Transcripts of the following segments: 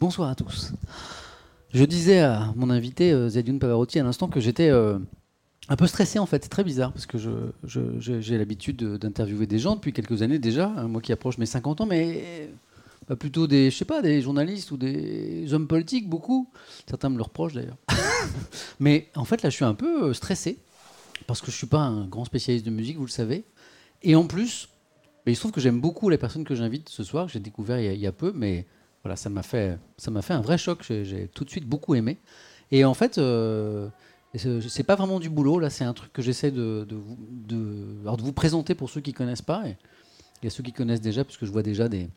Bonsoir à tous. Je disais à mon invité euh, Pavarotti à l'instant que j'étais euh, un peu stressé en fait. C'est très bizarre parce que j'ai l'habitude de- d'interviewer des gens depuis quelques années déjà, hein, moi qui approche mes 50 ans, mais pas plutôt des, je sais pas, des journalistes ou des hommes politiques, beaucoup. Certains me le reprochent d'ailleurs. mais en fait là, je suis un peu euh, stressé parce que je suis pas un grand spécialiste de musique, vous le savez. Et en plus, mais il se trouve que j'aime beaucoup les personnes que j'invite ce soir, j'ai découvert il y, il y a peu, mais voilà, ça m'a fait, fait un vrai choc. J'ai, tout de suite beaucoup aimé. Et en fait, euh, c'est pas vraiment du boulot là, c'est un truc que j'essaie de, de, de, vous présenter pour ceux qui connaissent pas. Et a ceux qui connaissent déjà, puisque je vois déjà des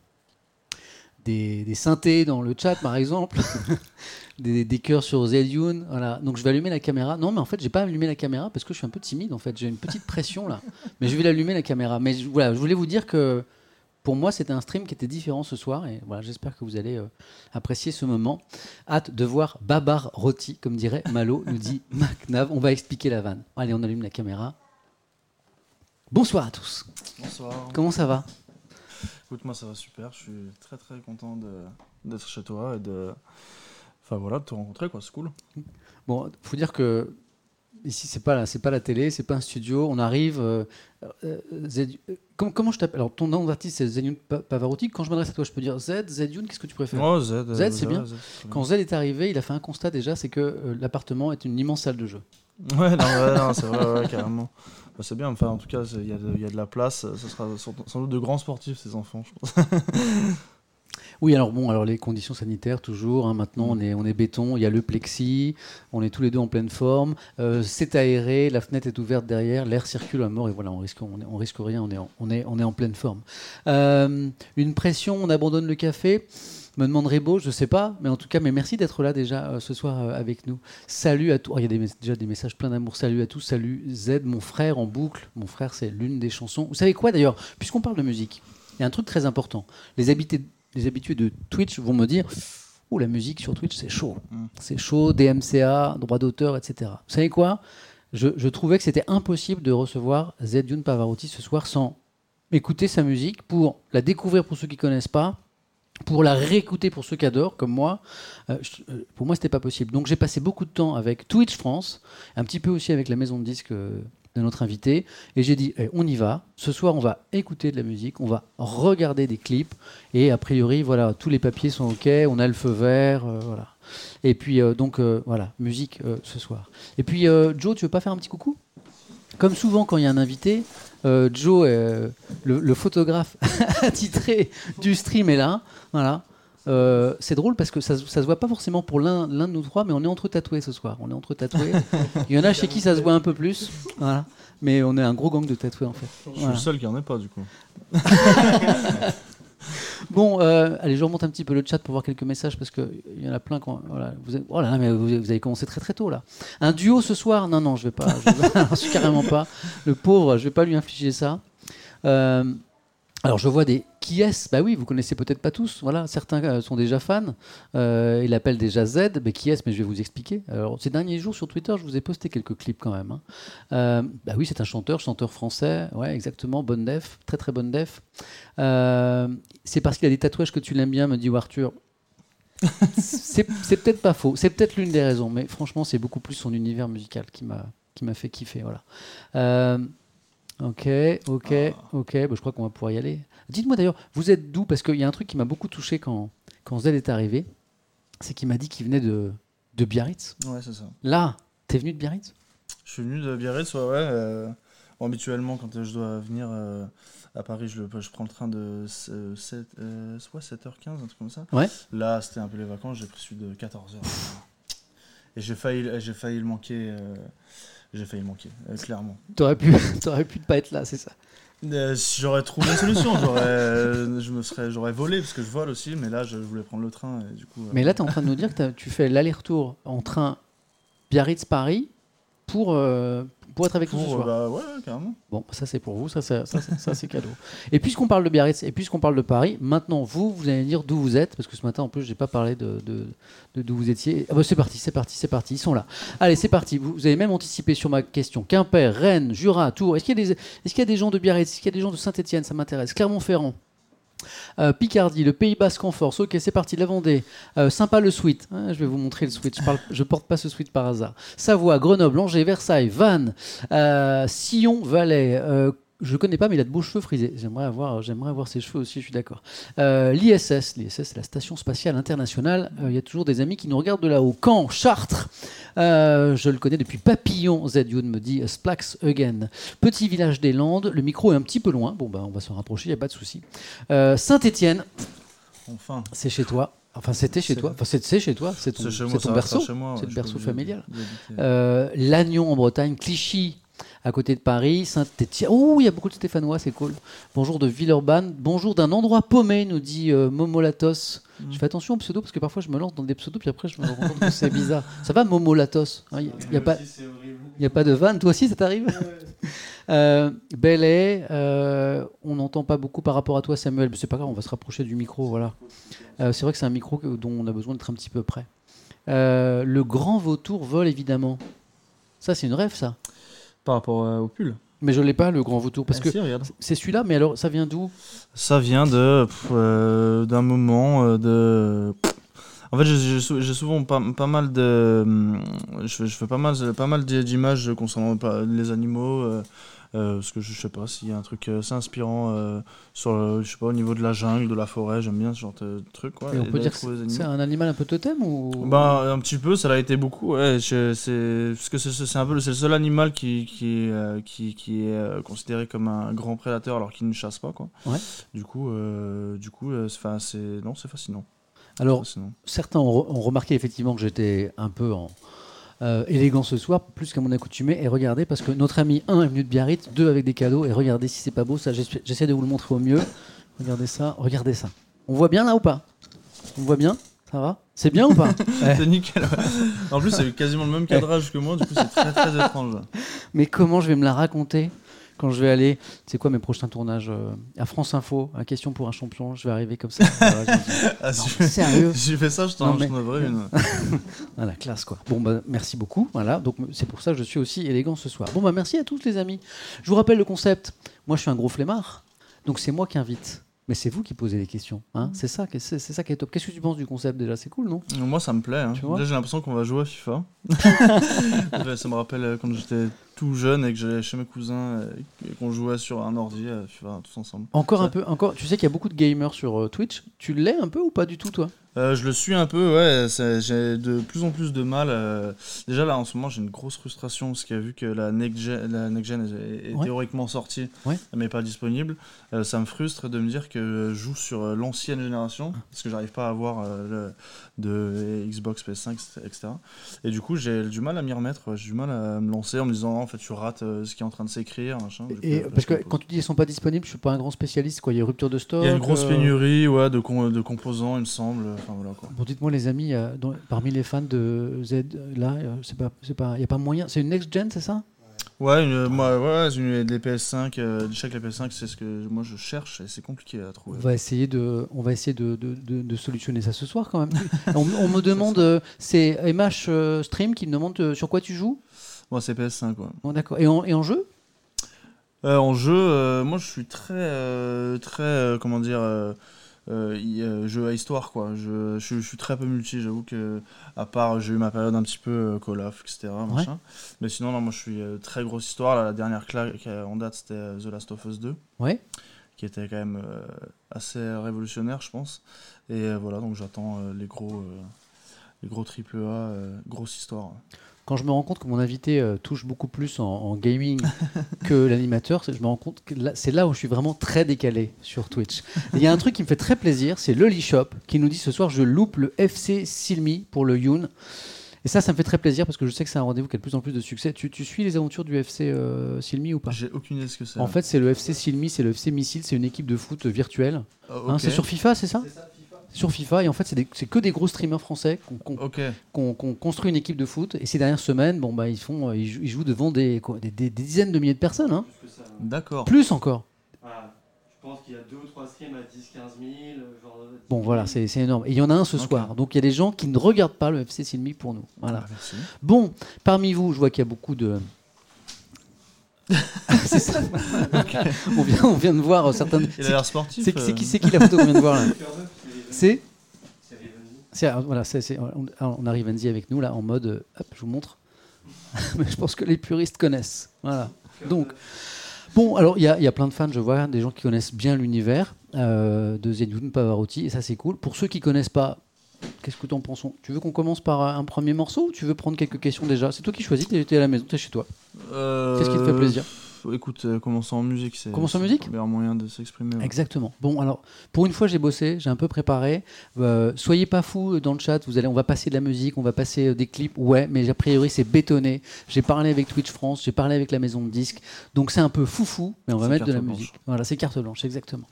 des, synthés dans le chat, par exemple, des, des cœurs sur Zedune. Voilà. Donc je vais allumer la caméra. Non, mais en fait, j'ai pas allumé la caméra parce que je suis un peu timide. En fait, j'ai une petite pression là. Mais je vais l'allumer la caméra. Mais voilà, je voulais vous dire que pour moi, c'était un stream qui était différent ce soir. Et voilà, j'espère que vous allez euh, apprécier ce moment. Hâte de voir Babar Roti, comme dirait Malo, nous dit MacNav. On va expliquer la vanne. Allez, on allume la caméra. Bonsoir à tous. Bonsoir. Comment ça va? Écoute, moi ça va super. Je suis très très content de- d'être chez toi et de. Enfin voilà, de te rencontrer quoi, c'est cool. Bon, faut dire que ici c'est pas c'est pas la télé, c'est pas un studio. On arrive. euh, euh, euh, comment, comment je t'appelle? Alors ton nom d'artiste c'est Zedune Pa- Pavarotti. Quand je m'adresse à toi, je peux dire Z, Zedune. Qu'est-ce que tu préfères? Oh, Z, Z, c'est bien. Z, Quand Z est arrivé, il a fait un constat déjà, c'est que l'appartement est une immense salle de jeu. Ouais, non, ouais, non, c'est vrai, ouais, carrément. Bah, c'est bien, enfin en tout cas, il y, a de- il y a de la place. Ce sera sans doute de grands sportifs, ces enfants, je pense. Oui, alors bon, alors les conditions sanitaires toujours. hein, maintenant, on est on est béton. Il y a le plexi. On est tous les deux en pleine forme. euh, c'est aéré. La fenêtre est ouverte derrière. L'air circule à mort et voilà, on risque on, on risque rien. On est en, on est on est en pleine forme. Euh, une pression. On abandonne le café. Me demanderait beau, je sais pas, mais en tout cas, mais merci d'être là déjà euh, ce soir avec nous. Salut à tous. Oh, Il y a des déjà des messages pleins d'amour. Salut à tous. Salut Z, mon frère en boucle. Mon frère, c'est l'une des chansons. Vous savez quoi d'ailleurs Puisqu'on parle de musique, il y a un truc très important. Les habitués, les habitués de Twitch vont me dire Oh, la musique sur Twitch, c'est chaud. Mm. C'est chaud, DMCA, droit d'auteur, etc. Vous savez quoi? Je, je trouvais que c'était impossible de recevoir Zedune Pavarotti ce soir sans écouter sa musique, pour la découvrir pour ceux qui connaissent pas, pour la réécouter pour ceux qui adorent, comme moi. Euh, je- euh, pour moi, c'était pas possible. Donc j'ai passé beaucoup de temps avec Twitch France, un petit peu aussi avec la maison de disques euh, de notre invité, et j'ai dit, eh, on y va. Ce soir, on va écouter de la musique, on va regarder des clips, et a priori, voilà, tous les papiers sont ok, on a le feu vert, euh, voilà. Et puis euh, donc euh, voilà, musique ce soir. Et puis Joe, tu veux pas faire un petit coucou? Comme souvent quand il y a un invité, Joe, le, le photographe attitré du stream est là, voilà. Euh, c'est drôle parce que ça, se- ça se voit pas forcément pour l'un l'un de nous trois, mais on est entre tatoués ce soir. On est entre tatoués. Il y en a chez qui ça se voit un peu plus, voilà. Mais on est un gros gang de tatoués en fait. Je suis Voilà. le seul qui en est pas, du coup. Bon, euh, allez, je remonte un petit peu le chat pour voir quelques messages parce qu'il y en a plein. Quand, voilà, vous, avez, oh là là, mais vous, vous avez commencé très très tôt là. Un duo ce soir? Non, non, je vais pas. Je suis carrément pas. Le pauvre, je vais pas lui infliger ça. Euh, alors, je vois des qui est Bah oui, vous connaissez peut-être pas tous. Voilà, certains euh, sont déjà fans. Euh, il appelle déjà Z. Mais qui est Mais je vais vous expliquer. Alors, ces derniers jours sur Twitter, je vous ai posté quelques clips quand même. hein. Euh, bah oui, c'est un chanteur, chanteur français. Ouais, exactement. Bonne def, très très bonne def. Euh, c'est parce qu'il a des tatouages que tu l'aimes bien, me dit Arthur. c'est peut-être pas faux. C'est peut-être l'une des raisons. Mais franchement, c'est beaucoup plus son univers musical qui m'a qui m'a fait kiffer. Voilà. Ok, ok, ok. Bah, je crois qu'on va pouvoir y aller. Dites-moi d'ailleurs, vous êtes d'où? Parce qu'il y a un truc qui m'a beaucoup touché quand, quand Z est arrivé. C'est qu'il m'a dit qu'il venait de, de Biarritz. Ouais, c'est ça. Là, t'es venu de Biarritz? Je suis venu de Biarritz, ouais, ouais. euh, bon, habituellement, quand je dois venir euh, à Paris, je, le- je prends le train de euh, 7, euh, soit 7h15, un truc comme ça. Ouais. Là, c'était un peu les vacances, j'ai pris celui de 14h. Et j'ai failli, j'ai failli le manquer. euh, j'ai failli manquer, clairement. T'aurais pu, t'aurais pu ne pas être là, c'est ça Euh, j'aurais trouvé une solution, j'aurais, euh, je me serais, j'aurais volé parce que je vole aussi, mais là, je voulais prendre le train et du coup. euh, Mais là, tu es en train de nous dire que tu fais l'aller-retour en train Biarritz-Paris pour, pour être avec nous ce soir. bah ouais, ouais, carrément. Bon, ça c'est pour vous, ça, ça, ça, c'est cadeau. Et puisqu'on parle de Biarritz et puisqu'on parle de Paris, maintenant vous, vous allez dire d'où vous êtes, parce que ce matin en plus, j'ai pas parlé de de- de d'où vous étiez. Ah bah, c'est parti, c'est parti, c'est parti, ils sont là. Allez, c'est parti. Vous, vous avez même anticipé sur ma question. Quimper, Rennes, Jura, Tours. Est-ce qu'il y a des, est-ce qu'il y a des gens de Biarritz? Est-ce qu'il y a des gens de Saint-Étienne? Ça m'intéresse. Clermont-Ferrand. Euh, Picardie, le Pays Basque en force. Ok, c'est parti. La Vendée, Euh, sympa le suite. Hein, je vais vous montrer le suite. Je, porte pas ce suite par hasard. Savoie, Grenoble, Angers, Versailles, Vannes, euh, Sillon, Valais. Je connais pas, mais il a de beaux cheveux frisés. J'aimerais avoir, j'aimerais avoir ses cheveux aussi. Je suis d'accord. Euh, L'ISS, l'ISS, c'est la Station spatiale internationale. Euh, Il y a toujours des amis qui nous regardent de là-haut. Caen, Chartres. Euh, je le connais depuis Papillon. Zedioun me dit Splax again. Petit village des Landes. Le micro est un petit peu loin. Bon, bah, on va se rapprocher. Il y a pas de souci. Saint-Étienne, Enfin. c'est chez toi. Enfin, c'était chez toi. Enfin, c'est chez toi. C'est ton, C'est chez moi, c'est ça ton restera berceau. C'est le berceau familial. Euh, Lannion en Bretagne, Clichy à côté de Paris, Saint-Étienne. Oh, il y a beaucoup de Stéphanois, c'est cool. Bonjour de Villeurbanne. Bonjour d'un endroit paumé, nous dit euh, Momolatos. Mm. Je fais attention aux pseudos parce que parfois je me lance dans des pseudos puis après je me rends compte que c'est bizarre. Ça va, Momolatos? Il n'y a, pas- y a pas de vanne? Toi aussi, ça t'arrive? Euh, Belay, euh, on n'entend pas beaucoup par rapport à toi, Samuel. Mais c'est pas grave, on va se rapprocher du micro. Voilà. Euh, c'est vrai que c'est un micro que- dont on a besoin d'être un petit peu près. Euh, le grand vautour vole évidemment. Ça, c'est une rêve, ça. Par rapport euh, au pull. Mais je l'ai pas, le grand vautour, parce Ah, que si, c'est celui-là. Mais alors, ça vient d'où? Ça vient de euh, d'un moment euh, de. En fait, j'ai- j'ai sou- j'ai souvent pas, pas mal de. hum, Je fais, je fais pas mal, pas mal d'i- d'images concernant les animaux. euh, parce que je, sais pas s'il y a un truc euh, assez inspirant euh, sur le, je sais pas, au niveau de la jungle, de la forêt. J'aime bien ce genre de truc. Quoi, Et on peut dire que c'est un animal un peu totem ou? Bah, un petit peu, ça l'a été beaucoup. Ouais, je- c'est parce que c'est un peu le- c'est le seul animal qui qui euh, qui, qui est euh, considéré comme un grand prédateur alors qu'il ne chasse pas quoi. Ouais. Du coup, euh, du coup, euh, c'est- non, c'est fascinant. Alors, Fascinant. certains ont, re- ont remarqué effectivement que j'étais un peu en euh, élégant ce soir, plus qu'à mon accoutumée. Et regardez, parce que notre ami 1 est venu de Biarritz, 2 avec des cadeaux. Et regardez si c'est pas beau, ça j'essa- j'essaie de vous le montrer au mieux. Regardez ça, regardez ça. On voit bien là ou pas? On voit bien? Ça va? C'est bien ou pas? Ouais. C'est nickel. en plus, c'est quasiment le même cadrage que moi. Du coup, c'est très très étrange. Mais comment je vais me la raconter? Quand je vais aller, c'est quoi mes prochains tournages euh, à France Info, à question pour un champion, je vais arriver comme ça. Voilà, je me dis, Ah, non, si mais sérieux? Si j'ai fait ça, je t'en mais- une. Ah, la classe quoi. Bon bah merci beaucoup. Voilà, donc c'est pour ça que je suis aussi élégant ce soir. Bon bah merci à tous les amis. Je vous rappelle le concept. Moi je suis un gros flemmard, donc c'est moi qui invite. Mais c'est vous qui posez les questions. Hein c'est ça, qui est- c'est ça qui est top. Qu'est-ce que tu penses du concept déjà? C'est cool, non? Moi, ça me plaît. Hein. Déjà, j'ai l'impression qu'on va jouer à FIFA. Ça me rappelle euh, quand j'étais tout jeune et que j'allais chez mes cousins euh, et qu'on jouait sur un ordi à FIFA tous ensemble. Encore Ça- un peu, encore. Tu sais qu'il y a beaucoup de gamers sur euh, Twitch. Tu l'es un peu ou pas du tout toi? Euh, je le suis un peu, ouais. J'ai de plus en plus de mal. euh, Déjà là, en ce moment, j'ai une grosse frustration parce qu'il a vu que la next gen, la next gen est, est Ouais. théoriquement sortie, Ouais. mais pas disponible. Euh, ça me frustre de me dire que je joue sur l'ancienne génération parce que j'arrive pas à avoir le- de Xbox, PS5, etc. Et du coup, j'ai du mal à m'y remettre. J'ai du mal à me lancer en me disant, en fait, tu rates ce qui est en train de s'écrire. coup, Et parce que quand tu dis ils sont pas disponibles, je suis pas un grand spécialiste. Quoi, il y a rupture de stock. il y a une grosse pénurie, ouais, de, com- de composants, il me semble. Enfin voilà quoi. Bon, dites-moi les amis, euh, dans- parmi les fans de Z, là, euh, c'est pas, c'est pas, y a pas moyen. C'est une next gen, c'est ça? Ouais, une, moi, ouais, c'est une, les PS5, euh, chaque les PS5, c'est ce que moi je cherche et c'est compliqué à On trouver. va essayer de, on va essayer de, de, de- de solutionner ça ce soir quand même. on, on me demande, euh, c'est MH euh, Stream qui me demande euh, sur quoi tu joues? Moi, c'est PS5, ouais. Bon, d'accord. Et en, et en jeu? Euh, en jeu, euh, moi je suis très, euh, très, euh, comment dire, euh, euh, jeu à histoire, quoi. Je, je, je suis très peu multi, j'avoue que, à part, j'ai eu ma période un petit peu euh, Call of, etc. Machin. Mais sinon, non, moi je suis euh, très grosse histoire. Là, la dernière claque en date, c'était euh, The Last of Us 2. Ouais. qui était quand même euh, assez révolutionnaire, je pense. Et euh, voilà, donc j'attends les gros, les gros triple A, grosse histoire. Quand je me rends compte que mon invité euh, touche beaucoup plus en, en gaming que l'animateur, je me rends compte que c'est là où je suis vraiment très décalé sur Twitch. Il y a un truc qui me fait très plaisir, c'est Loli Shop qui nous dit ce soir je loupe le FC Silmi pour le Yoon. Et ça, ça me fait très plaisir parce que je sais que c'est un rendez-vous qui a de plus en plus de succès. Tu, tu suis les aventures du FC euh, Silmi ou pas? J'ai aucune idée de ce que c'est. En fait, c'est le FC Silmi, c'est le FC Missile, c'est une équipe de foot virtuelle. Hein, ok. c'est sur FIFA, c'est ça? C'est sur FIFA et en fait c'est des- c'est que des gros streamers français qu'on qu'on- Ok. qu'on qu'on construit une équipe de foot et ces dernières semaines bon bah ils font euh, ils, jouent, ils jouent devant des, quoi, des, des- des dizaines de milliers de personnes hein. D'accord. plus encore Voilà. Je pense qu'il y a deux ou trois streams à 10-15 000. Genre, euh, 10 bon 000. voilà c'est c'est énorme et il y en a un ce Ok. soir donc il y a des gens qui ne regardent pas le FC Silmi pour nous voilà Ah, merci. bon parmi vous je vois qu'il y a beaucoup de c'est ça. on, vient, on vient de voir euh, certaines. Il a l'air sportif. C'est c'est qui, euh. c'est qui la photo qu'on vient de voir là? C'est C'est Rivenzi. C'est- alors, voilà, c'est- c'est- on, alors, on a Rivenzi avec nous là en mode, euh, hop, je vous montre. Mais je pense que les puristes connaissent. Voilà. Donc, bon, alors il y, a- il y a plein de fans, je vois, des gens qui connaissent bien l'univers euh, de Zedun Pavarotti, et ça c'est cool. Pour ceux qui connaissent pas, qu'est-ce que t'en penses? Tu veux qu'on commence par euh, un premier morceau ou tu veux prendre quelques questions déjà? C'est toi qui choisis, t'es t'es à la maison, t'es chez toi. Qu'est-ce qui te fait plaisir? Écoute, euh, commençons en musique. c'est- c'est musique le meilleur moyen de s'exprimer. ouais. Exactement. Bon, alors, pour une fois, j'ai bossé, j'ai un peu préparé. Euh, soyez pas fous dans le chat, vous allez, on va passer de la musique, on va passer euh, des clips, ouais, mais a priori, c'est bétonné. J'ai parlé avec Twitch France, j'ai parlé avec la maison de disques, donc c'est un peu foufou, mais on va mettre de la blanche. musique. Voilà, c'est carte blanche, exactement.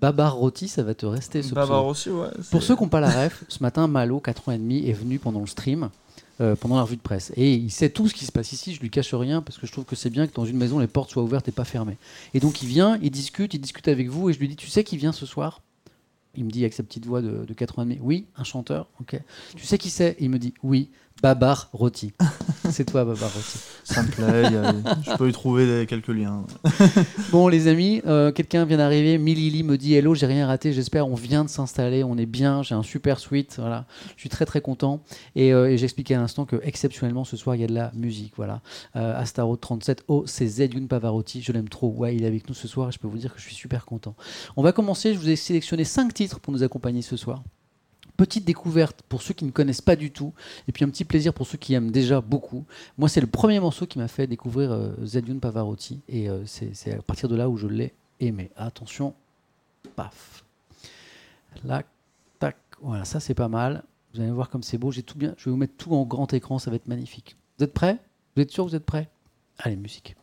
Babar Roti, ça va te rester ce Babar aussi, ouais. Pour ceux qui n'ont pas la ref, ce matin, Malo, 4 ans et demi, est venu pendant le stream, euh, pendant la revue de presse. Et il sait tout ce qui se passe ici, je lui cache rien, parce que je trouve que c'est bien que dans une maison, les portes soient ouvertes et pas fermées. Et donc il vient, il discute, il discute avec vous, et je lui dis, tu sais qui vient ce soir? Il me dit avec sa petite voix de, de 4 ans et demi, oui, un chanteur, ok. Tu sais qui c'est? Il me dit, oui, Babar Roti. c'est toi, Babar Roti. Ça me plaît. il y a- Je peux y trouver quelques liens. Bon, les amis, euh, quelqu'un vient d'arriver. Milili me dit Hello, j'ai rien raté. J'espère. On vient de s'installer. On est bien. J'ai un super suite. Voilà. Je suis très très content. Et, euh, et j'expliquais à l'instant que exceptionnellement ce soir il y a de la musique. Voilà. Euh, Astaro 37. Oh, c'est Zedune Pavarotti. Je l'aime trop. Ouais, il est avec nous ce soir. Et je peux vous dire que je suis super content. On va commencer. Je vous ai sélectionné cinq titres pour nous accompagner ce soir. Petite découverte pour ceux qui ne connaissent pas du tout, et puis un petit plaisir pour ceux qui aiment déjà beaucoup. Moi, c'est le premier morceau qui m'a fait découvrir euh, Pavarotti, et euh, c'est c'est à partir de là où je l'ai aimé. Attention, paf. Là, tac, voilà, ça c'est pas mal. Vous allez voir comme c'est beau. J'ai tout bien. Je vais vous mettre tout en grand écran, ça va être magnifique. Vous êtes prêts? Vous êtes sûr Vous êtes prêts? Allez, musique.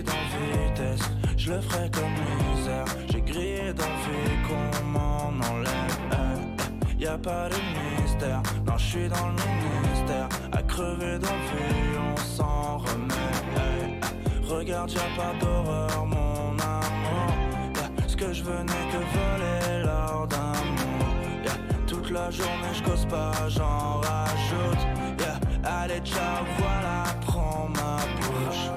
En vitesse, je le ferai comme misère. J'ai grillé d'envie qu'on m'en enlève. eh, eh. Y a pas de mystère, non, je suis dans le ministère. À crever d'envie, on s'en remet. eh, eh. Regarde, y a pas d'horreur, mon amour. Yeah, Ce que je n'est que voler l'or d'amour. Yeah, Toute la journée, je cause pas, j'en rajoute. Allez, ciao, voilà, prends ma bouche.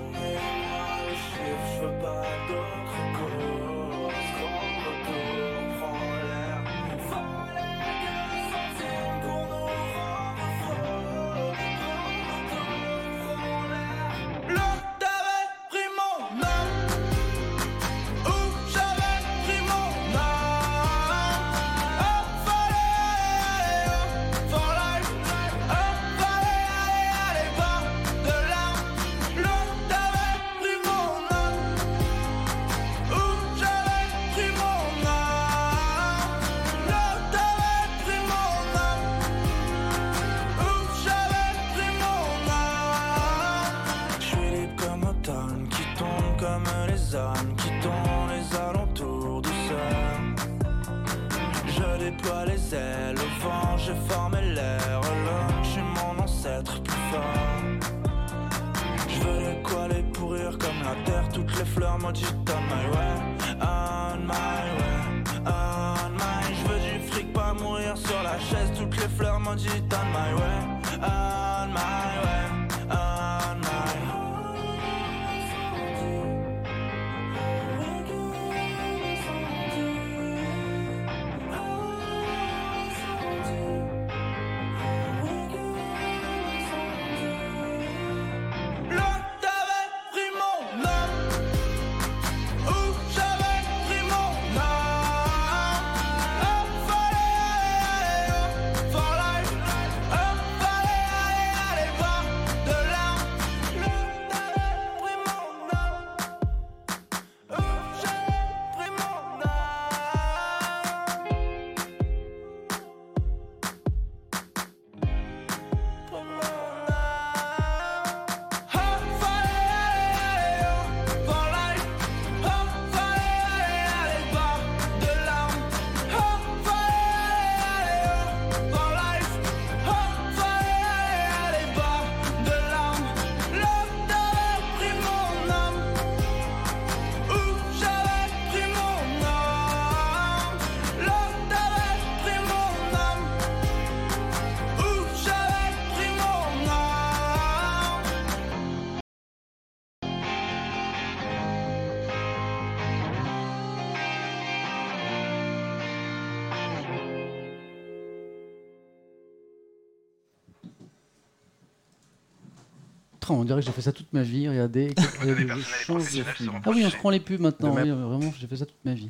On dirait que j'ai fait ça toute ma vie. Regardez, regardez, je change de film. Ah oui, on se prend les pubs maintenant. Oui, vraiment, j'ai fait ça toute ma vie.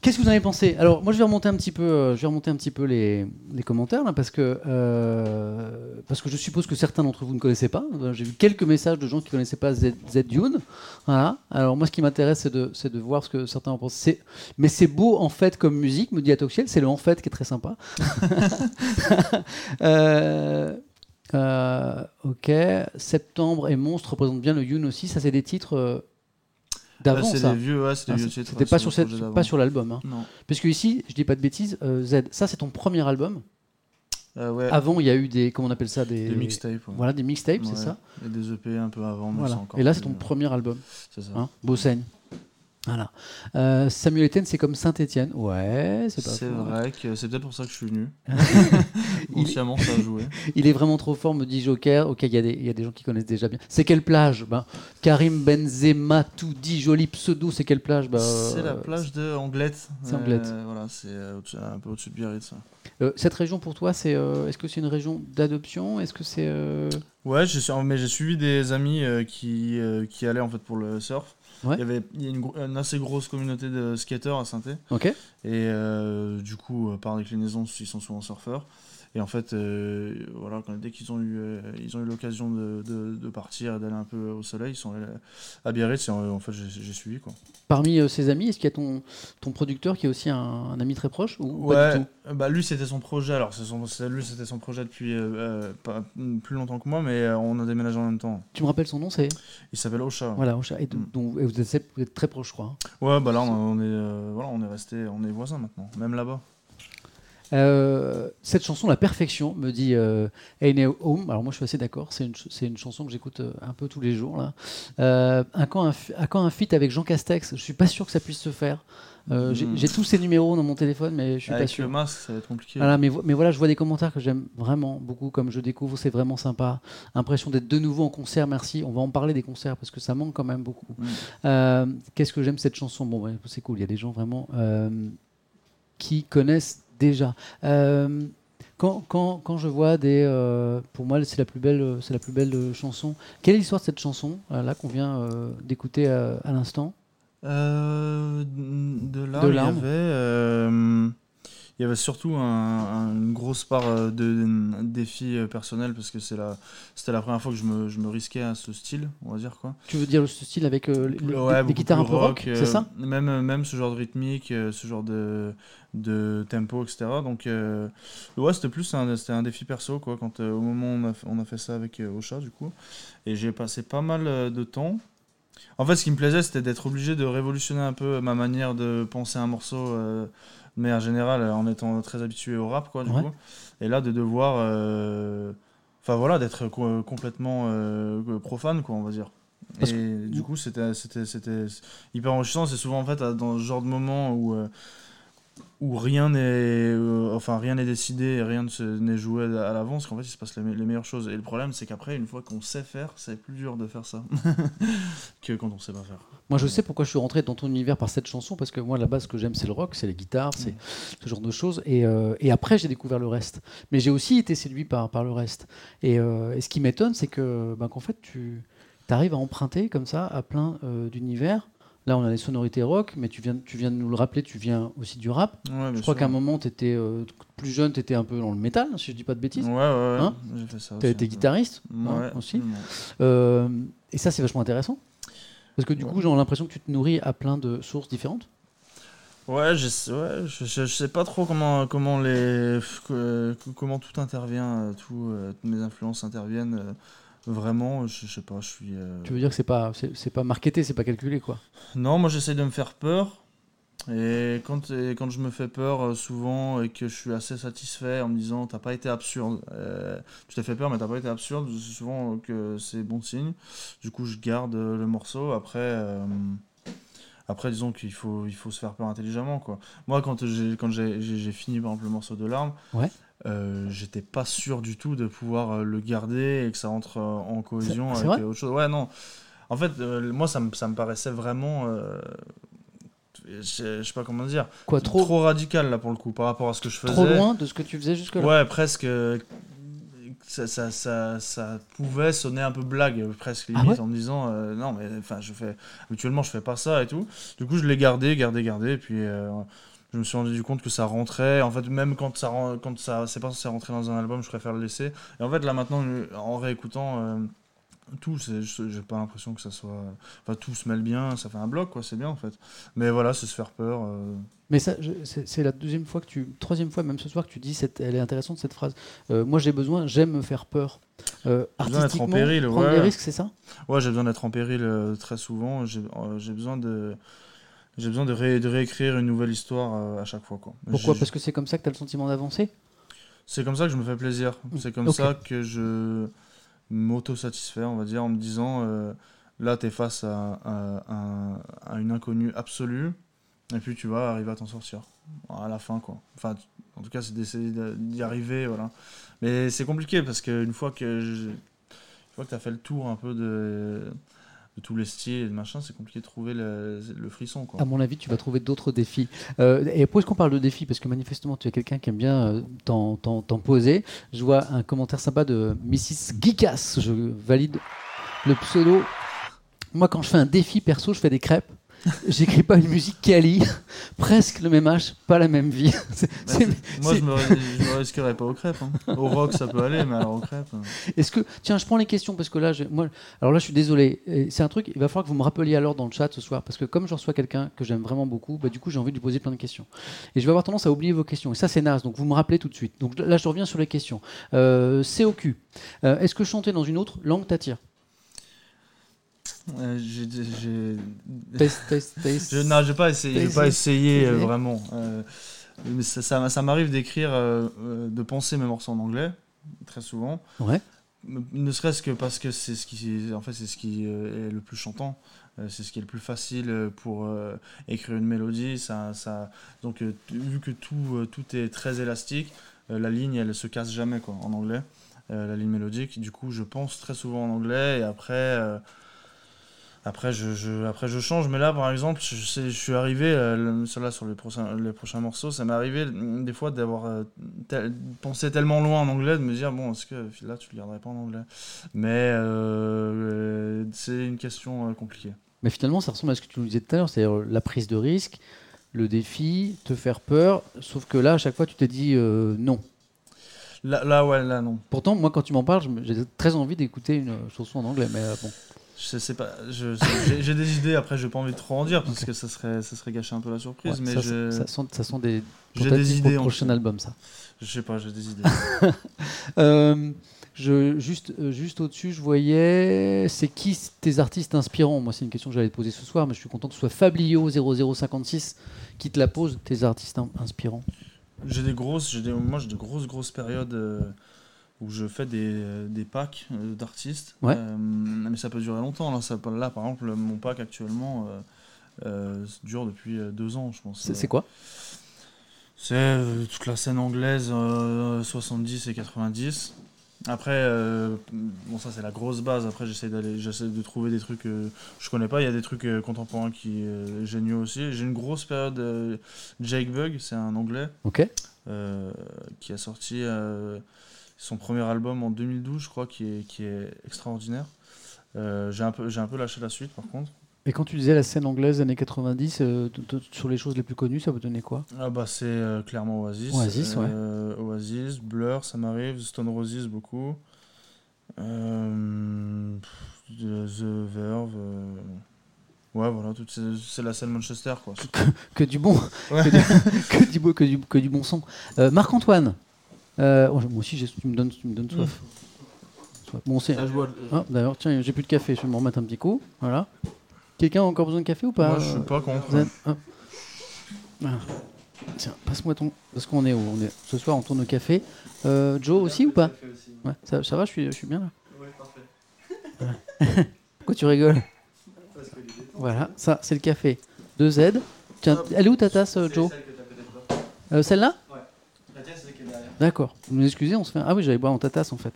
Qu'est-ce que vous en avez pensé? Alors, moi, je vais remonter un petit peu, euh, je vais remonter un petit peu les, les commentaires là, parce que euh, parce que je suppose que certains d'entre vous ne connaissaient pas. Euh, J'ai vu quelques messages de gens qui ne connaissaient pas Z, Z Dune. Voilà. Alors moi, ce qui m'intéresse, c'est de, de voir ce que certains en pensent. Mais c'est beau en fait comme musique, me dit Atoxiel. C'est le en fait qui est très sympa. Euh, euh, ok. Septembre et Monstre représentent bien le Yoon aussi. Ça, c'est des titres euh, d'avant, Là, c'est des vieux, ouais, c'est des Ah, vieux titres. C'était pas sur, cette, pas l'album. Hein. Non. Parce que ici, je dis pas de bêtises, euh, Z, ça c'est ton premier album. Euh, ouais, Avant, il y a eu des, comment on appelle ça, des, des mixtapes. ouais. Voilà, des mixtapes, c'est ça. Et des EP un peu avant, mais Voilà. c'est encore. Et là, c'est ton premier album, C'est ça. hein. Voilà. Euh, Samuel Etienne, c'est comme Saint-Etienne. Ouais, c'est pas C'est vrai que c'est peut-être pour ça que je suis venu. Il- Consciemment, ça a joué. Il est vraiment trop fort, me dit Joker. Ok, il y, a des- il y a des gens qui connaissent déjà bien. C'est quelle plage? Ben, Karim Benzema, tout dit, joli pseudo, c'est quelle plage? Bah, C'est la euh, plage de Anglette. C'est Anglette. Euh, voilà, c'est un peu au-dessus de Biarritz. cette région pour toi, c'est est-ce que c'est une région d'adoption? Est-ce que c'est Ouais, mais j'ai suivi des amis qui, qui allaient en fait pour le surf. Ouais. Il y avait il y a une, assez grosse communauté de skateurs à saint ok Et euh, du coup, euh, par déclinaison, ils sont souvent surfeurs. Et en fait, euh, voilà, quand, dès qu'ils ont eu, euh, ils ont eu l'occasion de, de, de partir d'aller un peu au soleil, ils sont allés à Biarritz et en, en fait, j'ai suivi quoi. Parmi euh, ses amis, est-ce qu'il y a ton, ton producteur qui est aussi un, un ami très proche ou pas du tout? bah lui c'était son projet. Alors son, lui c'était son projet depuis euh, pas, plus longtemps que moi, mais on a déménagé en même temps. Tu me rappelles son nom, c'est? Il s'appelle Ocha. voilà, Ocha. Et, Mm. et vous, êtes, vous êtes très proche, je crois. hein. Ouais, bah là on, on est, voilà, on est resté, on est voisins maintenant, même là-bas. Euh, cette chanson, La Perfection, me dit euh, Home. Alors moi, je suis assez d'accord. C'est une, ch- c'est une chanson que j'écoute euh, un peu tous les jours. Là. Euh, un, quand un, fi- à quand un feat avec Jean Castex Je suis pas sûr que ça puisse se faire. Euh, j'ai-. J'ai tous ces numéros dans mon téléphone, mais je suis pas Avec sûr. le masque, ça va être compliqué. Voilà, mais, vo- mais voilà, je vois des commentaires que j'aime vraiment beaucoup, comme je découvre, c'est vraiment sympa. Impression d'être de nouveau en concert, merci. On va en parler des concerts parce que ça manque quand même beaucoup. Mm. Euh, Qu'est-ce que j'aime cette chanson? Bon, ouais, c'est cool, il y a des gens vraiment euh, qui connaissent déjà. Euh, quand, quand, quand je vois des, euh, pour moi, c'est la plus belle, c'est la plus belle euh, chanson. Quelle est l'histoire de cette chanson euh, là qu'on vient euh, d'écouter euh, à l'instant? Euh, de là, De il y larmes. avait, euh, il y avait surtout un- un- une grosse part euh, de défi euh, personnel parce que c'est la, c'était la première fois que je me, je me risquais à ce style, on va dire quoi. Tu veux dire ce style avec euh, les, Ouais, guitares un peu rock, euh, c'est ça Même, même ce genre de rythmique, ce genre de, de tempo, etc. Donc, euh, ouais, c'était plus un, c'était un défi perso, quoi, quand, au moment où on a, fait- on a fait ça avec Ocha, du coup. Et j'ai passé pas mal de temps. En fait, ce qui me plaisait, c'était d'être obligé de révolutionner un peu ma manière de penser un morceau, de manière générale, euh, en étant très habitué au rap, quoi, du Ouais. coup. Et là, de devoir. euh, Enfin, voilà, d'être co- complètement euh, profane, quoi, on va dire. Parce et du coup, c'était c'était- c'était hyper enrichissant. C'est souvent, en fait, dans ce genre de moment où. Où rien n'est euh, enfin rien n'est décidé rien ne se- n'est joué à l'avance qu'en fait il se passe les, me- les meilleures choses et le problème c'est qu'après une fois qu'on sait faire c'est plus dur de faire ça que quand on sait pas faire Moi, je sais pourquoi je suis rentré dans ton univers par cette chanson, parce que moi, là-bas, ce que j'aime, c'est le rock, c'est les guitares, c'est ce genre de choses. Et, euh, et après, j'ai découvert le reste. Mais j'ai aussi été séduit par, par le reste. Et, euh, et ce qui m'étonne, c'est que, ben, qu'en fait, tu arrives à emprunter comme ça à plein d'univers. Là, on a les sonorités rock, mais tu viens, tu viens de nous le rappeler, tu viens aussi du rap. ouais, je crois qu'à un moment, tu étais plus jeune, tu étais un peu dans le métal, si je dis pas de bêtises. ouais ouais, ouais Hein Tu as été guitariste hein, aussi. Euh, et ça, c'est vachement intéressant. Parce que du coup, j'ai l'impression que tu te nourris à plein de sources différentes. Ouais, je, sais- ouais je, je- je sais pas trop comment, comment, les, comment tout intervient, euh, tout, euh, toutes mes influences interviennent. Vraiment, je, je sais pas, je suis. euh, Tu veux dire que c'est pas, c'est c'est pas marketé, c'est pas calculé, quoi. Non, moi j'essaie de me faire peur. Et quand, et quand je me fais peur, euh, souvent, et que je suis assez satisfait en me disant t'as pas été absurde, euh, tu t'es fait peur mais t'as pas été absurde, sais souvent que c'est bon signe. Du coup, je garde euh, le morceau. Après, euh, après disons qu'il faut, il faut se faire peur intelligemment. Quoi. Moi, quand j'ai quand j'ai fini par exemple le morceau de larmes, Ouais. Euh, j'étais pas sûr du tout de pouvoir euh, le garder et que ça entre euh, en cohésion avec autre chose. Ouais, non. En fait, euh, moi, ça me, ça me paraissait vraiment. euh, je, sais pas comment dire. Quoi, trop, trop, radical là pour le coup par rapport à ce que je faisais. loin de ce que tu faisais jusque-là Ouais, presque. ça, ça, ça, ça pouvait sonner un peu blague, presque Ah limite, ouais en me disant euh, non, mais enfin, je fais habituellement, je fais pas ça et tout. Du coup, je l'ai gardé, gardé, gardé, et puis euh, je me suis rendu compte que ça rentrait. En fait, même quand ça, quand ça, c'est pas censé rentrer dans un album, je préfère le laisser. Et en fait, là maintenant, je- en réécoutant. euh, tout, j'ai pas l'impression que ça soit. Enfin, tout se mêle bien, ça fait un bloc, quoi, c'est bien en fait. Mais voilà, c'est se faire peur. euh, Mais ça, c'est la deuxième fois que tu, troisième fois même ce soir que tu dis, cette, elle est intéressante cette phrase. Euh, moi j'ai besoin, j'aime me faire peur. Euh, J'ai besoin d'être en artistiquement, péril, prendre ouais. des risques, c'est ça? Ouais, j'ai besoin d'être en péril euh, très souvent. Euh, j'ai besoin de. J'ai besoin de, ré- de réécrire une nouvelle histoire euh, à chaque fois. Quoi. Pourquoi? Parce que c'est comme ça que tu as le sentiment d'avancer? C'est comme ça que je me fais plaisir. C'est comme ça que je m'auto-satisfais, on va dire, en me disant euh, là, tu es face à, à- à- à une inconnue absolue, et puis tu vas arriver à t'en sortir. À la fin, quoi. Enfin, en tout cas, c'est d'essayer de- d'y arriver, voilà. Mais c'est compliqué parce qu'une fois que je- une fois que tu as fait le tour un peu de, de les styles et de machin, c'est compliqué de trouver le, le frisson, quoi. À mon avis, tu vas trouver d'autres défis. Euh, et pourquoi est-ce qu'on parle de défis? Parce que manifestement, tu es quelqu'un qui aime bien euh, t'en poser. Je vois un commentaire sympa de Mrs. Geekas. Je valide le pseudo. Moi, quand je fais un défi perso, je fais des crêpes. J'écris pas une musique quali, presque le même âge, pas la même vie. Moi, je me, je me risquerais pas aux crêpes. hein. Au rock, ça peut aller, mais alors aux crêpes. euh. Est-ce que tiens, je prends les questions parce que là, je- moi, alors là, je suis désolé. C'est un truc. Il va falloir que vous me rappeliez alors dans le chat ce soir parce que comme je reçois quelqu'un que j'aime vraiment beaucoup, bah, du coup, j'ai envie de lui poser plein de questions. Et je vais avoir tendance à oublier vos questions. Et ça, c'est naze. Donc vous me rappelez tout de suite. Donc là, je reviens sur les questions. Euh, COQ. Euh, Est-ce que chanter dans une autre langue t'attire? Euh, j'ai- j'ai- Test, test, test. Je n'ai pas essayé, j'ai pas essayé euh, vraiment. Euh, mais ça, ça, ça m'arrive d'écrire, de penser mes morceaux en anglais, très souvent. Ouais. Ne serait-ce que parce que c'est ce qui, en fait, c'est ce qui est le plus chantant. C'est ce qui est le plus facile pour écrire une mélodie. Ça, ça, donc, vu que tout, tout est très élastique, la ligne, elle se casse jamais quoi, en anglais. La ligne mélodique. Du coup, je pense très souvent en anglais et après. Après je, je- après, je change, mais là, par exemple, je, sais- je suis arrivé, euh, sur, là, sur les prochains, les prochains morceaux, ça m'est arrivé mm, des fois d'avoir euh, tel- pensé tellement loin en anglais, de me dire, bon, est-ce que là, tu le garderais pas en anglais? Mais euh, euh, c'est une question compliquée. Mais finalement, ça ressemble à ce que tu nous disais tout à l'heure, c'est-à-dire la prise de risque, le défi, te faire peur. Sauf que là, à chaque fois, tu t'es dit non. Là, là, ouais, là, non. Pourtant, moi, quand tu m'en parles, je j'ai très envie d'écouter une chanson en anglais. Mais bon. Je sais pas, j'ai des idées, après, j'ai pas envie de trop en dire, parce que ça serait, ça serait gâcher un peu la surprise, Ouais, mais ça, je, ça sent des j'ai des pour idées. le en prochain tout cas. album, ça. Je sais pas, j'ai des idées. Euh, je, juste euh, juste au-dessus, je voyais. C'est qui tes artistes inspirants? Moi, c'est une question que j'allais te poser ce soir, mais je suis content que ce soit Fablio0056 qui te la pose, tes artistes in- inspirants. J'ai des grosses, j'ai des, moi j'ai des grosses grosses périodes euh, où je fais des, des packs euh, d'artistes. Ouais. Euh, mais ça peut durer longtemps. Là, ça, là par exemple, mon pack actuellement euh, euh, dure depuis euh, deux ans, je pense. C'est quoi? C'est euh, toute la scène anglaise euh, 70 et 90. Après, euh, bon ça c'est la grosse base. Après j'essaie d'aller, j'essaie de trouver des trucs que je connais pas. Il y a des trucs euh, contemporains qui euh, géniaux aussi. J'ai une grosse période euh, Jake Bug, c'est un anglais Ok. euh, qui a sorti euh, son premier album en 2012, je crois, qui est, qui est extraordinaire. Euh, j'ai un peu un peu lâché la suite par contre. Et quand tu disais la scène anglaise années 90, euh, sur les choses les plus connues, ça vous donnait quoi? Ah bah c'est euh, clairement Oasis. Oasis, ouais. Oasis, Blur, ça m'arrive, Stone Roses beaucoup. The Verve. Ouais voilà, c'est la scène Manchester quoi. que du bon, Ouais. que, du, que du que du, que du bon son. Marc-Antoine, euh, oh, moi aussi tu me donnes, tu me donnes soif. Soif. Bon, c'est- Ah, ah, D'ailleurs, tiens, j'ai plus de café, je vais me remettre un petit coup. Voilà. Quelqu'un a encore besoin de café ou pas Moi je suis pas contre. Hop. Voilà. Tiens, passe-moi ton. Parce qu'on est où on est... Ce soir, on tourne au café. Euh, Joe aussi ou pas ouais, ça, ça va, je suis, je suis bien là. Ouais, parfait. Pourquoi tu rigoles Parce que l'idée, Voilà, ça, c'est le café. Deux Z. Tiens, elle est où ta tasse, euh, Joe. Euh, Celle-là La tienne, c'est celle qui est derrière. D'accord. Vous nous excusez, on se fait. Ah oui, j'allais boire en ta tasse en fait.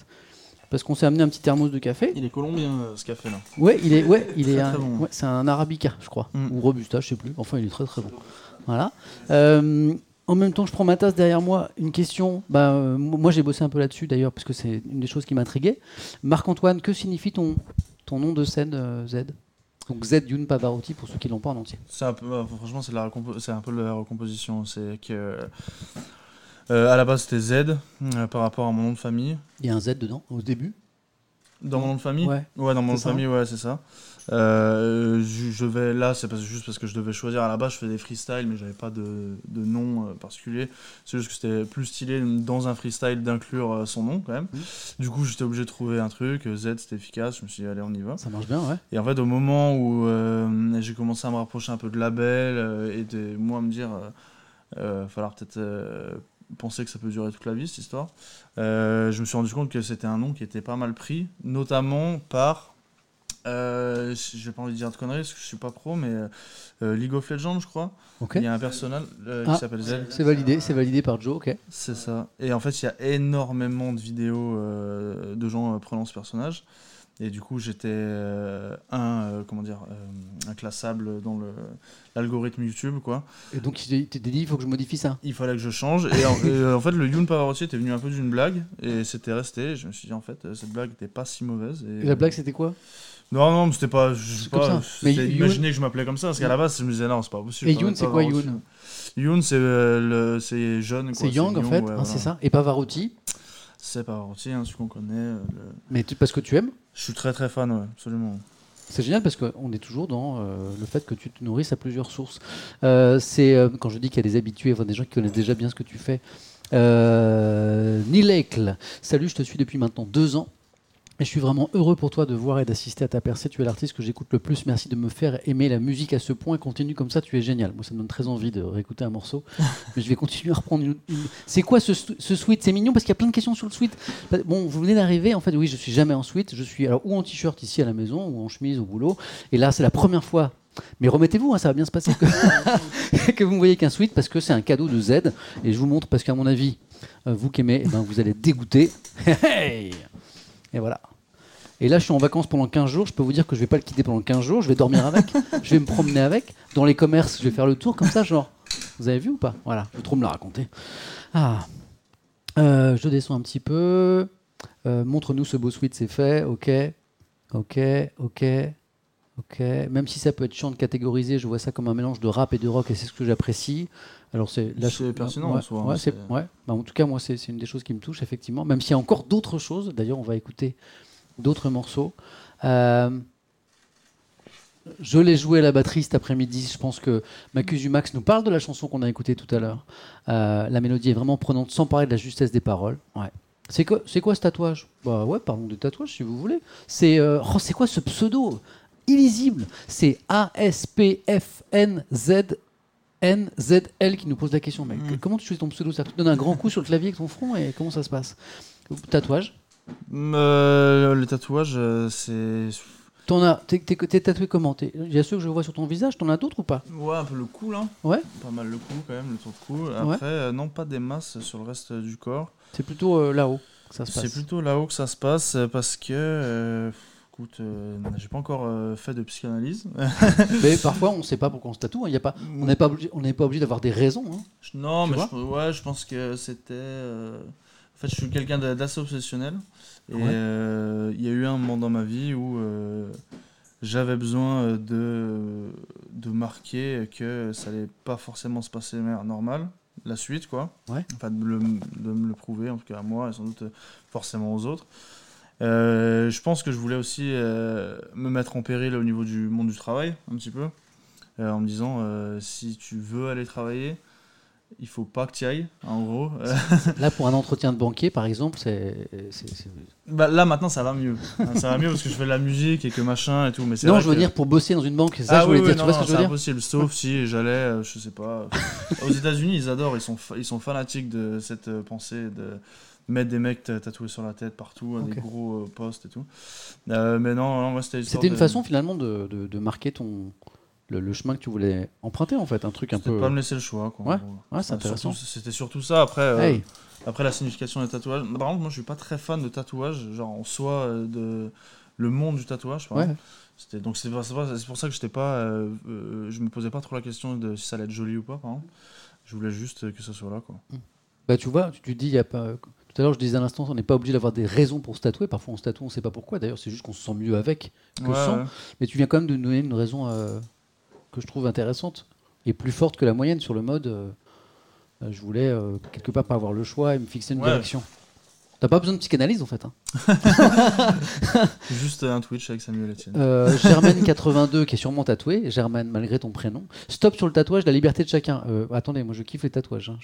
Parce qu'on s'est amené un petit thermos de café. Il est colombien euh, ce café là. Ouais, il est, ouais, il est, très un- bon. ouais, c'est un arabica, je crois, Mm. ou robusta, je sais plus. Enfin, il est très très bon. Voilà. Euh, En même temps, je prends ma tasse derrière moi. Une question. Bah, euh, moi, j'ai bossé un peu là-dessus d'ailleurs, parce que c'est une des choses qui m'intriguait. Marc-Antoine, que signifie ton, ton nom de scène Z? Donc Z Youn Pavarotti pour ceux qui l'ont pas en entier. C'est un peu, franchement, c'est la c'est un peu la recomposition. C'est que euh, à la base c'était Z euh, par rapport à mon nom de famille. Il y a un Z dedans au début. Dans mon nom de famille? Ouais. Ouais, dans mon nom de ça famille, ouais, c'est ça. Euh, je, je vais là, c'est parce- juste parce que je devais choisir. À la base, je fais des freestyles, mais j'avais pas de, de nom euh, particulier. C'est juste que c'était plus stylé dans un freestyle d'inclure euh, son nom quand même. Mhm. Du coup, j'étais obligé de trouver un truc. Z, c'était efficace. Je me suis dit, allez, on y va. Ça marche bien, ouais. Et en fait, au moment où j'ai commencé à me rapprocher un peu de label et de moi me dire, falloir peut-être penser que ça peut durer toute la vie cette histoire, euh, je me suis rendu compte que c'était un nom qui était pas mal pris, notamment par, euh, j'ai pas envie de dire de conneries parce que je suis pas pro, mais euh, League of Legends, je crois. Ok. Il y a un personnage euh, Ah. qui s'appelle Z. C'est validé, c'est validé par Joe, ok. C'est ça. Et en fait, il y a énormément de vidéos de gens prenant ce personnage. Et du coup, j'étais euh, un, euh, comment dire, euh, inclassable dans le- l'algorithme YouTube, quoi. Et donc, tu t'es dit, il faut que je modifie ça. Il fallait que je change. Et en, et, euh, en fait, le Yoon Pavarotti était venu un peu d'une blague. Et c'était resté. Je me suis dit, en fait, euh, cette blague n'était pas si mauvaise. Et, Et la blague, c'était quoi? Non, non, mais c'était pas. Je sais pas. C'était que je m'appelais comme ça. Parce qu'à la base, je me disais, non, c'est pas possible. Et Yoon, c'est quoi. Yoon? Yoon, c'est le- c'est jeune. C'est Yang, en fait, ouais, hein, voilà. c'est ça. Et Pavarotti, C'est Pavarotti, hein, celui qu'on connaît. le- mais tu- parce que tu aimes? Je suis très très fan, ouais, absolument. C'est génial parce qu'on est toujours dans euh, le fait que tu te nourrisses à plusieurs sources. Euh, c'est euh, quand je dis qu'il y a des habitués, des gens qui connaissent déjà bien ce que tu fais. Euh, salut, je te suis depuis maintenant deux ans. Et je suis vraiment heureux pour toi de voir et d'assister à ta percée. Tu es l'artiste que j'écoute le plus. Merci de me faire aimer la musique à ce point. Continue comme ça, tu es génial. Moi, ça me donne très envie de réécouter un morceau. Mais je vais continuer à reprendre une. une- C'est quoi ce, ce suite C'est mignon parce qu'il y a plein de questions sur le suite. Bon, vous venez d'arriver. En fait, oui, je suis jamais en suite. Je suis alors ou en t-shirt ici à la maison ou en chemise au boulot. Et là, c'est la première fois. Mais remettez-vous, hein, ça va bien se passer que, que vous ne voyez qu'un suite parce que c'est un cadeau de Z. Et je vous montre parce qu'à mon avis, euh, vous qui aimez, eh ben, vous allez être dégoûté. Hey et voilà. Et là, je suis en vacances pendant 15 jours. Je peux vous dire que je vais pas le quitter pendant 15 jours. Je vais dormir avec. je vais me promener avec. Dans les commerces, je vais faire le tour comme ça, genre. Vous avez vu ou pas? Voilà. Je veux trop me la raconter. Ah. Euh, je descends un petit peu. Euh, Montre-nous ce beau suite, c'est fait. Ok. Ok. Ok. Ok. Même si ça peut être chiant de catégoriser, je vois ça comme un mélange de rap et de rock et c'est ce que j'apprécie. Alors c'est pertinent, en ouais, soi, hein, ouais. Bah, en tout cas, moi, c'est une des choses qui me touche effectivement. Même s'il y a encore d'autres choses. D'ailleurs, on va écouter d'autres morceaux. Euh, je l'ai joué à la batterie cet après-midi. Je pense que Macusu Max nous parle de la chanson qu'on a écoutée tout à l'heure. Euh, la mélodie est vraiment prenante, sans parler de la justesse des paroles. Ouais. C'est quoi, c'est quoi ce tatouage? Bah ouais, parlons de tatouage si vous voulez. C'est euh, oh, c'est quoi ce pseudo? Illisible C'est A S P F N Z N Z L qui nous pose la question. Mec, Mm. comment tu choisis ton pseudo? Ça te donne un grand coup sur le clavier avec ton front et comment ça se passe? Tatouage Euh, les tatouages, euh, c'est. T'en as, t'es, t'es- t'es tatoué comment? Il y a ceux que je vois sur ton visage, t'en as d'autres ou pas? Ouais, un peu le cou là. Ouais. Pas mal le cou quand même, le tour de cou. Après, euh, non, pas des masses sur le reste du corps. C'est plutôt euh, là-haut que ça se passe. C'est plutôt là-haut que ça se passe parce que. Euh, écoute, euh, j'ai pas encore euh, fait de psychanalyse. Mais parfois, on sait pas pourquoi on se tatoue. hein. Il y a pas, on n'est pas obligé, on n'est pas obligé d'avoir des raisons. hein. Non, Tu mais je, ouais, je pense que c'était. euh, En fait, je suis quelqu'un d'a- d'assez obsessionnel. Et Ouais. il y a eu un moment dans ma vie où j'avais besoin de, de marquer que ça allait pas forcément se passer normale, la suite, quoi. Ouais. Enfin, de, le- de me le prouver, en tout cas à moi et sans doute forcément aux autres. Euh, je pense que je voulais aussi euh, me mettre en péril au niveau du monde du travail, un petit peu, euh, en me disant si tu veux aller travailler, il faut pas que tu ailles, en gros. Là, pour un entretien de banquier, par exemple, c'est. bah, là maintenant ça va mieux. Hein, ça va mieux parce que je fais de la musique et que machin et tout. Mais Non, vrai je veux que- dire pour bosser dans une banque. Ça Ah je oui, dire. oui, tu non, vois ce non, que je veux c'est dire impossible. Sauf si j'allais, je sais pas. Aux États-Unis, ils adorent, ils sont, ils sont fanatiques de cette pensée de mettre des mecs ta- tatoués sur la tête partout, à Ok. des gros euh, postes et tout. Euh, mais non, non, moi c'était une de- façon finalement de, de- de marquer ton le, le chemin que tu voulais emprunter en fait, un truc un peu. pas me laisser le choix. Quoi, Ouais, ouais, c'est intéressant. C'était surtout ça. Après, euh, après la signification des tatouages. Par contre, moi je suis pas très fan de tatouages, genre en soi, euh, de le monde du tatouage. par Ouais. C'était donc c'est pour, ça que j'étais pas, je me posais pas trop la question de si ça allait être joli ou pas. Par exemple. Je voulais juste que ça soit là, quoi. Bah, tu vois, tu, tu dis, il y a pas. Tout à l'heure, je disais à l'instant, on n'est pas obligé d'avoir des raisons pour se tatouer. Parfois, on se tatoue, on ne sait pas pourquoi. D'ailleurs, c'est juste qu'on se sent mieux avec que Ouais, sans. ouais. Mais tu viens quand même de nous donner une raison euh, que je trouve intéressante et plus forte que la moyenne sur le mode. euh, euh, je voulais euh, quelque part pas avoir le choix et me fixer une Ouais. direction. T'as pas besoin de psychanalyse en fait. hein. Juste un Twitch avec Samuel Etienne. Euh, Germaine82 qui est sûrement tatouée. Germaine, malgré ton prénom. Stop sur le tatouage, la liberté de chacun. Euh, attendez, moi je kiffe les tatouages. hein.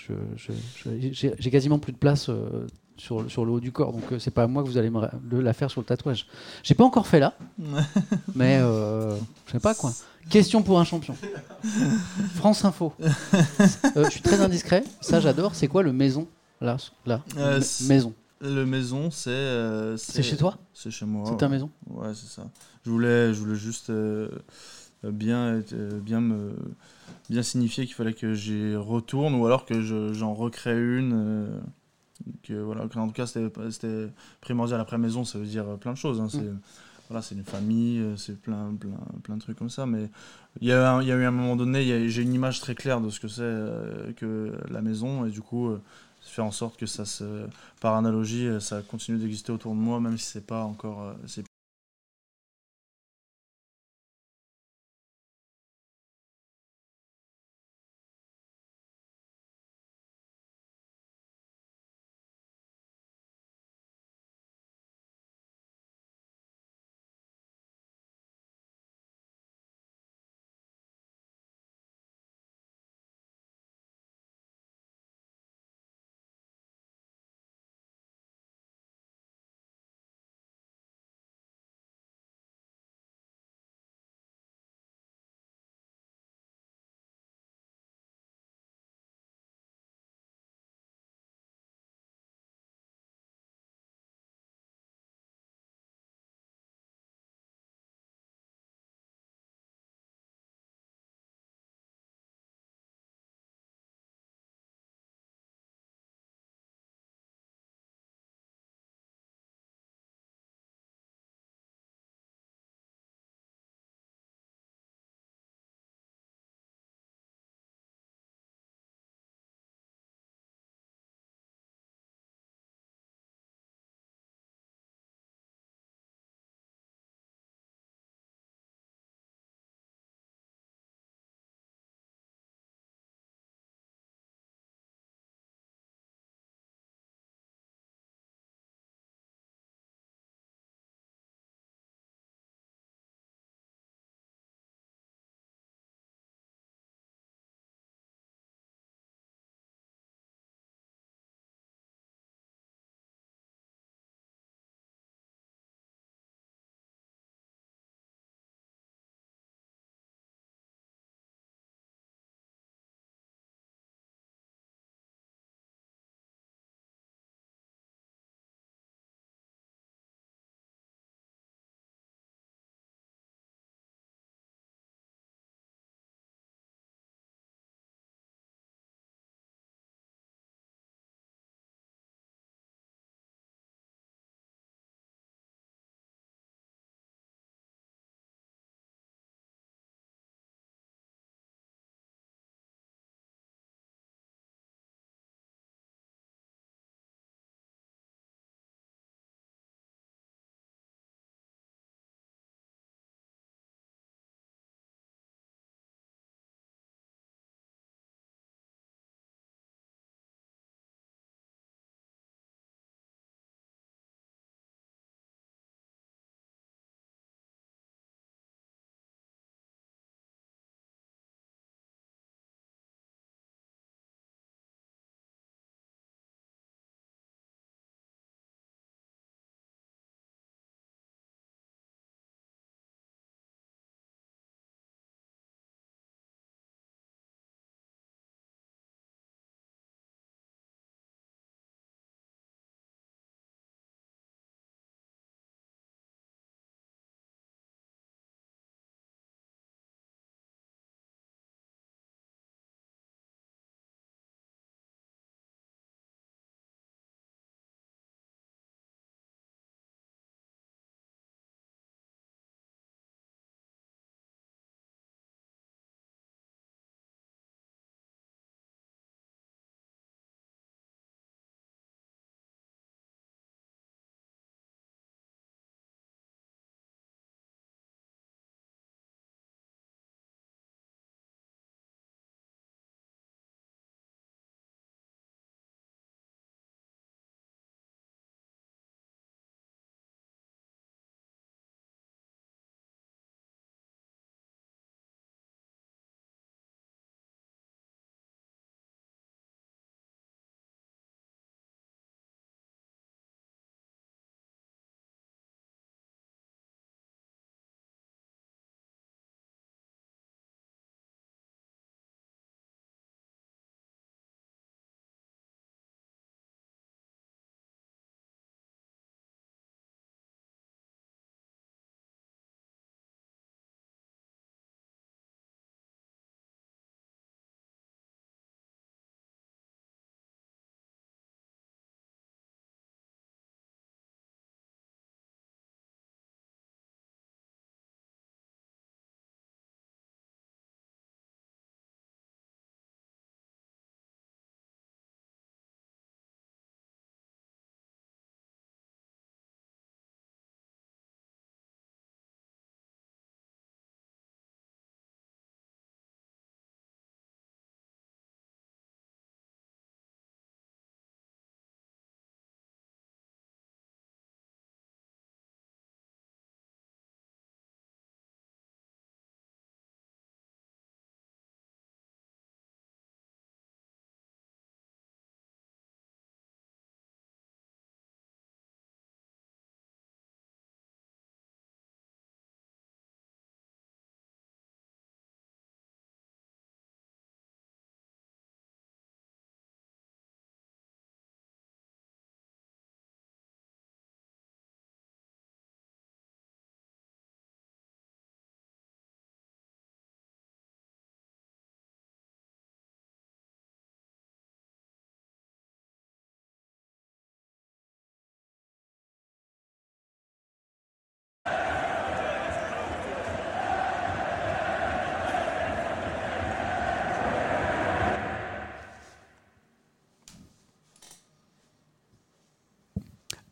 J'ai quasiment plus de place euh, sur, sur le haut du corps, donc euh, c'est pas à moi que vous allez me le- la faire sur le tatouage. J'ai pas encore fait là, mais je sais pas quoi. Question pour un champion. France Info. Je suis très indiscret. Ça j'adore. C'est quoi le maison? Là, là. Euh, maison. Le maison, c'est. euh, C'est chez toi C'est chez moi. C'est ouais. ta maison. Ouais, c'est ça. Je voulais, je voulais juste euh, bien, euh, bien, me, bien signifier qu'il fallait que j'y retourne ou alors que je- j'en recrée une. que, voilà, que en tout cas, c'était primordial. Après, maison, ça veut dire plein de choses. hein. C'est voilà, c'est une famille, c'est plein, plein, plein de trucs comme ça. Mais il y, a y a eu un moment donné, j'ai une image très claire de ce que c'est que la maison et du coup. Faire en sorte que ça se par analogie euh, ça continue d'exister autour de moi même si c'est pas encore euh,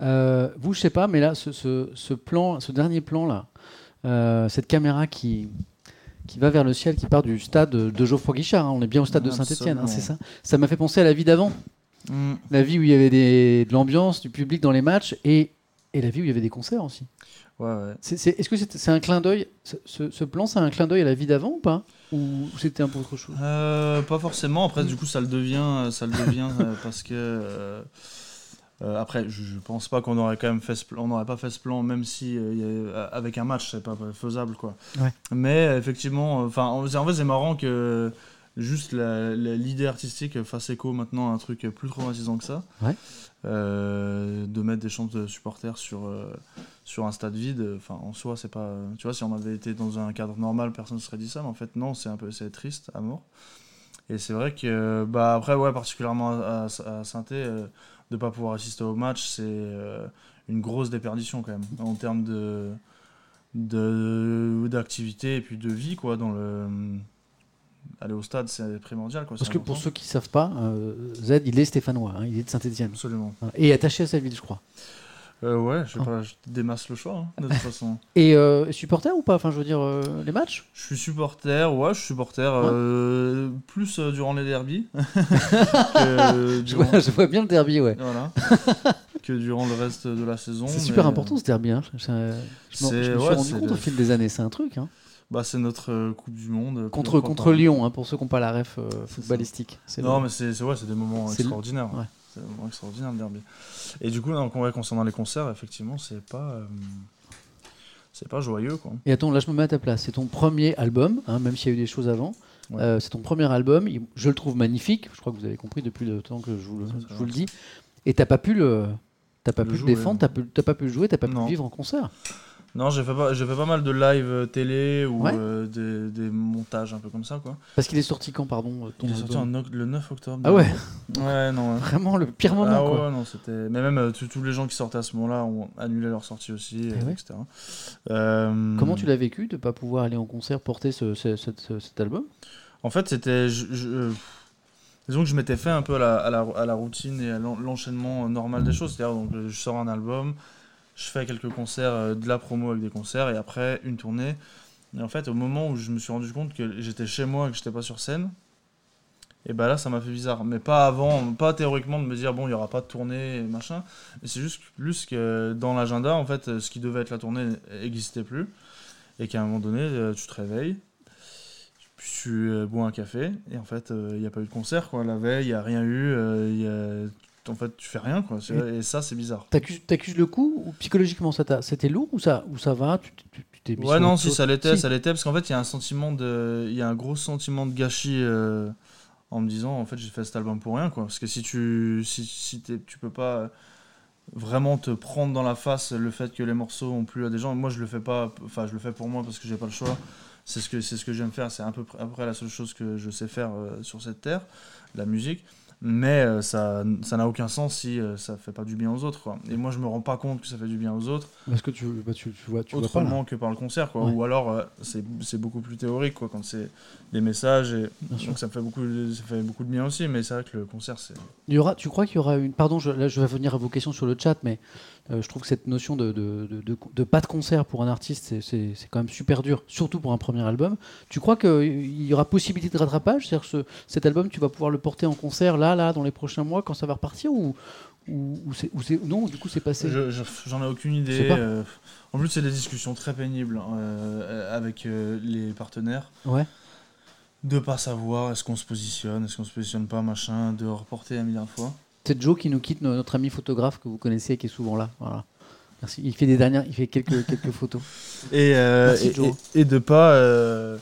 Euh, vous, je sais pas, mais là, ce, ce- ce plan, ce dernier plan là, euh, cette caméra qui qui va vers le ciel, qui part du stade de Geoffroy Guichard. hein. On est bien au stade de Saint-Etienne, Absolument. c'est ça? Ça m'a fait penser à la vie d'avant, Mm. la vie où il y avait des, de l'ambiance, du public dans les matchs, et, et la vie où il y avait des concerts aussi. Ouais, ouais. C'est- c'est- Est-ce que c'est c'est un clin d'œil ce, ce- ce plan, c'est un clin d'œil à la vie d'avant ou pas? Ou c'était un peu autre chose? Euh, pas forcément. Après, du coup, ça le devient, ça le devient euh, parce que. euh, euh, après, je, je pense pas qu'on aurait quand même fait ce plan, on n'aurait pas fait ce plan, même si euh, a- euh, avec un match, c'est pas faisable, quoi. Ouais. Mais effectivement, enfin, en en fait, c'est marrant que juste l'idée artistique fasse écho maintenant à un truc plus traumatisant que ça. Ouais. Euh, de mettre des chants de supporters sur euh, sur un stade vide. Enfin, en soi, c'est pas. Tu vois, si on avait été dans un cadre normal, personne ne serait dit ça. Mais en fait, non, c'est un peu, c'est triste à mort. Et c'est vrai que, bah après, ouais, particulièrement à, à, euh, de pas pouvoir assister au match, c'est euh, une grosse déperdition quand même en termes de de d'activité et puis de vie quoi dans le aller au stade c'est primordial quoi Parce que pour ceux qui savent pas, euh, Z, il est stéphanois, hein, il est de Saint-Etienne. absolument Et attaché à sa ville, je crois. Euh, ouais je sais pas je démasse le choix hein, de toute façon Et euh, supporter ou pas? Enfin, je veux dire, euh, les matchs? Je suis supporter, ouais, je suis supporter plus durant les derbies que, je vois, je vois bien le derby, ouais. voilà, que durant le reste de la saison. C'est mais, super important ce derby. Hein. Je, me suis ouais, rendu compte le- au fil des années, c'est un truc. Hein. Bah, c'est notre Coupe du Monde. Contre, contre. Lyon, hein, pour ceux qui n'ont pas la ref footballistique. Non, le- mais c'est ouais, c'est des moments le- extraordinaires. ouais. C'est des moments extraordinaires le derby. Et du coup, ouais, concernant les concerts, effectivement, c'est pas. euh, c'est pas joyeux, quoi. Et attends, là je me mets à ta place. C'est ton premier album, hein, même s'il y a eu des choses avant. Ouais. Euh, c'est ton premier album. Il- Je le trouve magnifique. Je crois que vous avez compris depuis le temps que je vous le, Ça, ça je vous le va. dis. Et t'as pas pu le, t'as pas Le pu jouer, le défendre, t'as pu- t'as pas pu le jouer, t'as pas pu Non. le vivre en concert. Non, j'ai fait, pas, j'ai fait pas mal de live euh, télé ou Ouais. euh, des, des montages un peu comme ça, quoi. Parce qu'il est sorti quand, pardon euh, ton Il est sorti en le 9 octobre. Ah ouais, Ouais, non, ouais. vraiment le pire moment ah quoi. ouais, non, c'était. Mais même euh, tous les gens qui sortaient à ce moment-là ont annulé leur sortie aussi, euh, Eh ouais. etc. Comment tu l'as vécu de pas pouvoir aller en concert porter ce, ce- ce- ce- cet album? En fait, c'était. je- je- Disons que je m'étais fait un peu à la, à la, à la routine et à l'en- l'enchaînement normal des choses. C'est-à-dire, donc, je sors un album, je fais quelques concerts, euh, de la promo avec des concerts, et après une tournée. Et en fait, au moment où je me suis rendu compte que j'étais chez moi et que j'étais pas sur scène, et bah là, ça m'a fait bizarre. Mais pas avant, pas théoriquement de me dire, bon, il y aura pas de tournée et machin. Mais c'est juste plus que dans l'agenda, en fait, ce qui devait être la tournée n'existait plus. Et qu'à un moment donné, euh, tu te réveilles, tu euh, bois un café, et en fait, il n'y a pas eu de concert, quoi. La veille, il n'y a rien eu, en fait, tu fais rien, quoi. Et ça, c'est bizarre. T'accuses le coup ou psychologiquement ça c'était lourd ou ça, ou ça va Tu tu- tu Ouais, non, si, ça l'était, Si. ça l'était, parce qu'en fait, il y a un sentiment de. Il y a un gros sentiment de gâchis euh, en me disant, en fait, j'ai fait cet album pour rien, quoi. Parce que si tu. Si, tu peux pas vraiment te prendre dans la face le fait que les morceaux ont plu à des gens. Moi, je le fais pas. Enfin, je le fais pour moi parce que j'ai pas le choix. C'est ce que, c'est ce que j'aime faire. C'est à peu près, à peu près la seule chose que je sais faire euh, sur cette terre, la musique. Mais euh, ça ça n'a aucun sens si euh, ça fait pas du bien aux autres. Quoi. Et moi, je me rends pas compte que ça fait du bien aux autres Parce que tu, bah, tu, tu vois, tu vois pas, autrement que par le concert quoi Ouais. ou alors euh, c'est beaucoup plus théorique quoi quand c'est des messages et donc ça me fait beaucoup ça fait beaucoup de bien aussi mais c'est vrai que le concert c'est Il y aura, tu crois qu'il y aura une. Pardon, je, là je vais venir à vos questions sur le chat, mais je trouve que cette notion de, de, de, de- de pas de concert pour un artiste, c'est- quand même super dur, surtout pour un premier album. Tu crois qu'il y aura possibilité de rattrapage? C'est-à-dire que ce- cet album, tu vas pouvoir le porter en concert là, là, dans les prochains mois, quand ça va repartir ou, ou, ou c'est- ou c'est- non, du coup c'est passé? Je- je- j'en ai aucune idée euh, en plus c'est des discussions très pénibles hein, euh, avec euh, les partenaires Ouais. de pas savoir est-ce qu'on se positionne est-ce qu'on se positionne pas machin de reporter un milliard de fois C'est Joe qui nous quitte, no- notre ami photographe que vous connaissez, qui est souvent là. Voilà. Merci. Il fait des dernières, il fait quelques, quelques photos. et, euh, Merci, et, Joe. et- et de pas euh,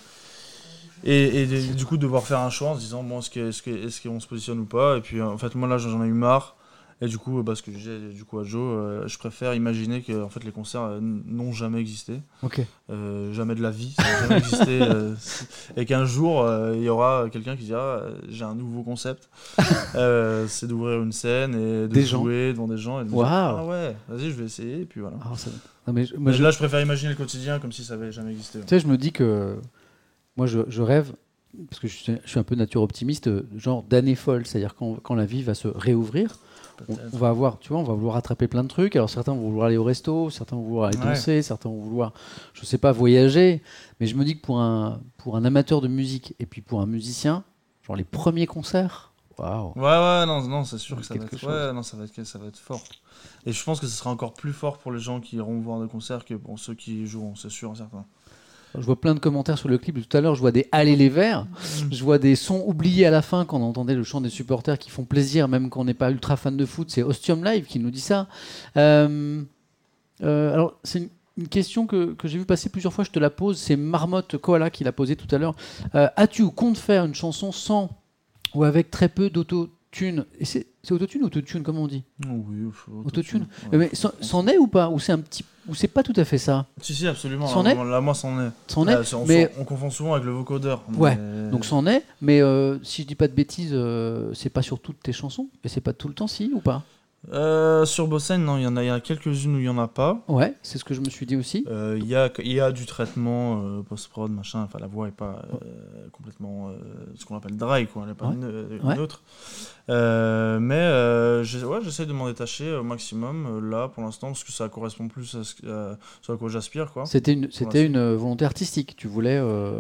et, et de- du coup devoir faire un choix en se disant bon que est-ce qu'on se positionne ou pas? Et puis euh, en fait moi là j'en ai eu marre et du coup bah, ce que je disais du coup à Joe euh, je préfère imaginer que en fait les concerts euh, n'ont jamais existé. Euh, jamais de la vie ça n'a jamais existé euh, si- et qu'un jour euh, il y aura quelqu'un qui dira euh, j'ai un nouveau concept. Euh, c'est d'ouvrir une scène et de Des gens. jouer devant des gens et de dire, ah ouais vas-y je vais essayer et puis voilà. Ah, ça- non, mais je- moi, Mais je- là je préfère imaginer le quotidien comme si ça avait jamais existé Tu sais, je me dis que moi, je, je rêve, parce que je suis, je suis un peu nature optimiste, genre d'année folle, c'est-à-dire quand, quand la vie va se réouvrir, on, va avoir, tu vois, on va vouloir rattraper plein de trucs. Alors certains vont vouloir aller au resto, certains vont vouloir aller Ouais. danser, certains vont vouloir, je sais pas, voyager. Mais je me dis que pour un, pour un amateur de musique et puis pour un musicien, genre les premiers concerts, waouh. Ouais, ouais, non, non c'est sûr que ça va, être, ouais, non, ça, va être, ça va être fort. Et je pense que ce sera encore plus fort pour les gens qui iront voir des concerts que pour ceux qui y joueront, c'est sûr, certain. Je vois plein de commentaires sur le clip de tout à l'heure. Je vois des Allez les Verts. Je vois des sons oubliés à la fin quand on entendait le chant des supporters qui font plaisir, même quand on n'est pas ultra fan de foot. C'est Ostium Live qui nous dit ça. Euh, euh, alors, c'est une, une question que, que j'ai vu passer plusieurs fois. Je te la pose. C'est Marmotte Koala qui l'a posée tout à l'heure. Euh, As-tu ou compte faire une chanson sans ou avec très peu d'autotune? Et c'est autotune ou autotune, comment on dit? Oui, Autotune. ouais. Mais c'en est ou pas? Ou c'est un petit ou c'est pas tout à fait ça Si, si, absolument. C'en là, est moi- Là, moi, c'en est. C'en est on, mais on confond souvent avec le vocodeur. Ouais, Donc c'en est, mais euh, si je dis pas de bêtises, euh, c'est pas sur toutes tes chansons Et c'est pas tout le temps, si ou pas? Euh, sur Bossen, non, il y en a, y a quelques-unes où il y en a pas. Ouais, c'est ce que je me suis dit aussi. Euh, Il y, a, y a du traitement euh, post-prod, machin. Enfin, la voix est pas complètement ce qu'on appelle dry, quoi. Elle est pas Ouais. mais ouais, j'essaie de m'en détacher au maximum là pour l'instant parce que ça correspond plus à ce, à ce à quoi j'aspire. C'était une, c'était une volonté artistique. Tu voulais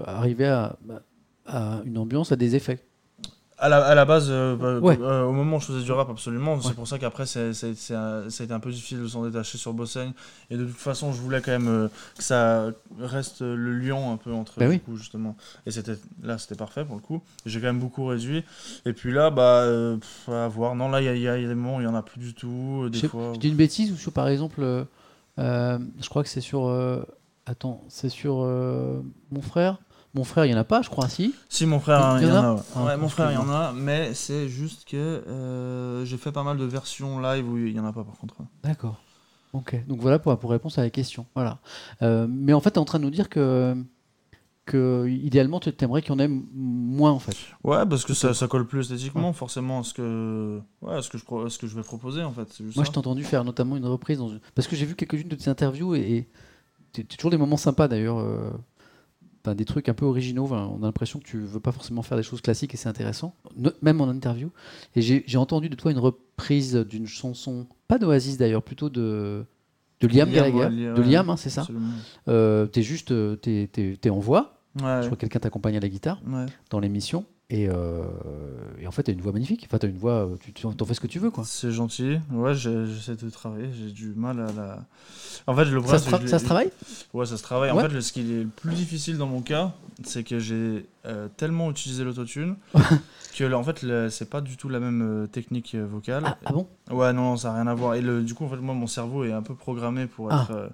arriver à, bah, à une ambiance, à des effets. À la, à la base, euh, bah, Ouais. euh, au moment où je faisais du rap, absolument. Ouais. C'est pour ça qu'après, ça a été un peu difficile de s'en détacher sur Bossaigne. Et de toute façon, je voulais quand même euh, que ça reste le lion un peu entre Bah oui. coup, justement. Et c'était là, c'était parfait pour le coup. J'ai quand même beaucoup réduit. Et puis là, bah, pff, à voir. Non, là, il y a, il y a des moments où il y en a plus du tout. Des Je, fois. je dis une bêtise ou sur par exemple, je crois que c'est sur. attends, c'est sur mon frère. Mon frère, il y en a pas, je crois, si. Si, mon frère, Il y en a a. ouais. Ah, Ouais, mon frère, il y en a. Mais c'est juste que euh, j'ai fait pas mal de versions live où il y en a pas par contre. D'accord. Ok. Donc voilà pour, pour réponse à la question. Voilà. Euh, mais en fait, tu es en train de nous dire que, que idéalement, tu aimerais qu'il y en ait moins, en fait. Ouais, parce que ça, ça colle plus esthétiquement, forcément, à ce que, ouais, à ce que, je, à ce que je vais proposer, en fait. Juste Moi, je t'ai entendu faire notamment une reprise dans une... parce que j'ai vu quelques-unes de tes interviews et, et c'est toujours des moments sympas d'ailleurs. euh, enfin, des trucs un peu originaux. Enfin, on a l'impression que tu veux pas forcément faire des choses classiques et c'est intéressant, même en interview. Et j'ai entendu de toi une reprise d'une chanson, pas d'Oasis d'ailleurs, plutôt de de Liam, Liam, Gallagher, Liam, de. Liam, hein, c'est ça. Euh, t'es juste, euh, t'es, en voix. Ouais, Je crois que quelqu'un t'accompagne à la guitare ouais. dans l'émission. Et, euh, et en fait, t'as une voix magnifique. Enfin, t'as une voix, euh, tu t'en fais ce que tu veux, quoi. C'est gentil. Ouais, j'essaie de travailler. J'ai du mal à la. En fait, le Ça problème, se, tra- ça se travaille? Ouais, ça se travaille. En fait, ce qui est le plus difficile dans mon cas, c'est que j'ai euh, tellement utilisé l'autotune que, en fait, c'est pas du tout la même technique vocale. ah, ah bon? Ouais, non, non, ça n'a rien à voir. Et le, du coup, en fait, moi, mon cerveau est un peu programmé pour Ah. être. euh,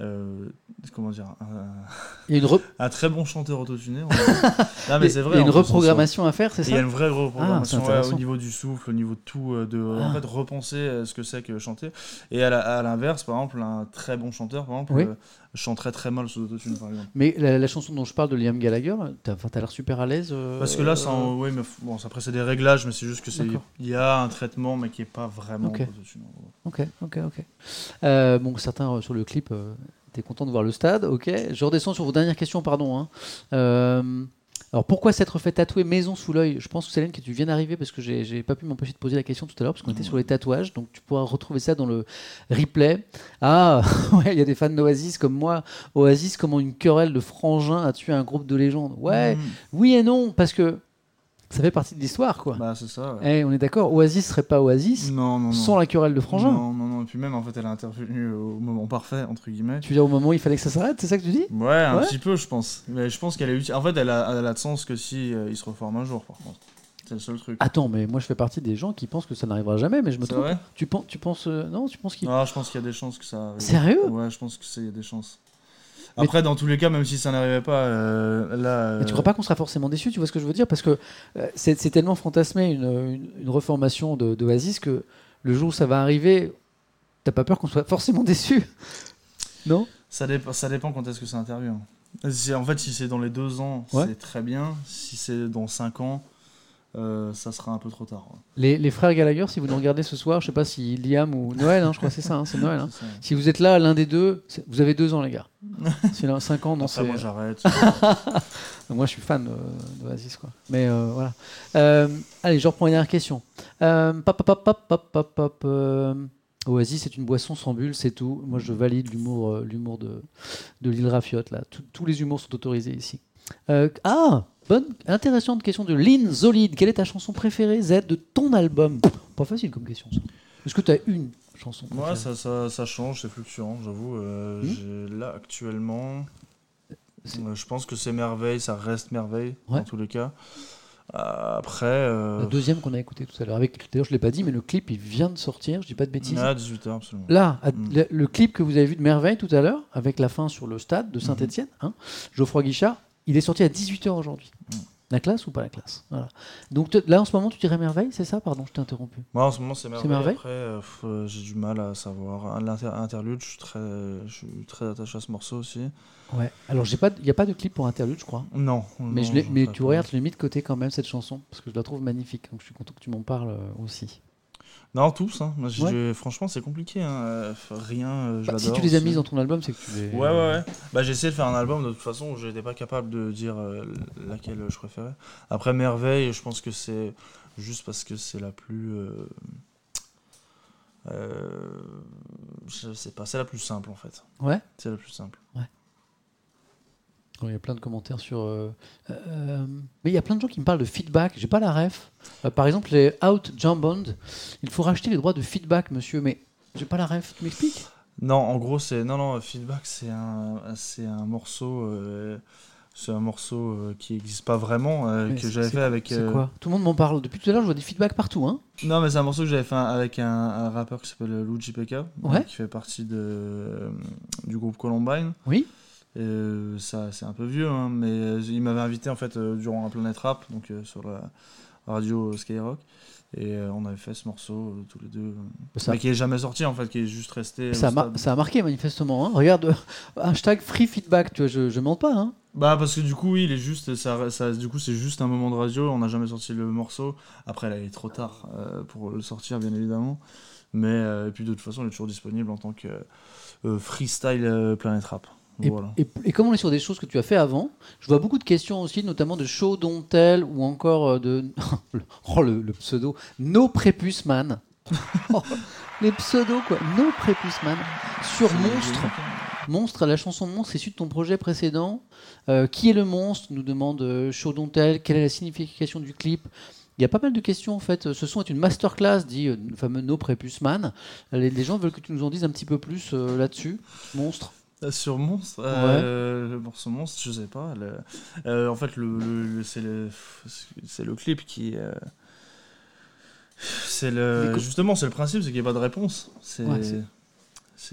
euh, comment dire un, une, très bon chanteur autotuné. on va dire. non, mais c'est vrai. il y a une reprogrammation à faire, c'est soi. Il y a ça une vraie reprogrammation Ah, ouais, intéressant. au niveau du souffle, au niveau de tout, euh, de Ah. en fait, repenser euh, ce que c'est que chanter. Et à l'inverse, par exemple, un très bon chanteur, par exemple, Oui. Euh, chanterait très mal sous autotune, par exemple. Mais la, la chanson dont je parle de Liam Gallagher, t'as t'as l'air super à l'aise. euh, Parce que là, c'est en- ouais, mais bon, après, c'est des réglages, mais c'est juste que c'est il y a un traitement, mais qui est pas vraiment Ok. autotune. Ok, ok, ok. Euh, bon, certains euh, sur le clip euh, étaient contents de voir le stade. Ok, je redescends sur vos dernières questions, pardon. hein. Alors, pourquoi s'être fait tatouer maison sous l'œil? Je pense, Céline, que tu viens d'arriver parce que j'ai pas pu m'empêcher de poser la question tout à l'heure parce qu'on était sur les tatouages. Donc, tu pourras retrouver ça dans le replay. Ah, ouais, il y a des fans d'Oasis comme moi. Oasis, comment une querelle de frangins a tué un groupe de légendes. Ouais, Mm. oui et non, parce que ça fait partie de l'histoire, quoi. Bah, c'est ça. ouais. Eh, on est d'accord, Oasis serait pas Oasis Non, non, non. sans la querelle de frangins. Non, non, non. Et puis même, en fait, elle a intervenu au moment parfait, entre guillemets. Tu veux dire au moment où il fallait que ça s'arrête, c'est ça que tu dis? Ouais, un Ouais. petit peu, je pense. Mais je pense qu'elle est utile. En fait, elle a, elle a de sens que si euh, il se reforme un jour, par contre. C'est le seul truc. Attends, mais moi je fais partie des gens qui pensent que ça n'arrivera jamais, mais je me trompe. Tu penses, tu penses, euh, non, tu penses qu'il. Ah, je pense qu'il y a des chances que ça arrive. Sérieux? Ouais, je pense que c'est- il y a des chances. Mais- Après, dans tous les cas, même si ça n'arrivait pas, euh, là. Mais tu euh, crois pas qu'on sera forcément déçu Tu vois ce que je veux dire? Parce que euh, c'est tellement fantasmé une, une, une reformation de d'Oasis que le jour où ça va arriver, t'as pas peur qu'on soit forcément déçu Non? Ça, dépend, ça dépend quand est-ce que ça intervient. Si- En fait, si c'est dans les deux ans, Ouais. c'est très bien. Si c'est dans cinq ans, euh, ça sera un peu trop tard. Les, les frères Gallagher, si vous nous regardez ce soir, je sais pas si Liam ou Noël, hein, je crois que c'est ça, hein, c'est Noël. hein. Si vous êtes là, l'un des deux, vous avez deux ans, les gars. Si l'un 5 ans, non, c'est. moi j'arrête. Moi, je suis fan euh, d'Oasis, quoi. Mais euh, voilà. Euh, allez, je reprends une dernière question. Pop, pop, pop, pop, pop, pop, Oasis, c'est une boisson sans bulle, c'est tout. Moi, je valide l'humour, l'humour de, de l'île Rafiotte, là. Tous les humours sont autorisés ici. Euh, ah, bonne, intéressante question de Lynn Zolide. Quelle est ta chanson préférée, Z, de ton album? Pas facile comme question, ça. Est-ce que tu as une chanson Moi, préférée? ça, ça, ça change, c'est fluctuant, j'avoue. Euh, Hmm? Là, actuellement, euh, je pense que c'est merveille, ça reste merveille, Ouais. dans tous les cas. Après, euh, La deuxième qu'on a écoutée tout à l'heure. Avec, d'ailleurs, je l'ai pas dit, mais le clip, il vient de sortir. Je dis pas de bêtises. à 18h, absolument. Là, à- Mm. le, clip que vous avez vu de Merveille tout à l'heure, avec la fin sur le stade de. Saint-Etienne, Geoffroy Guichard, il est sorti à 18h aujourd'hui. Mm. La classe ou pas la classe? Voilà. Donc là, en ce moment, tu dirais Merveille, c'est ça? Pardon, je t'ai interrompu. Moi, en ce moment, c'est merveille. merveille? Après, euh, euh, j'ai du mal à savoir. À L'inter- Interlude, je suis très, je suis très attaché à ce morceau aussi. Ouais. Alors, j'ai pas, il n'y a pas de clip pour interlude, je crois. Non. Mais, non, je mais tu regardes, je l'ai mis de côté quand même cette chanson parce que je la trouve magnifique. Donc je suis content que tu m'en parles euh, aussi. Non, tous. Hein. Moi, Ouais. Franchement, c'est compliqué. hein. Euh, Rien, euh, je Bah, si l'adore tu les as mises dans ton album, c'est que tu les. Ouais, ouais, ouais. Bah, j'ai essayé de faire un album de toute façon où je n'étais pas capable de dire euh, laquelle je préférais. Après, Merveille, je pense que c'est juste parce que c'est la plus. euh, euh, je sais pas, c'est la plus simple en fait. Ouais. C'est la plus simple. Il y a plein de commentaires sur. euh, euh, mais il y a plein de gens qui me parlent de feedback. J'ai pas la ref. Euh, par exemple, les Out Jambond. Il faut racheter les droits de feedback, monsieur. Mais j'ai pas la ref. Tu m'expliques? Non, en gros, c'est. Non, non, Feedback, c'est un, c'est un morceau. euh, C'est un morceau euh, qui n'existe pas vraiment, euh, que j'avais fait avec. C'est euh, quoi? Tout le monde m'en parle. Depuis tout à l'heure, je vois des feedbacks partout. Hein Non, mais c'est un morceau que j'avais fait avec un, un rappeur qui s'appelle Luigi Pekka, Ouais. qui fait partie de, euh, du groupe Columbine. Oui. Et, euh, ça, c'est un peu vieux, hein, mais euh, il m'avait invité en fait euh, durant un Planet Rap, donc sur la radio Skyrock. Et on avait fait ce morceau tous les deux. Ça, mais qui est jamais sorti en fait, qui est juste resté. ça, a ça marqué manifestement. hein. Regarde, hashtag free feedback. Tu vois, je, je mens pas. Hein Bah parce que du coup oui il est juste ça, ça du coup c'est juste un moment de radio on n'a jamais sorti le morceau après là il est trop tard euh, pour le sortir bien évidemment mais euh, et puis de toute façon il est toujours disponible en tant que euh, freestyle Planet Rap Et, voilà et- et comme on est sur des choses que tu as fait avant, je vois beaucoup de questions aussi, notamment de Show ou encore euh, de. oh, le, le pseudo. No Prepuce Man. Oh, les pseudos, quoi. No Prepuce Man. Sur Monstre. Monstre, la chanson Monstre issue de ton projet précédent. Euh, qui est le monstre nous demande euh, Show Don't Tell. Quelle est la signification du clip? Il y a pas mal de questions en fait. Ce son est une masterclass, dit euh, le fameux No Prepuce Man. Les, les gens veulent que tu nous en dises un petit peu plus euh, là-dessus. Monstre. Euh, sur Monstre euh, le morceau Monstre je sais pas le- euh, en fait le, c'est le c'est le clip qui euh, c'est le justement c'est le principe c'est qu'il n'y a pas de réponse. C'est Ouais,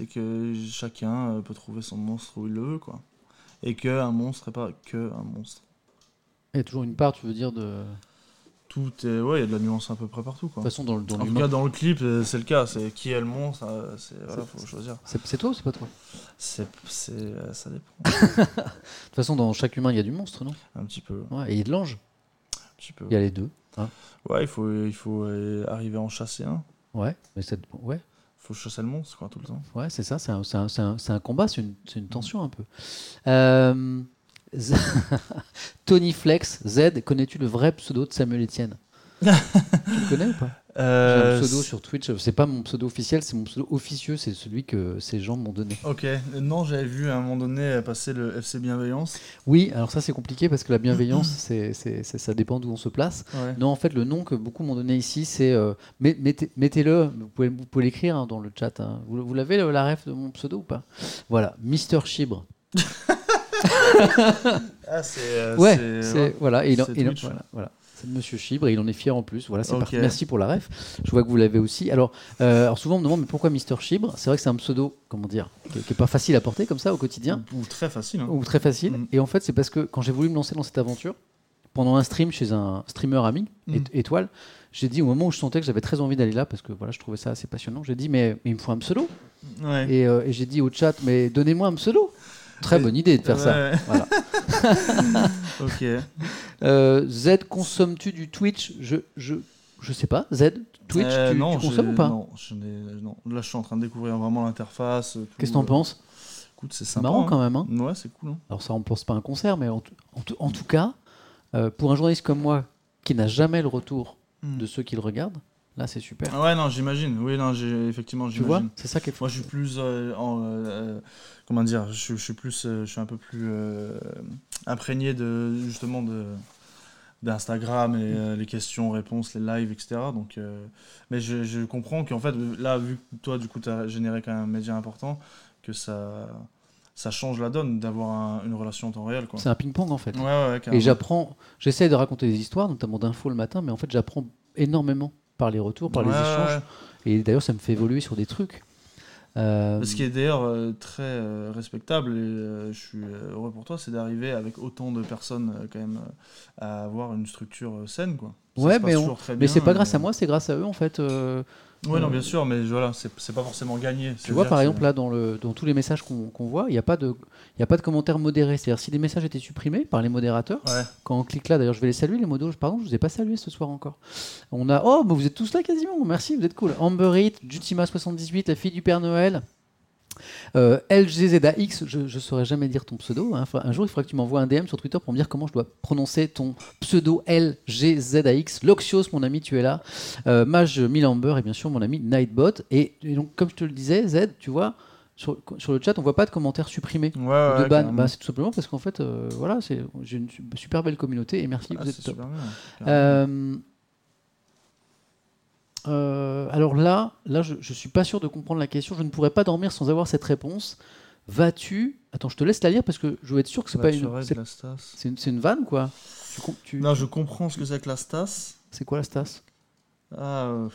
que chacun peut trouver son monstre où il le veut quoi. Et que un monstre n'est pas que un monstre. Il y a toujours une part, tu veux dire, de. De tout est ouais il y a de la nuance à peu près partout quoi. Toute façon, dans, le- dans en tout cas dans le clip euh, c'est le cas. C'est qui est le monstre c'est voilà faut choisir. C'est toi ou c'est pas toi? C'est euh, ça dépend. De toute façon, dans chaque humain, il y a du monstre, non? Un petit peu. Ouais, et il y a de l'ange. un petit peu. Il y a les deux. ouais il faut il faut euh, arriver à en chasser un. Ouais, mais c'est ouais, faut chasser le monstre quoi tout le temps. Ouais, c'est ça. C'est un, un- un- un combat, c'est une, une tension un peu. Euh, Tony Flex, Z, connais-tu le vrai pseudo de Samuel Etienne Tu le connais ou pas J'ai Euh, un pseudo sur Twitch. C'est pas mon pseudo officiel, c'est mon pseudo officieux. C'est celui que ces gens m'ont donné. Ok, non, j'avais vu à un moment donné passer le FC Bienveillance. Oui, alors ça c'est compliqué parce que la bienveillance, c'est, c'est- c'est- ça dépend d'où on se place. Ouais. Non, en fait, le nom que beaucoup m'ont donné ici, c'est. euh, met- mettez, mettez-le, vous pouvez, vous pouvez l'écrire hein, dans le chat. hein. Vous, vous l'avez le- la ref de mon pseudo ou pas? Voilà, Mister Chibre. Ah, c'est. Ouais, c'est-. Voilà, et il en- c'est et il en- Twitch. voilà, voilà. C'est de Monsieur Chibre et il en est fier en plus. Voilà, c'est parti. Merci pour la ref. Je vois que vous l'avez aussi. Alors, euh, alors souvent on me demande mais pourquoi Mister Chibre? C'est vrai que c'est un pseudo, comment dire, qui n'est pas facile à porter comme ça au quotidien. Ou très facile. Hein. ou très facile. Mm. Et en fait, c'est parce que quand j'ai voulu me lancer dans cette aventure, pendant un stream chez un streamer ami, Mm. Ét- Étoile, j'ai dit au moment où je sentais que j'avais très envie d'aller là, parce que voilà, je trouvais ça assez passionnant, j'ai dit, mais, mais il me faut un pseudo. Ouais. Et, euh, et j'ai dit au chat, mais donnez-moi un pseudo. Très bonne idée de faire ça. Ouais. Voilà. ok. Euh, Z, consommes-tu du Twitch? Je, je, je sais pas. Z, Twitch, Euh, tu, non, tu consommes ou pas? non, je n'ai- non. Là, je suis en train de découvrir vraiment l'interface. tout, Qu'est-ce que t'en euh, penses? Écoute, c'est sympa. marrant hein. quand même. Hein Ouais, c'est cool. hein. Alors ça, on pense pas à un concert, mais en, tout- en tout- en tout cas, euh, pour un journaliste comme moi, qui n'a jamais le retour Hmm. de ceux qui le regardent, là, c'est super. Ouais, non, j'imagine. Oui, non, j'ai effectivement, tu vois j'imagine. C'est ça qui est fou. Moi, je suis plus euh, en, euh, comment dire, je, je suis plus, euh, je suis un peu plus euh, imprégné de justement de d'Instagram et euh, les questions, réponses, les lives, etc. Donc, euh, mais je, je comprends qu'en fait, là, vu que toi, du coup, tu as généré quand même un média important, que ça, ça change la donne d'avoir un- une relation en temps réel. C'est un ping-pong en fait. Ouais, ouais, ouais, Et j'apprends, j'essaie de raconter des histoires, notamment d'infos le matin, mais en fait, j'apprends énormément par les retours, par les échanges. Et d'ailleurs, ça me fait évoluer sur des trucs. Euh, Ce qui est d'ailleurs euh, très euh, respectable et je suis heureux pour toi, c'est d'arriver avec autant de personnes quand même à avoir une structure saine quoi. Ouais, mais on- mais c'est pas grâce à euh, moi, c'est grâce à eux en fait. euh, Oui, non, euh, bien sûr, mais voilà, c'est pas forcément gagné. Tu vois, par exemple, là, dans, le, dans tous les messages qu'on voit, il n'y a, pas de- y a pas de commentaires modérés. C'est-à-dire, si des messages étaient supprimés par les modérateurs, Ouais. quand on clique là, d'ailleurs, je vais les saluer, les modos. Pardon, je ne vous ai pas salué ce soir encore. On a. Oh, mais vous êtes tous là quasiment. Merci, vous êtes cool. Amber Heat, Jutima78, la fille du Père Noël. Euh, LGZAX, je ne saurais jamais dire ton pseudo. hein. Un jour, il faudra que tu m'envoies un DM sur Twitter pour me dire comment je dois prononcer ton pseudo LGZAX. Loxios, mon ami, tu es là. Euh, Mage Milamber et bien sûr mon ami Nightbot. Et, et donc, comme je te le disais, Z, tu vois, sur, sur le chat, on voit pas de commentaires supprimés Ouais, ou ouais, de ban. Bah, c'est tout simplement parce qu'en fait, euh, voilà, c'est j'ai une su- super belle communauté et merci, Ah, vous êtes top. super bien. Euh, alors là, là, je, je suis pas sûr de comprendre la question. Je ne pourrais pas dormir sans avoir cette réponse. Vas-tu Attends, je te laisse la lire parce que je veux être sûr que c'est pas une. C'est une, une vanne quoi. Tu Non, je comprends ce que c'est que la Stas. C'est quoi la Stas? Ah, euh,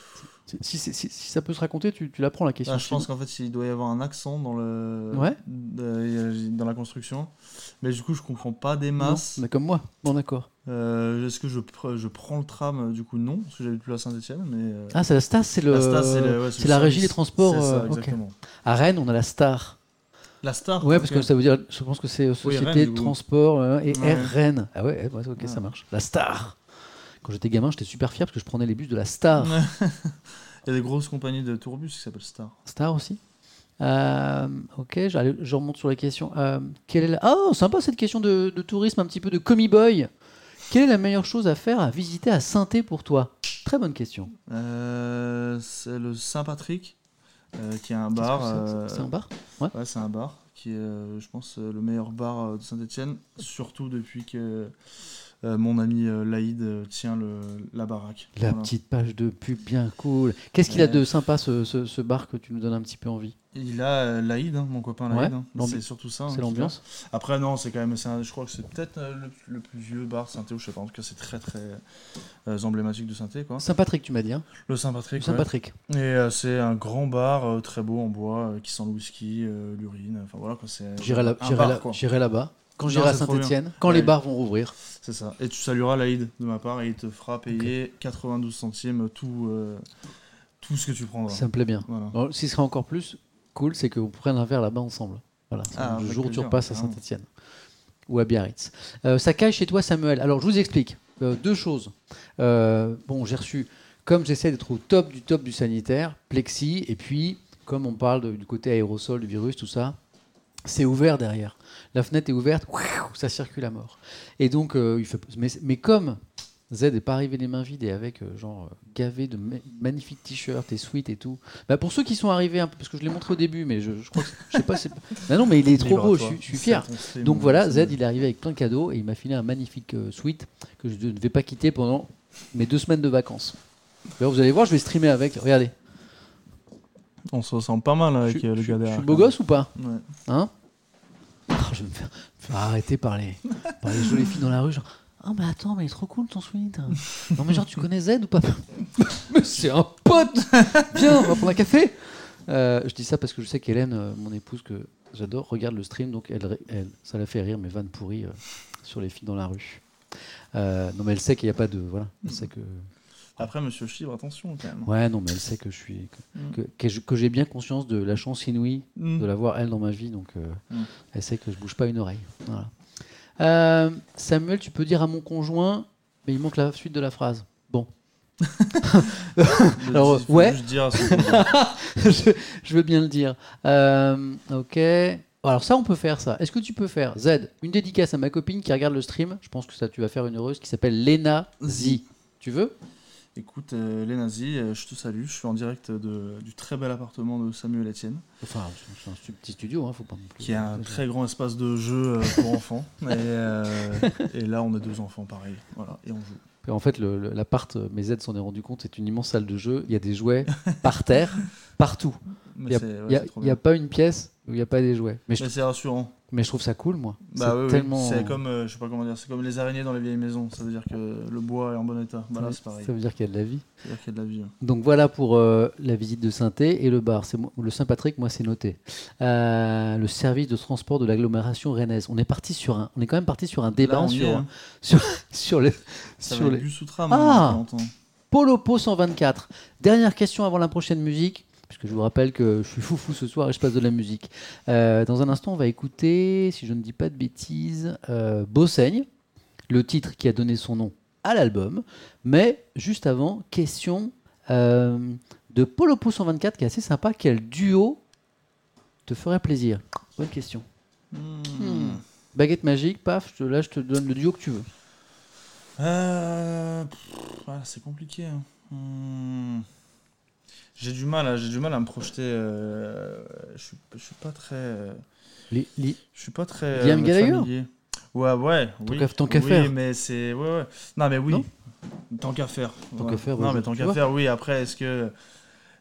Si, si, si- si- si ça peut se raconter, tu, tu la prends la question. ah, je pense qu'en fait, il doit y avoir un accent dans le Ouais. de- dans la construction. Mais du coup, je comprends pas des Non, masses. mais comme moi. Bon, d'accord. Euh, Est-ce que je, pr- je prends le tram euh, Du coup, non, parce que j'habite plus à Saint-Etienne. Mais euh, Ah, c'est la Stas, c'est le. la ouais, la régie des transports. Ça, exactement. À Rennes, on a la Star. La Star Ouais, parce que ça veut dire, je pense que c'est Société Rennes, de. Transport euh, et Ouais. Rennes. Ah ouais, ouais, ok, Ouais. ça marche. La Star. Quand j'étais gamin, j'étais super fier parce que je prenais les bus de la Star. Il y a des grosses compagnies de tourbus qui s'appellent Star. Star aussi. Euh, ok, je remonte sur les questions. Euh, quelle est la... Oh, sympa cette question de, de tourisme, un petit peu de commie boy. Quelle est la meilleure chose à faire, à visiter à saint pour toi? Très bonne question. Euh, c'est le Saint-Patrick, euh, qui est un bar. c'est euh, C'est un bar? Ouais. Ouais, c'est un bar qui est, je pense, le meilleur bar de Saint-Etienne, surtout depuis que euh, mon ami euh, Laïd euh, tient le, la baraque. La Voilà. petite page de pub bien cool. Qu'est-ce qu'il a de sympa ce, ce- ce bar que tu nous donnes un petit peu envie? Il a Laïd, hein, mon copain Ouais, Laïd. hein. C'est surtout ça. hein, C'est l'ambiance. Après, non, c'est quand même. un- je crois que c'est peut-être le, le plus vieux bar Saint-Théo, je sais pas. En tout cas, c'est très très emblématique de Saint-Thé. Saint-Patrick, tu m'as dit. Le Saint-Patrick. ouais. Saint-Patrick. Et c'est un grand bar très beau en bois qui sent le whisky, l'urine. Enfin voilà quoi. C'est j'irai là-bas. Quand j'irai à. Saint-Etienne, quand Ouais. les bars vont rouvrir. C'est ça. Et tu salueras Laïd de ma part et il te fera payer 92 centimes tout, euh, tout ce que tu prendras. Ça me plaît bien. Voilà. Alors, ce qui serait encore plus cool, c'est qu'on prenne un verre là-bas ensemble. Voilà, Ah, le jour où tu repasses à. Saint-Etienne ou à Biarritz. Euh, ça caille chez toi, Samuel. Alors, je vous explique Euh, deux choses. Bon, j'ai reçu, comme j'essaie d'être au top du top du sanitaire, plexi, et puis, comme on parle de- du côté aérosol, du virus, tout ça, c'est ouvert derrière. La fenêtre est ouverte, ça circule à mort. Et donc, euh, il fait, mais, mais comme Z n'est pas arrivé les mains vides et avec euh, genre euh, gavé de ma- magnifiques t-shirts et sweats et tout. Bah pour ceux qui sont arrivés un peu, parce que je l'ai montré au début, mais je, je crois que c'est- je sais pas. Bah non, mais il est trop beau. Je suis, je fier. Donc voilà, Z, il est arrivé avec plein de cadeaux et il m'a filé un magnifique euh, suite que je ne vais pas quitter pendant mes deux semaines de vacances. Vous allez voir, je vais streamer avec. Regardez. On se ressent pas mal avec je, le je- gars je derrière. suis beau gosse ou pas Ouais. Hein Oh, Je vais me faire, arrêter par les, par les jolies filles dans la rue. Genre, oh, mais attends, mais il est trop cool ton sweat. Non, mais genre, tu connais Z ou pas? Mais c'est un pote Viens, on va prendre un café Euh, Je dis ça parce que je sais qu'Hélène, euh, mon épouse, que j'adore, regarde le stream, donc elle, elle- ça la fait rire, mes vannes pourries euh, sur les filles dans la rue. Non, mais elle sait qu'il n'y a pas de. Voilà. Elle sait que. Après, monsieur Chibre, attention quand même. Ouais, non, mais elle sait que je suis. que- Mm. que, je- j'ai bien conscience de la chance inouïe Mm. de l'avoir elle dans ma vie, donc euh, Mm. elle sait que je bouge pas une oreille. Voilà. Euh, Samuel, tu peux dire à mon conjoint, mais il manque la suite de la phrase. Bon. Alors, ouais. conjoint. je, je veux bien le dire. Euh, ok. Alors ça, on peut faire ça. Est-ce que tu peux faire, Z, une dédicace à ma copine qui regarde le stream Je pense que ça, tu vas faire une heureuse, qui s'appelle Lena Z. Tu veux? Écoute, euh, les nazis, euh, je te salue. Je suis en direct de- du très bel appartement de Samuel Etienne, Enfin, c'est un petit studio, hein, faut pas plus. qui a un très grand espace de jeu euh, pour enfants. Et, et là, on a deux enfants, pareil. Voilà, et on joue. En fait, l'appart, mes Z s'en est rendu compte, c'est une immense salle de jeu. Il y a des jouets par terre, partout. Il n'y a, ouais, pas une pièce où il n'y a pas des jouets. Mais Mais c'est rassurant. mais je trouve ça cool, moi. Bah c'est oui, tellement. Comme, euh, je sais pas comment dire, c'est comme les araignées dans les vieilles maisons. Ça veut dire que le bois est en bon état. Bah là, c'est pareil. Ça veut dire qu'il y a de la vie. Ça veut dire qu'il y a de la vie. hein. Donc voilà pour euh, la visite de saint et le bar. C'est le Saint-Patrick, moi c'est noté. Euh, le service de transport de l'agglomération rennaise. On est parti sur un, on est quand même parti sur un débat Là, sur, est, hein. sur les Ça sur les bus ou tram, Ah. Polopo 124. Dernière question avant la prochaine musique. Puisque je vous rappelle que je suis foufou ce soir et je passe de la musique. Euh, dans un instant, on va écouter, si je ne dis pas de bêtises, euh, Bossaigne, le titre qui a donné son nom à l'album. Mais juste avant, question euh, de Polopo 124 qui est assez sympa. Quel duo te ferait plaisir? Bonne question. Hmm. Baguette magique, paf, je te- là je te donne le duo que tu veux. Euh, ah, c'est compliqué. hein. Hmm. J'ai du mal, à- j'ai du mal à me projeter. euh, je suis, je suis pas très, euh, Les- les- je suis pas très. Liam euh, Gallagher familier. Ouais, ouais. Tant oui. qu'à- tant qu'à oui, faire. mais c'est, ouais, ouais. Non, mais oui. Non tant qu'à faire. Tant Ouais. qu'à faire, Non, mais tant qu'à faire, oui. Après, est-ce que,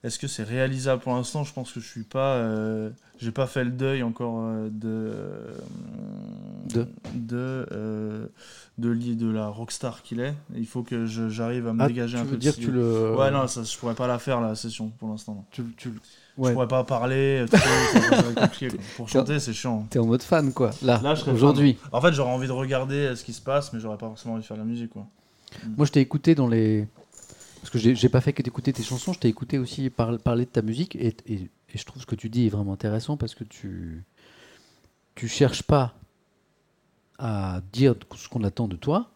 est-ce que c'est réalisable pour l'instant? Je pense que je suis pas, euh, j'ai pas fait le deuil encore euh, de, De de, euh, de, de la rockstar qu'il est. Il faut que je- j'arrive à me Ah, dégager tu un veux peu. de dire que style. tu le. Ouais, non, ça, je pourrais pas la faire la session pour l'instant. Tu, tu- Je ouais. pourrais pas parler. trop, compliqué, quoi. Pour chanter, c'est chiant. T'es en mode fan, quoi. Là, Là, je aujourd'hui. En fait, j'aurais envie de regarder euh, ce qui se passe, mais j'aurais pas forcément envie de faire de la musique, quoi. Moi, je t'ai écouté dans les. Parce que j'ai pas fait que d'écouter tes chansons, je t'ai écouté aussi par- parler de ta musique. Et, je trouve ce que tu dis est vraiment intéressant parce que tu. Tu cherches pas à dire ce qu'on attend de toi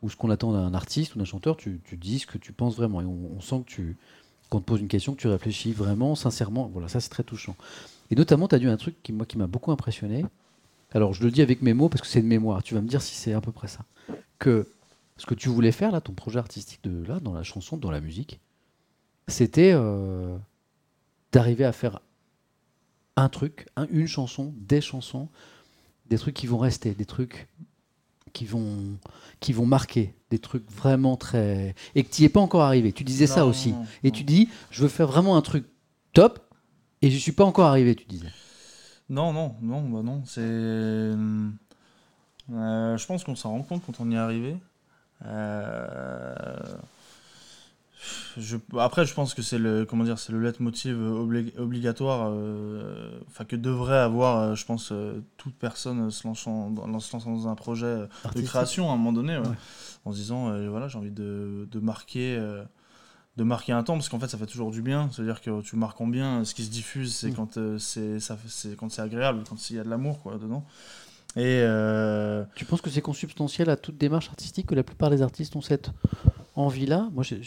ou ce qu'on attend d'un artiste ou d'un chanteur. Tu, tu dis ce que tu penses vraiment. Et on, on sent que tu. Quand on te pose une question, que tu réfléchis vraiment, sincèrement. Voilà, ça, c'est très touchant. Et notamment, tu as dit un truc qui, moi, qui m'a beaucoup impressionné. Alors, je le dis avec mes mots parce que c'est de mémoire. Tu vas me dire si c'est à peu près ça. Que ce que tu voulais faire, là, ton projet artistique de là, dans la chanson, dans la musique, c'était euh, d'arriver à faire un truc, un- une chanson, des chansons, des trucs qui vont rester, des trucs qui vont, qui vont marquer, des trucs vraiment très. et que tu n'y es pas encore arrivé. Tu disais ça aussi. non, Et tu dis, je veux faire vraiment un truc top, et je suis pas encore arrivé, tu disais. Non, non, non, bah non. C'est. euh, je pense qu'on s'en rend compte quand on y est arrivé. Euh, je- après, je pense que c'est le comment dire, c'est le leitmotiv obli- obligatoire, euh, enfin que devrait avoir, euh, je pense, euh, toute personne se lançant dans, se lançant dans un projet de création à un moment donné, ouais. Ouais. en se disant, voilà, j'ai envie de, de marquer. de marquer un temps parce qu'en fait ça fait toujours du bien c'est à dire que tu marques en bien ce qui se diffuse c'est Mm. quand c'est quand c'est agréable quand il y a de l'amour quoi dedans et euh, Tu penses que c'est consubstantiel à toute démarche artistique que la plupart des artistes ont cette envie-là? Moi, j'ai-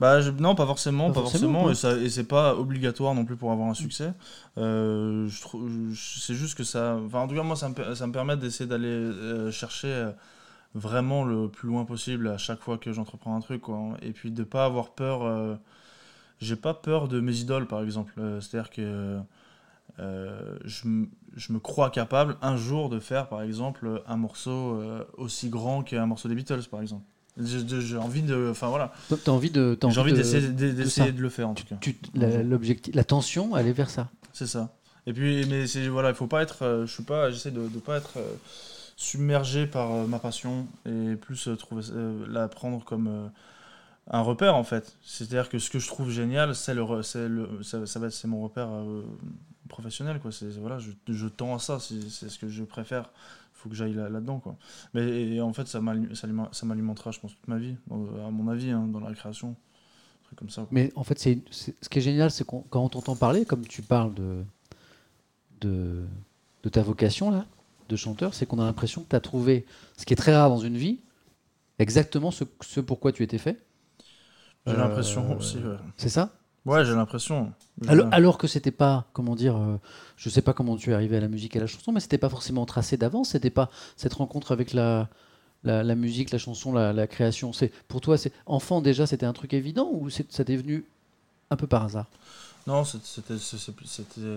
bah je- non pas forcément Pas pas, forcément, et, et c'est pas obligatoire non plus pour avoir un succès. Euh, je trouve je- c'est juste que ça enfin en tout cas moi ça me, per- ça me permet d'essayer d'aller euh, chercher vraiment le plus loin possible à chaque fois que j'entreprends un truc quoi et puis de pas avoir peur j'ai pas peur de mes idoles par exemple. Euh, c'est à dire que euh, je, me crois capable un jour de faire par exemple un morceau euh, aussi grand qu'un morceau des Beatles par exemple. J'ai envie de enfin voilà. T'as envie de. j'ai envie de- d'essayer de, le faire en tout cas. tu- la, l'objectif, la tension, elle est vers ça. c'est ça. Et puis mais c'est voilà il faut pas être euh, je suis pas j'essaie de, de pas être submergé par ma passion et plus trouver la prendre comme un repère en fait. C'est à dire que ce que je trouve génial c'est le re- c'est le ça, ça va être c'est mon repère euh, professionnel quoi c'est voilà je, je tends à ça c'est c'est ce que je préfère faut que j'aille là, dedans quoi mais et en fait ça ça aliment- ça m'alimentera je pense toute ma vie euh, à mon avis hein, dans la création comme ça. Mais en fait, c'est, c'est- ce qui est génial, c'est qu'on- quand on t'entend parler, comme tu parles de, de, de ta vocation, là, de chanteur, c'est qu'on a l'impression que tu as trouvé, ce qui est très rare dans une vie, exactement ce, ce pourquoi tu étais fait. J'ai Euh, l'impression aussi. Ouais, C'est ça? Ouais, j'ai l'impression. alors, alors que c'était pas, comment dire, euh, je sais pas comment tu es arrivé à la musique et à la chanson, mais c'était pas forcément tracé d'avance, c'était pas cette rencontre avec la, la, la musique, la chanson, la, la création. C'est Pour toi, c'est enfant déjà, c'était un truc évident ou ça t'est venu un peu par hasard? Non, c'était,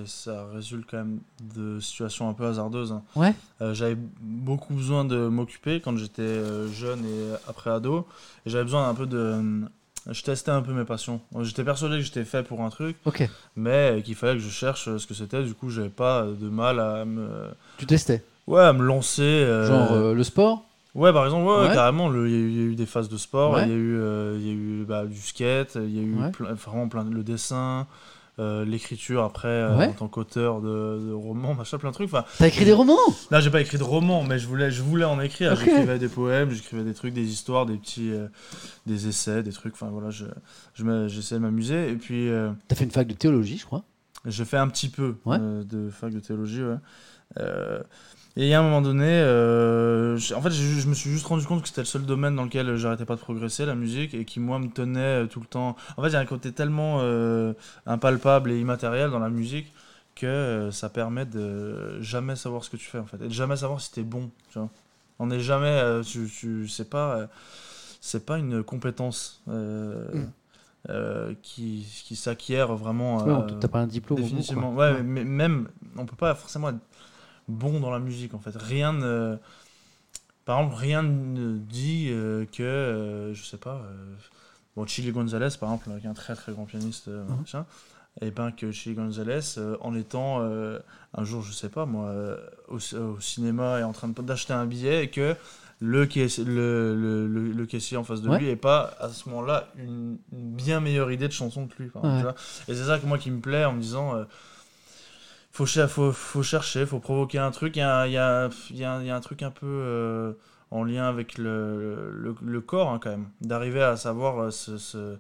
ça résulte quand même de situations un peu hasardeuses. hein. Ouais Euh, j'avais beaucoup besoin de m'occuper quand j'étais euh, jeune et après ado. Et j'avais besoin un peu de. Euh, Je testais un peu mes passions. J'étais persuadé que j'étais fait pour un truc, Ok, mais qu'il fallait que je cherche ce que c'était. Du coup, j'avais pas de mal à me. tu testais? Ouais, à me lancer. euh, Genre euh, le sport? Ouais, par exemple, ouais, carrément. le- Il y, a eu- il y a eu des phases de sport, Ouais. il y a eu, euh, il y a eu bah, du skate, il y a eu Ouais. plein- vraiment plein de, le dessin, euh, l'écriture après euh, Ouais. en tant qu'auteur de, de romans, machin, plein de trucs. Enfin, T'as écrit des romans Là, j'ai pas écrit de roman, mais je voulais, je voulais en écrire. J'écrivais des poèmes, j'écrivais des trucs, des histoires, des petits, euh, des essais, des trucs. Enfin voilà, je, je j'essayais de m'amuser. Et puis, T'as fait une fac de théologie, je crois. j'ai fait un petit peu Ouais. de fac de théologie. Ouais. Euh, et il y a un moment donné, euh, en fait, je, je me suis juste rendu compte que c'était le seul domaine dans lequel j'arrêtais pas de progresser, la musique, et qui moi me tenait euh, tout le temps. En fait, il y a un côté tellement euh, impalpable et immatériel dans la musique que euh, ça permet de jamais savoir ce que tu fais en fait, et de jamais savoir si t'es bon. Tu vois. On n'est jamais, euh, tu, tu c'est pas, euh, c'est pas une compétence. euh, Mm. euh, qui, qui s'acquiert vraiment Ouais, euh, on- T'as pas un diplôme définitivement ouais, mais même on peut pas forcément être bon dans la musique en fait rien ne par exemple rien ne dit euh, que euh, je sais pas euh, bon Chili Gonzalez par exemple qui est un très très grand pianiste euh, Mhm. machin, et ben que Chili Gonzalez en étant un jour je sais pas moi au, au cinéma et en train de- d'acheter un billet et que le, caissier- le, le, le, le caissier en face de Ouais. lui est pas à ce moment-là une, une bien meilleure idée de chanson que lui. par exemple, Ouais. tu vois. Et c'est ça que moi qui me plaît en me disant faut, faut, faut chercher, faut provoquer un truc. Il y a, il y, a, il y, a, il y a un truc un peu euh, en lien avec le, le, le corps hein, quand même. D'arriver à savoir euh, ce.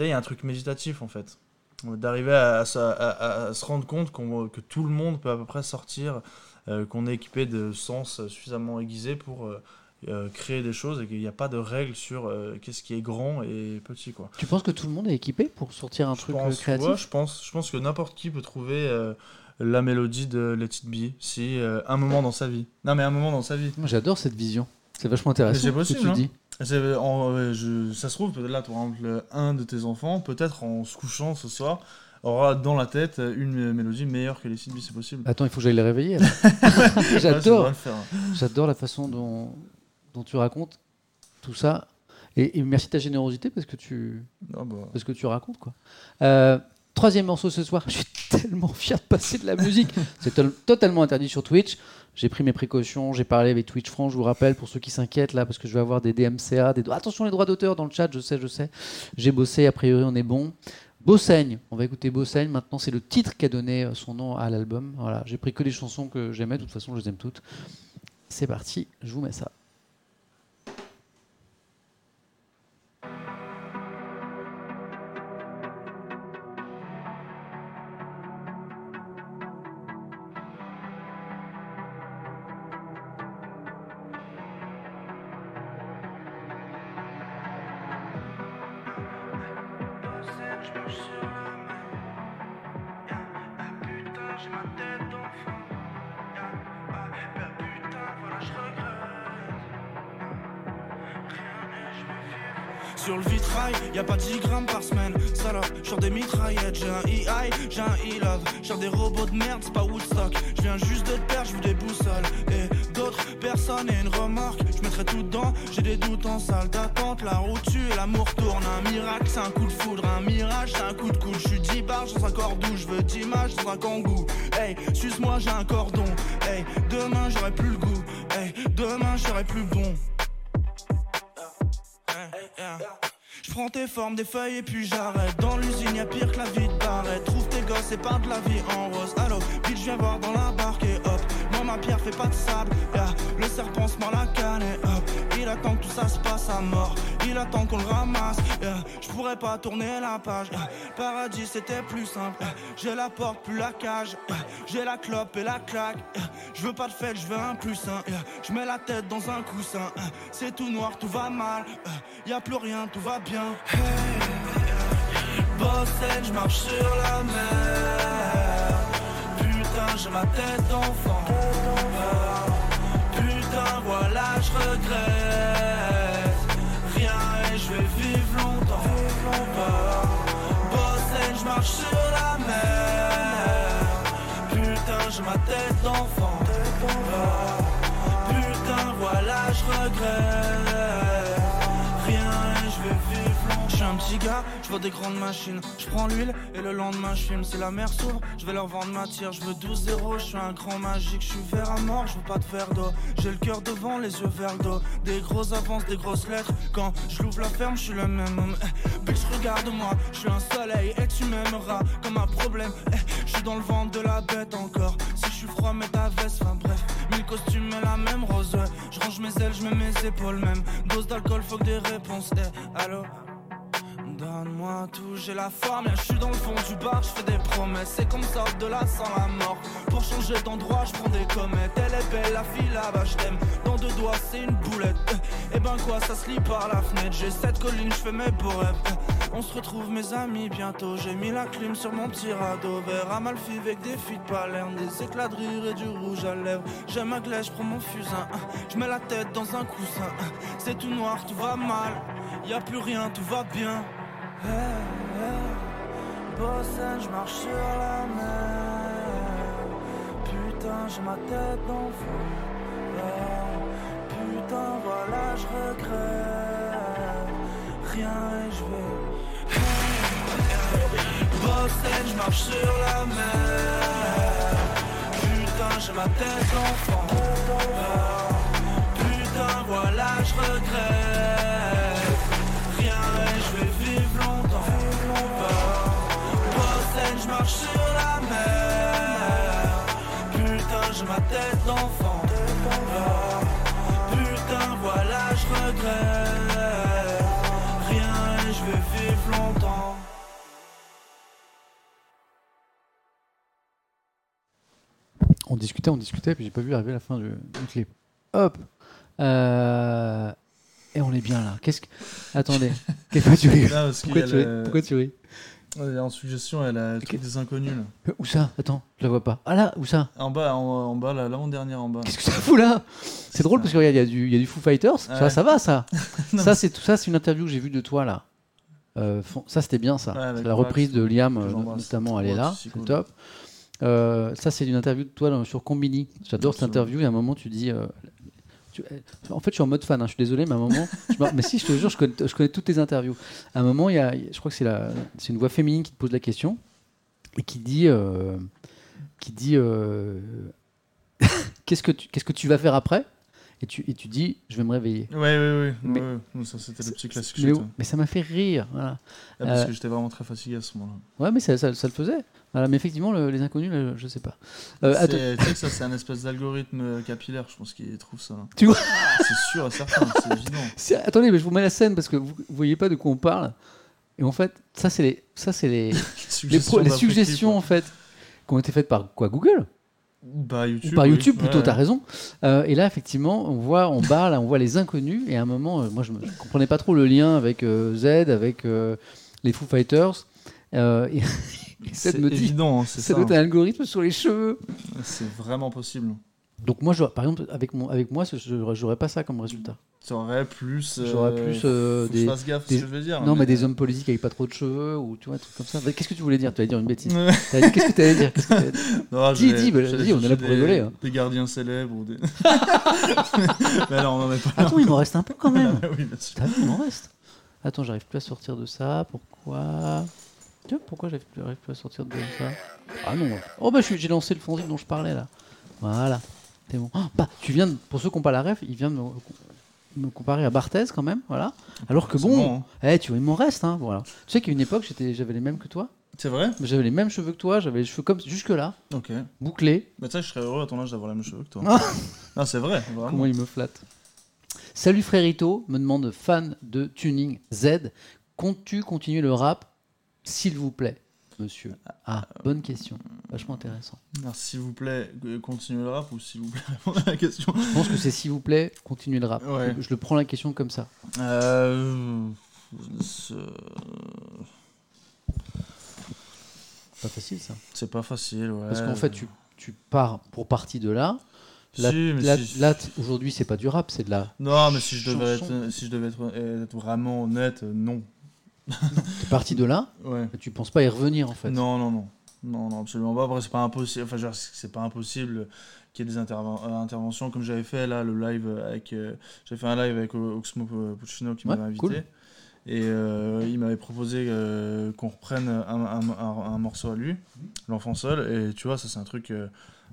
il y a un truc méditatif en fait. D'arriver à, à, se- à- à- à se rendre compte que tout le monde peut à peu près sortir, euh, qu'on est équipé de sens suffisamment aiguisés pour euh, euh, créer des choses et qu'il n'y a pas de règles sur euh, qu'est-ce qui est grand et petit quoi. Tu penses que tout le monde est équipé pour sortir un Je truc pense, créatif? ouais, je pense, je pense que n'importe qui peut trouver euh, la mélodie de Let It Be si euh, un moment dans sa vie. Non mais un moment dans sa vie. Moi, j'adore cette vision. C'est vachement intéressant. C'est ce que possible, tu hein. dis. C'est- en- euh, je- ça se trouve peut-être là, par exemple, le- un de tes enfants, peut-être en se couchant ce soir, aura dans la tête une mélodie meilleure que Let It Be, c'est possible. Attends, il faut que j'aille les réveiller. Ouais, J'adore. faire. J'adore la façon dont, dont tu racontes tout ça. Et, et merci de ta générosité parce que tu, Ah bah. parce que tu racontes. quoi. Euh, troisième morceau ce soir. Je suis tellement fier de passer de la musique. C'est totalement interdit sur Twitch. J'ai pris mes précautions. J'ai parlé avec Twitch France. Je vous rappelle pour ceux qui s'inquiètent là parce que je vais avoir des DMCA. Des... Attention les droits d'auteur dans le chat. Je sais, je sais. J'ai bossé. A priori, on est bon. Bossaigne, on va écouter Bossaigne. Maintenant, c'est le titre qui a donné euh, son nom à l'album. Voilà, j'ai pris que les chansons que j'aimais. De toute façon, je les aime toutes. C'est parti, je vous mets ça. Genre des mitraillettes. J'ai un EI, j'ai un E-Love. Genre des robots de merde, c'est pas Woodstock. Je viens juste de perdre, je des boussoles. Et d'autres personnes et une remorque. Je mettrai tout dedans, j'ai des doutes en salle d'attente. La route tue et l'amour tourne. Un miracle, c'est un coup de foudre. Un mirage, c'est un coup de coude. Je suis 10 barges dans un corps doux. Je veux 10 images dans un kangou. Hey, suce-moi, j'ai un cordon. Hey, demain, j'aurai plus le goût. Hey, demain, j'aurai plus bon. Prends tes formes, des feuilles et puis j'arrête. Dans l'usine, y'a pire que la vie de barrette. Trouve tes gosses et part de la vie en rose. Allô, bitch, viens voir dans la barque et hop. Ma pierre fait pas de sable. Le serpent se mord la canne et hop. Il attend que tout ça se passe à mort. Il attend qu'on le ramasse. Je pourrais pas tourner la page. Paradis c'était plus simple. J'ai la porte, plus la cage. J'ai la clope et la claque. Je veux pas de fête, je veux un plus un. Je mets la tête dans un coussin. C'est tout noir, tout va mal. Y a plus rien, tout va bien. Hey. Boston, je marche sur la mer. Putain, j'ai ma tête d'enfant. Putain, voilà, je regrette. Rien et je vais vivre longtemps. Boston, je marche sur la mer. Putain, j'ai ma tête d'enfant. Putain, voilà, je regrette. Longtemps. Je vois des grandes machines. Je prends l'huile et le lendemain je filme. Si la mer s'ouvre, je vais leur vendre ma tire. Je veux 12 zéros, je suis un grand magique. Je suis vert à mort, je veux pas de verre d'eau. J'ai le cœur devant, les yeux le dos. Des grosses avances, des grosses lettres. Quand je l'ouvre la ferme, je suis le même homme. Eh, Bitch, regarde-moi, je suis un soleil et tu m'aimeras comme un problème. Eh, Je suis dans le ventre de la bête encore. Si je suis froid, mets ta veste, enfin bref. Mille costumes et la même rose. Je range mes ailes, je mets mes épaules même. Dose d'alcool, faut que des réponses. Eh, allô? Donne-moi tout, j'ai la forme, je suis dans le fond du bar, je fais des promesses, c'est comme ça de là sans la mort. Pour changer d'endroit, je prends des comètes, elle est belle, la fille là-bas, je t'aime. Dans deux doigts, c'est une boulette. Eh, Eh ben quoi, ça se lit par la fenêtre, j'ai cette colline, je fais mes beaux rêves. Eh, On se retrouve mes amis bientôt, j'ai mis la clim sur mon petit radeau vert à Malfi avec des filles de Palerme, des éclats de rire et du rouge à lèvres. J'aime ma glace, je prends mon fusain, je mets la tête dans un coussin. C'est tout noir, tout va mal, y a plus rien, tout va bien. Hey, hey, Boston, je marche sur la mer. Putain, j'ai ma tête d'enfant. Ah, Putain, voilà, je regrette. Rien et je vais. Boston, je marche sur la mer. Putain, j'ai ma tête d'enfant. Ah, Putain, voilà, je regrette. Marche sur la mer. Putain, j'ai ma tête d'enfant. Putain, voilà, je regrette. Rien et je vais vivre longtemps. On discutait, on discutait, puis j'ai pas vu arriver la fin du, du clip. Hop Euh, Et on est bien là. Qu'est-ce que. Attendez. Pourquoi tu ris Pourquoi tu le- Pourquoi tu ris Ouais, En suggestion, elle a truc des inconnus. Là. Où ça? Attends, je la vois pas. Ah là, où ça? En bas, en, en bas, là, l'avant-dernière en bas. Qu'est-ce que ça fout là? C'est drôle ça. parce qu'il y, a du- il y a du Foo Fighters. Ça, Ouais. ça va ça. Ça, c'est tout ça, c'est une interview que j'ai vue de toi là. Euh, ça, c'était bien ça. Ouais, la reprise de Liam, euh, notamment, elle est là. c'est cool. top. Euh, ça, c'est une interview de toi sur Combini. J'adore cette interview. Et à un moment, tu dis. euh, en fait, je suis en mode fan. hein, je suis désolé, mais à un moment. je me- mais si, je te jure, je connais, je connais toutes tes interviews. À un moment, il y a, je crois que c'est la, c'est une voix féminine qui te pose la question et qui dit, euh, qui dit, euh, qu'est-ce que tu, qu'est-ce que tu vas faire après? Et tu, et tu dis, je vais me réveiller. Ouais, ouais, ouais. Mais- ouais. Ça, c'était le petit classique. Mais, mais ça m'a fait rire. Voilà. Ah, parce euh, que j'étais vraiment très fatigué à ce moment-là. Ouais, mais ça, ça- ça le faisait. Voilà, mais effectivement, le- les inconnus, là, je sais pas. Euh, C'est- Tu sais que ça, c'est un espèce d'algorithme euh, capillaire, je pense qu'il trouve ça. Tu vois C'est sûr et certain, c'est évident. attendez, mais je vous mets la scène parce que vous, vous voyez pas de quoi on parle. Et en fait, ça, c'est les, ça, c'est les, les, pro- les d'après-clip, suggestions ouais. en fait qui ont été faites par quoi Google Bah, YouTube. ou par oui. YouTube plutôt. Ouais, T'as raison. Euh, et là, effectivement, on voit bas, là, on voit les inconnus. Et à un moment, euh, moi, je, je comprenais pas trop le lien avec euh, Z, avec les Foo Fighters. Et C'est évident, hein, c'est ça ça. doit être un algorithme sur les cheveux. C'est vraiment possible. Donc moi, je, par exemple, avec, mon, avec moi, je j'aurais pas ça comme résultat. Tu aurais plus. J'aurais plus euh, faut que je des, fasse gaffe des- ce que je veux dire. non, mais des hommes politiques avec pas trop de cheveux ou tu vois, un truc comme ça. Qu'est-ce que tu voulais dire? Tu allais dire une bêtise. Qu'est-ce que tu allais dire? Qu'est-ce que t'allais dire? Non, Dis, dis, bah, dis, on est là pour des- rigoler, hein. Des gardiens célèbres ou des. mais non, on en est pas là. Attends, il m'en reste un peu quand même. oui, bien sûr. Vu, il m'en reste. Attends, j'arrive plus à sortir de ça. Pourquoi? Tiens, pourquoi j'arrive plus, j'arrive plus à sortir de ça Ah non. Oh bah je suis- j'ai lancé le fanzine dont je parlais là. Voilà. C'est bon. Oh, bah, tu viens de- pour ceux qui n'ont pas la ref, il vient de me, me comparer à Barthez quand même, voilà. Alors que bon, bon, hein. eh, tu vois, il m'en reste, hein, voilà. Tu sais qu'à une époque, j'étais, j'avais les mêmes que toi. C'est vrai? J'avais les mêmes cheveux que toi, j'avais les cheveux comme jusque là, Ok. bouclés. Bah, tu sais, je serais heureux à ton âge d'avoir la même cheveux que toi. Ah. non, c'est vrai, vraiment. Comment il me flatte. Salut frérito, me demande fan de tuning Z. Comptes-tu continuer le rap, s'il vous plaît, monsieur Ah, bonne question. Vachement intéressant. S'il vous plaît, euh, continuez le rap ou s'il vous plaît, répondez à la question. Je pense que c'est s'il vous plaît, continuez le rap. Ouais. Je, je le prends la question comme ça. Euh, c'est- Pas facile ça. C'est pas facile, ouais. Parce qu'en fait, tu, tu pars pour partie de là. Là, Si, mais là, si- là, aujourd'hui, c'est pas du rap, c'est de la. Non, mais si je devais chanson. être, si je devais être, être vraiment honnête, non. T'es parti de là, Ouais. tu penses pas y revenir en fait. Non, non, non. Non, non, absolument pas. Après, c'est pas impossible. Enfin, c'est pas impossible qu'il y ait des euh, interventions comme j'avais fait là, le live avec. euh, j'avais fait un live avec Oxmo Puccino qui Ouais, m'avait invité. cool. Et euh, il m'avait proposé euh, qu'on reprenne un, un- un- un morceau à lui, L'enfant seul. Et tu vois, ça, c'est un truc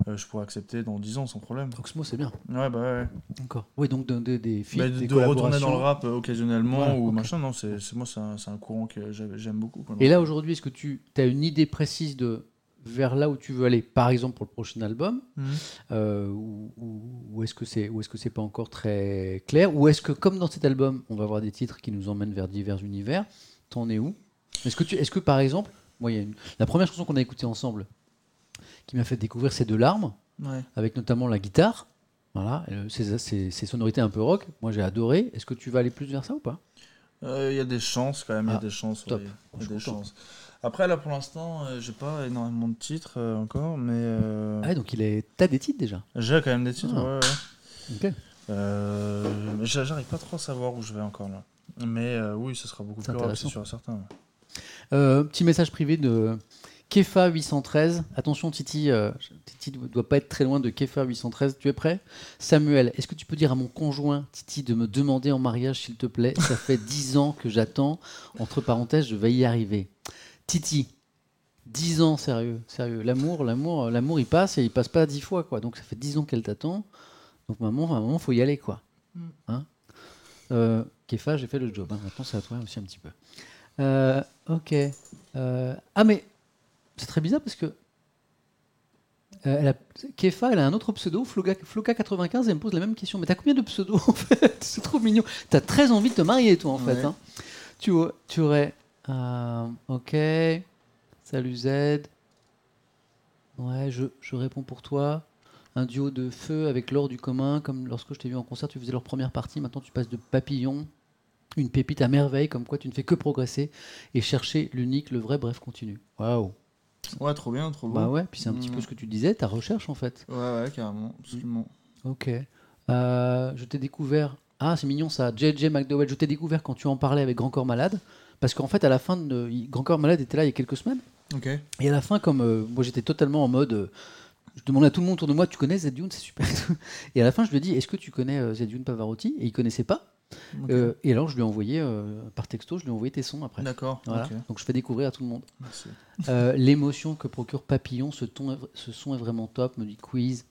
euh, je pourrais accepter dans 10 ans sans problème. Oxmo, c'est bien. Ouais, bah ouais. Encore. Oui, donc de- de- des films, Bah, de, des de retourner dans le rap euh, occasionnellement Voilà, ou machin, non, c'est moi, c'est un, courant que j'ai- j'aime beaucoup. quoi. Et là, aujourd'hui, est-ce que tu as une idée précise de vers là où tu veux aller, par exemple pour le prochain album, Mhm. euh, ou, ou- ou est-ce que c'est ou est-ce que c'est pas encore très clair, ou est-ce que comme dans cet album, on va avoir des titres qui nous emmènent vers divers univers, t'en es où? Est-ce que tu, est-ce que par exemple, moi, y a une- la première chanson qu'on a écoutée ensemble, qui m'a fait découvrir ces deux larmes, Ouais. avec notamment la guitare, voilà, euh, ces, ces- ces sonorités un peu rock, moi j'ai adoré. Est-ce que tu vas aller plus vers ça ou pas? Euh, Il y a des chances quand même, il y Ah, a des chances. top. y a des chances. Après, là, pour l'instant, euh, j'ai pas énormément de titres euh, encore, mais Ah, donc il est, t'as des titres déjà? j'ai quand même des titres. Ah. ouais, ouais. Ok. J'arrive pas trop à savoir où je vais encore là. Mais oui, ce sera beaucoup plus rap, c'est sûr certain. petit message privé de Kefa813. Attention, Titi, euh, Titi ne doit pas être très loin de Kefa813. Tu es prêt? Samuel, est-ce que tu peux dire à mon conjoint, Titi, de me demander en mariage, s'il te plaît? Ça fait 10 ans que j'attends. Entre parenthèses, je vais y arriver. Titi, 10 ans, sérieux, sérieux. L'amour, l'amour, l'amour, il passe et il passe pas 10 fois, quoi. Donc ça fait 10 ans qu'elle t'attend. Donc maman, à un moment, faut y aller, quoi. Hein? Euh, Kefa, j'ai fait le job. hein. Maintenant, c'est à toi aussi un petit peu. Euh, ok. Euh, ah, mais c'est très bizarre parce que. euh, elle a, Kefa, elle a un autre pseudo, Floga- Floka95, et elle me pose la même question. Mais t'as combien de pseudos en fait? C'est trop mignon. T'as très envie de te marier, toi, en fait. Hein. Tu, tu aurais. euh, ok. Salut Z. Ouais, je, je réponds pour toi. Un duo de feu avec l'or du commun, comme lorsque je t'ai vu en concert, tu faisais leur première partie. Maintenant, tu passes de papillon, une pépite à merveille, comme quoi tu ne fais que progresser et chercher l'unique, le vrai, bref, continue. Waouh. Ouais, trop bien, trop Bah beau. ouais, puis c'est un petit peu ce que tu disais, ta recherche en fait. Ouais, ouais, carrément, absolument. Ok. Euh, je t'ai découvert. Ah, c'est mignon ça. JJ McDowell, je t'ai découvert quand tu en parlais avec Grand Corps Malade. Parce qu'en fait, à la fin, de... Grand Corps Malade était là il y a quelques semaines. Ok. Et à la fin, comme euh, moi j'étais totalement en mode. euh, je demandais à tout le monde autour de moi, tu connais Zedune, c'est super. et à la fin, je lui ai dit, est-ce que tu connais Zedune Pavarotti? Et il connaissait pas. Euh, et alors, je lui ai envoyé, euh, par texto, je lui ai envoyé tes sons après. D'accord, Voilà. Donc je fais découvrir à tout le monde. Euh, L'émotion que procure Papillon, ce, ton est- ce son est vraiment top, me dit Quiz.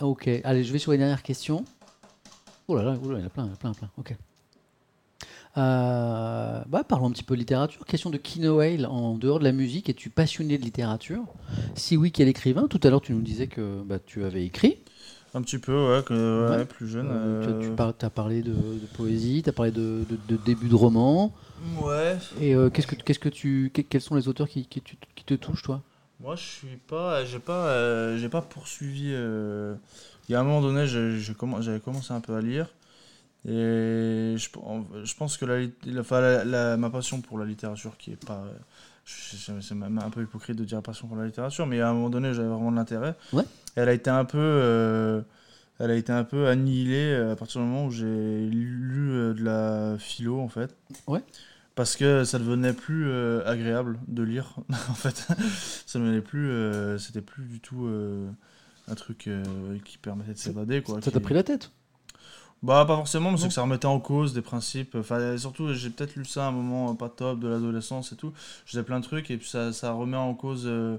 Ok, allez, je vais sur les dernières questions. Oh là là, oh là, il y en a plein, il y en a plein, plein. Ok. Bah, parlons un petit peu de littérature. Question de Kino Whale, en dehors de la musique, es-tu passionné de littérature? Si oui, quel écrivain? Tout à l'heure, tu nous disais que bah, tu avais écrit. Un petit peu, ouais, que, ouais, Ouais. plus jeune. Euh, tu- euh, tu par- as parlé de, de poésie, tu as parlé de, de- de début de roman. Ouais. Et euh, qu'est-ce que, qu'est-ce que tu, que- quels sont les auteurs qui, qui, tu- qui te touchent, toi? Moi, je suis pas, j'ai pas, euh, j'ai pas poursuivi. euh, Il y a un moment donné, j'avais commencé un peu à lire, et je, en- je pense que la, la- ma passion pour la littérature, qui est pas, euh, c'est même un peu hypocrite de dire passion pour la littérature, mais à un moment donné, j'avais vraiment de l'intérêt. Ouais. Elle a été un peu, euh, elle a été un peu annihilée euh, à partir du moment où j'ai lu euh, de la philo, en fait. Ouais. Parce que ça devenait plus euh, agréable de lire, en fait. ça devenait plus. euh, C'était plus du tout un truc qui permettait de s'évader, quoi. Ça qui- t'a pris la tête Bah, pas forcément, mais c'est que ça remettait en cause des principes. Enfin, surtout, j'ai peut-être lu ça à un moment euh, pas top de l'adolescence et tout. Je faisais plein de trucs, et puis ça, ça remet en cause. euh,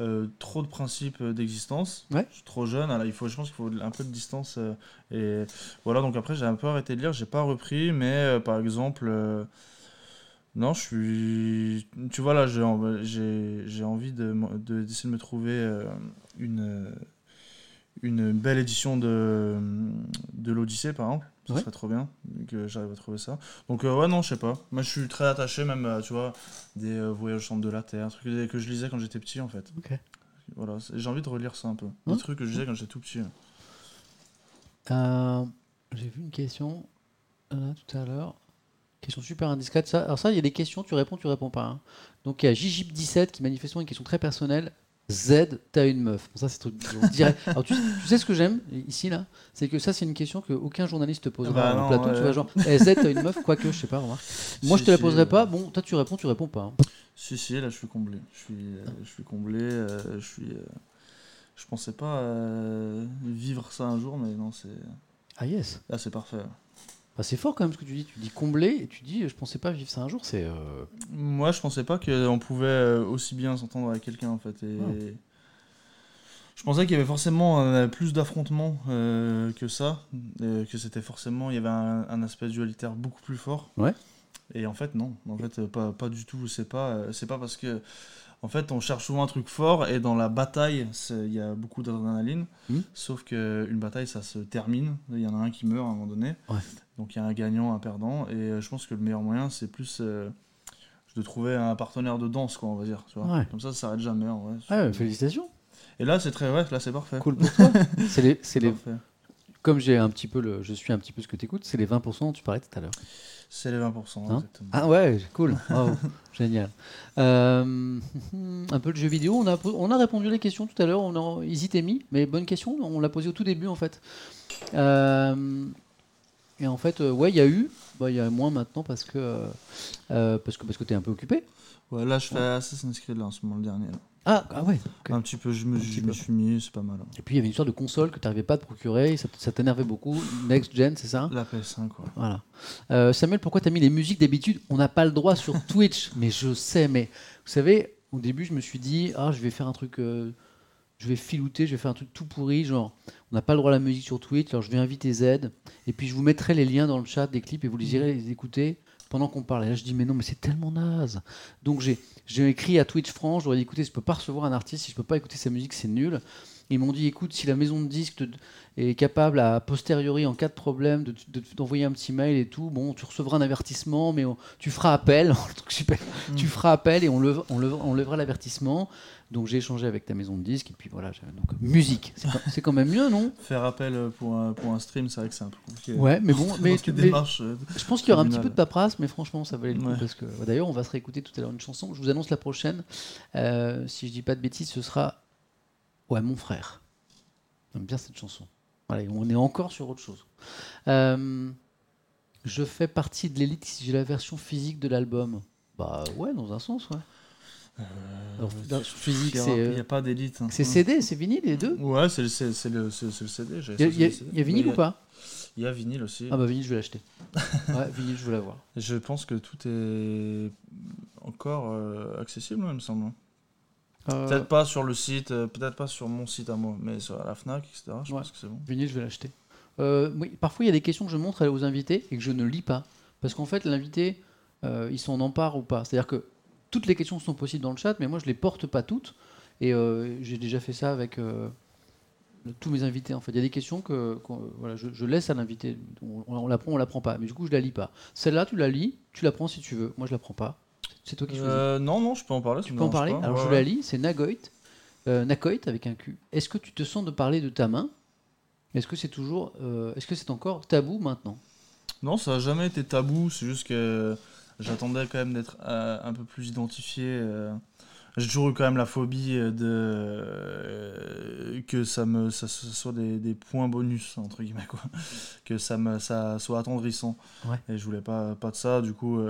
euh, trop de principes euh, d'existence. Ouais. Je suis trop jeune, alors il faut, je pense qu'il faut un peu de distance. euh, et voilà, donc après j'ai un peu arrêté de lire, j'ai pas repris, mais euh, par exemple, euh, non, je suis. Tu vois, là, j'ai en- j'ai j'ai envie de, de- d'essayer de me trouver euh, une, euh, une belle édition de, de l'Odyssée, par exemple. Ça Ouais. serait trop bien que j'arrive à trouver ça. Donc, euh, ouais, non, je sais pas. Moi, je suis très attaché, même, à, tu vois, des euh, voyages au centre de la Terre, trucs que, je lisais quand j'étais petit, en fait. Ok. Voilà, j'ai envie de relire ça un peu. Ouais. Des trucs que je lisais quand j'étais tout petit. Euh, J'ai vu une question euh, tout à l'heure. Question super indiscrète. Ça. Alors ça, il y a des questions, tu réponds, tu réponds pas. hein. Donc il y a Gigip17 qui manifestement une question très personnelle. Z, t'as une meuf. Bon, ça c'est truc Alors tu, tu sais ce que j'aime ici là, c'est que ça c'est une question que aucun journaliste te posera Bah en non, plateau. Tu genre, eh, Z, t'as une meuf, quoique je sais pas. remarque. Moi Si, je te la poserai pas. Bon, toi tu réponds, tu réponds pas. hein. Si, si, là, je suis comblé. Je suis, euh, je suis comblé. euh, je suis. euh, je pensais pas euh, vivre ça un jour, mais non, c'est. Ah yes. Là, c'est parfait. Bah, c'est fort quand même ce que tu dis. Tu dis comblé et tu dis je pensais pas vivre ça un jour. C'est euh, Moi, je pensais pas qu'on pouvait euh, aussi bien s'entendre avec quelqu'un, en fait. Et... Ouais. Je pensais qu'il y avait forcément euh, plus d'affrontements euh, que ça, que c'était forcément, il y avait un, un aspect dualitaire beaucoup plus fort. Ouais. Et en fait, non. En fait, pas, pas du tout. C'est pas, c'est pas parce que, en fait, on cherche souvent un truc fort et dans la bataille, il y a beaucoup d'adrénaline. Mhm. Sauf que une bataille, ça se termine. Il y en a un qui meurt à un moment donné. Ouais. Donc il y a un gagnant, un perdant. Et euh, je pense que le meilleur moyen, c'est plus euh, de trouver un partenaire de danse, quoi, on va dire. Tu vois. Ouais. Comme ça, ça s'arrête jamais. En vrai. ah, ouais, félicitations. Et là, c'est très ouais, là, c'est parfait. Cool pour toi. c'est les, c'est C'est les, parfait. comme j'ai un petit peu le, je suis un petit peu ce que tu écoutes, c'est les 20% dont tu parlais tout à l'heure. C'est les 20%. Hein exactement. Ah ouais, cool, génial. Euh, un peu de jeu vidéo, on a, on a répondu à les questions tout à l'heure, on a Easy mis, mais bonne question, on l'a posée au tout début en fait. Euh, et en fait, euh, ouais, il y a eu, bah, il y a moins maintenant parce que euh, euh, parce que parce que t'es un peu occupé. Ouais, là, je fais Assassin's Creed là, en ce moment, le dernier. là. Ah, ah ouais. Un petit peu, je me, je suis mis, c'est pas mal. hein. Et puis il y avait une histoire de console que tu n'arrivais pas à te procurer, et ça, ça t'énervait beaucoup. Next Gen, c'est ça? La PS5, quoi. Voilà. Euh, Samuel, pourquoi tu as mis les musiques d'habitude? On n'a pas le droit sur Twitch. mais je sais, mais vous savez, au début, je me suis dit, ah, je vais faire un truc, je vais filouter, je vais faire un truc tout pourri, genre, on n'a pas le droit à la musique sur Twitch, alors je vais inviter Z, et puis je vous mettrai les liens dans le chat des clips et vous les irez les écouter pendant qu'on parle. Et là, je dis, mais non, mais c'est tellement naze. Donc j'ai écrit à Twitch France, ai dit, écoutez, je peux pas recevoir un artiste, si je peux pas écouter sa musique, c'est nul. Ils m'ont dit, écoute, si la maison de disques te- est capable à posteriori, en cas de problème, de- de- d'envoyer un petit mail et tout, bon, tu recevras un avertissement, mais on- tu feras appel, le truc super, tu feras appel et on, lèvera l'avertissement. Donc j'ai échangé avec ta maison de disques et puis voilà, donc musique, c'est quand, même mieux, non? Faire appel pour un, pour un stream, c'est vrai que c'est un peu compliqué. Ouais, mais bon, mais, cette mais euh, je pense qu'il y aura un petit peu de paperasse, mais franchement, ça valait le coup Ouais. parce que bah, d'ailleurs, on va se réécouter tout à l'heure une chanson. Je vous annonce la prochaine. Euh, si je dis pas de bêtises, ce sera ouais mon frère. J'aime bien cette chanson. Allez, on est encore sur autre chose. Euh, je fais partie de l'élite si j'ai la version physique de l'album. Bah ouais, dans un sens, ouais. Alors, dans- physique, c'est euh, Il n'y a pas d'élite. hein. c'est CD, c'est vinyle les deux? Ouais, c'est le, CD. Il y a, y y vinyle ou pas? Il y a vinyle aussi. Ah bah vinyle, je vais l'acheter. Ouais, vinyle, je veux l'avoir. Je pense que tout est encore euh, accessible, il me semble. Euh, Peut-être pas sur le site, euh, peut-être pas sur mon site à moi, mais sur la Fnac, etc. Je Ouais. pense que c'est bon. Vinyle, je vais l'acheter. Euh, oui, parfois, il y a des questions que je montre aux invités et que je ne lis pas. Parce qu'en fait, l'invité, euh, il s'en empare ou pas. C'est-à-dire que toutes les questions sont possibles dans le chat, mais moi, je les porte pas toutes. Et j'ai déjà fait ça avec tous mes invités. En fait, il y a des questions que voilà, je, je laisse à l'invité. On, on la prend, on la prend pas. Mais du coup, je la lis pas. Celle-là, tu la lis, tu la prends si tu veux. Moi, je la prends pas. C'est toi qui choisis. Euh, non, non, je peux en parler. Tu peux en parler pas. Alors Ouais, je la lis, c'est Nagoit, euh, Nakoit avec un Q. Est-ce que tu te sens de parler de ta main? Est-ce que c'est toujours, euh, est-ce que c'est encore tabou maintenant? Non, ça n'a jamais été tabou, c'est juste que j'attendais quand même d'être euh, un peu plus identifié. J'ai toujours eu quand même la phobie de que ça me ça, soit des, des points bonus entre guillemets quoi, que ça me ça soit attendrissant. Ouais. Et je voulais pas pas de ça, du coup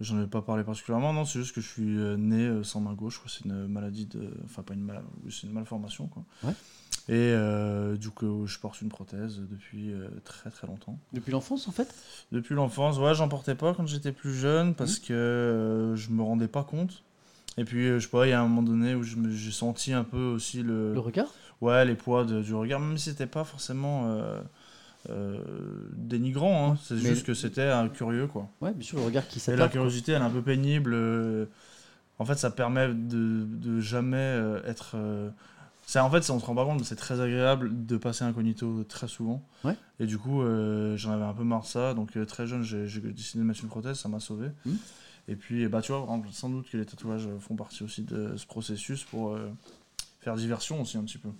j'en ai pas parlé particulièrement. Non, c'est juste que je suis euh, né euh, sans main gauche. C'est une maladie de, enfin pas une maladie, c'est une malformation quoi. Ouais. Et euh, du coup, je porte une prothèse depuis euh, très très longtemps. Depuis l'enfance en fait? Depuis l'enfance, ouais, j'en portais pas quand j'étais plus jeune parce que euh, je me rendais pas compte. Et puis, je sais pas, il y a un moment donné où j'ai senti un peu aussi le, Le regard? Ouais, les poids de- du regard, même si c'était pas forcément euh, euh, dénigrant, hein. c'est Mais- juste que c'était un curieux quoi. Ouais, bien sûr, le regard qui Et la curiosité, elle est un peu pénible. euh, En fait, ça permet de, de jamais euh, être euh, en fait, on se rend pas compte, mais c'est très agréable de passer incognito très souvent. Ouais. Et du coup, euh, j'en avais un peu marre de ça. Donc euh, très jeune, j'ai j'ai décidé de mettre une prothèse, ça m'a sauvé. Mhm. Et puis, bah tu vois, sans doute que les tatouages font partie aussi de ce processus pour euh, faire diversion aussi un petit peu.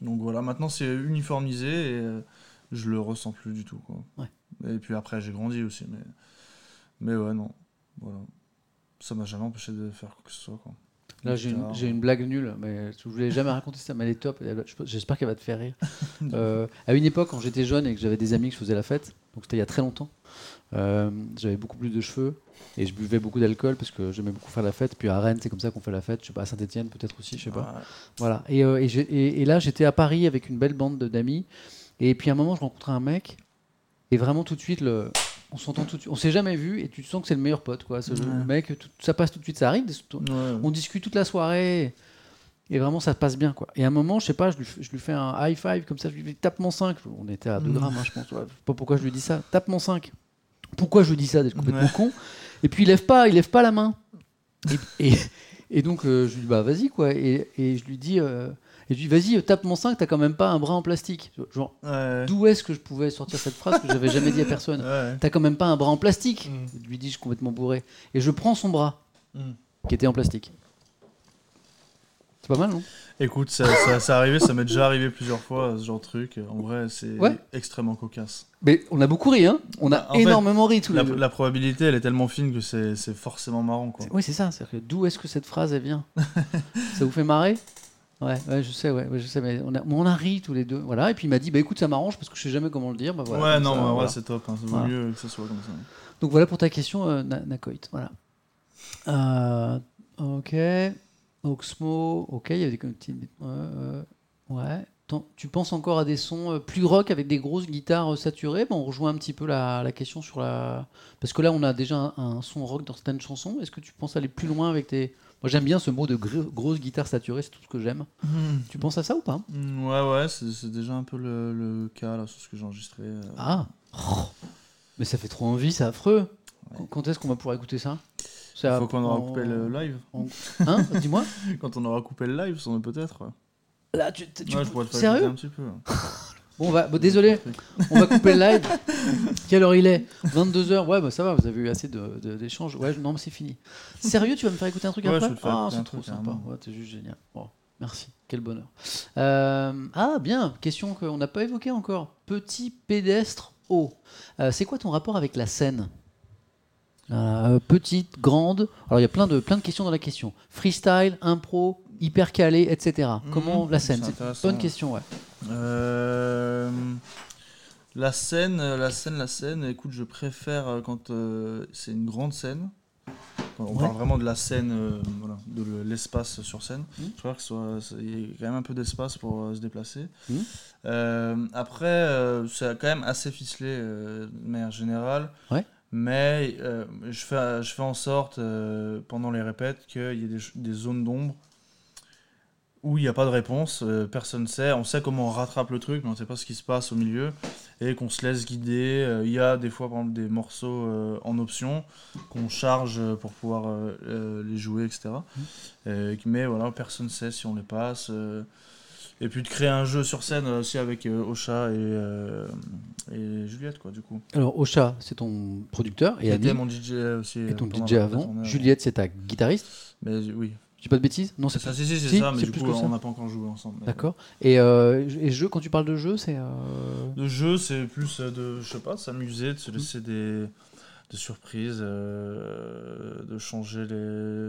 Donc voilà, maintenant c'est uniformisé et euh, je le ressens plus du tout. Quoi. Ouais. Et puis après, j'ai grandi aussi, mais mais ouais, non, voilà. Ça m'a jamais empêché de faire quoi que ce soit. Quoi. Là, j'ai une, Guitare. j'ai une blague nulle, mais je voulais jamais raconter ça, mais elle est top. J'espère qu'elle va te faire rire. Euh, à une époque, quand j'étais jeune et que j'avais des amis que je faisais la fête, donc c'était il y a très longtemps, euh, j'avais beaucoup plus de cheveux et je buvais beaucoup d'alcool parce que j'aimais beaucoup faire la fête. Puis à Rennes, c'est comme ça qu'on fait la fête. Je sais pas, à Saint-Etienne peut-être aussi, je sais pas. Voilà. Et, euh, et, j'ai- et- et là, j'étais à Paris avec une belle bande de- d'amis. Et puis à un moment, je rencontrais un mec. Et vraiment, tout de suite, le... on s'entend tout de suite. On s'est jamais vu. Et tu sens que c'est le meilleur pote. Quoi. Ce Ouais. le mec, tout- ça passe tout de suite. Ça arrive. Ouais. On discute toute la soirée. Et vraiment, ça se passe bien. Quoi. Et à un moment, je sais pas, je lui, f- je lui fais un high five comme ça. Je lui dis tape mon 5. On était à 2 Mm. grammes, hein, je pense. Ouais. Pas pourquoi je lui dis ça. Tape mon 5. Pourquoi je lui dis ça D'être complètement con? Et puis il lève pas, il lève pas la main. Et, et, et donc euh, je lui dis bah vas-y quoi. Et, et je lui dis euh, et je lui dis vas-y tape mon 5, t'as quand même pas un bras en plastique. Genre Ouais. d'où est-ce que je pouvais sortir cette phrase que j'avais jamais dit à personne Ouais. T'as quand même pas un bras en plastique. Mm. Je lui dis je suis complètement bourré. Et je prends son bras Mm. qui était en plastique. C'est pas mal non? Écoute, ça, ça, ça arrivé, ça m'est déjà arrivé plusieurs fois, ce genre de truc. En vrai, c'est Ouais. extrêmement cocasse. Mais on a beaucoup ri hein. On a En fait, énormément ri tous les La, deux. la probabilité, elle est tellement fine que c'est forcément marrant, quoi. Oui, c'est ça. D'où est-ce que cette phrase elle vient? Ça vous fait marrer? Ouais, ouais, je sais, ouais, ouais, je sais, mais on a, on a ri tous les deux, voilà. Et puis il m'a dit, bah écoute, ça m'arrange parce que je sais jamais comment le dire. Bah, voilà, ouais, non, ça, voilà. c'est top. Hein. Vaut Voilà. mieux que ce soit comme ça. Donc voilà pour ta question, euh, Na- Nakoit. Voilà. Euh, ok. Oxmo, ok, il y a des petits. euh, ouais. Tu penses encore à des sons euh, plus rock avec des grosses guitares euh, saturées? Bon, On rejoint un petit peu la, la question sur la. Parce que là, on a déjà un, un son rock dans certaines chansons. Est-ce que tu penses aller plus loin avec tes. Moi, j'aime bien ce mot de gr- grosse guitare saturée, c'est tout ce que j'aime. Tu penses à ça ou pas? Mm, Ouais, ouais, c'est déjà un peu le, le cas là, sur ce que j'ai enregistré. euh. Ah Oh. Mais ça fait trop envie, c'est affreux. Quand- Quand est-ce qu'on va pouvoir écouter ça? Il faut qu'on aura coupé le live. Hein? Dis-moi. Quand on aura coupé le live, peut-être. Ouais, Là, tu, tu- je pourrais le faire Sérieux? un petit peu. Bon, désolé, on va couper le live. Quelle heure il est? 22h. Ouais, bah ça va, vous avez eu assez de- de- d'échanges. ouais, non, mais c'est fini. Sérieux, tu vas me faire écouter un truc Ouais, après? je Ah, c'est trop sympa. Ouais, t'es juste génial. Merci, quel bonheur. Euh, ah, bien, question qu'on n'a pas évoquée encore. Petit pédestre haut. Euh, c'est quoi ton rapport avec la scène? Euh, Petite, grande. Alors, il y a plein de, plein de questions dans la question. Freestyle, impro, hyper calé, etc. Comment Mhm, la scène c'est bonne question, ouais. Euh, la scène, la scène, la scène. Écoute, je préfère euh, quand euh, c'est une grande scène. Quand on Ouais. parle vraiment de la scène, euh, voilà, de le- l'espace sur scène. Mhm. Je préfère que ce soit, c'est- il y ait quand même un peu d'espace pour se déplacer. Mhm. Après, c'est quand même assez ficelé de manière générale. Ouais. Mais je, fais, je fais en sorte, pendant les répètes, qu'il y ait des zones d'ombre où il n'y a pas de réponse, euh, personne ne sait, on sait comment on rattrape le truc, mais on ne sait pas ce qui se passe au milieu, et qu'on se laisse guider. Euh, Il y a des fois, par exemple, des morceaux euh, en option qu'on charge pour pouvoir les jouer, etc. Euh, mais voilà, personne ne sait si on les passe. et puis de créer un jeu sur scène aussi avec Ocha et, et Juliette, quoi, du coup. Alors, Ocha, c'est ton producteur. Et était mon DJ aussi. et ton DJ avant. tournée. Juliette, c'est ta guitariste? Mais oui, Pas de bêtises Non, c'est ça, si, si, c'est Si, ça, mais du plus coup, on n'a pas encore joué ensemble. D'accord. Et, euh, et jeu, quand tu parles de jeu, c'est. euh, Le jeu, c'est plus euh, de, je sais pas, de s'amuser, de se laisser des, des surprises, euh, de changer les.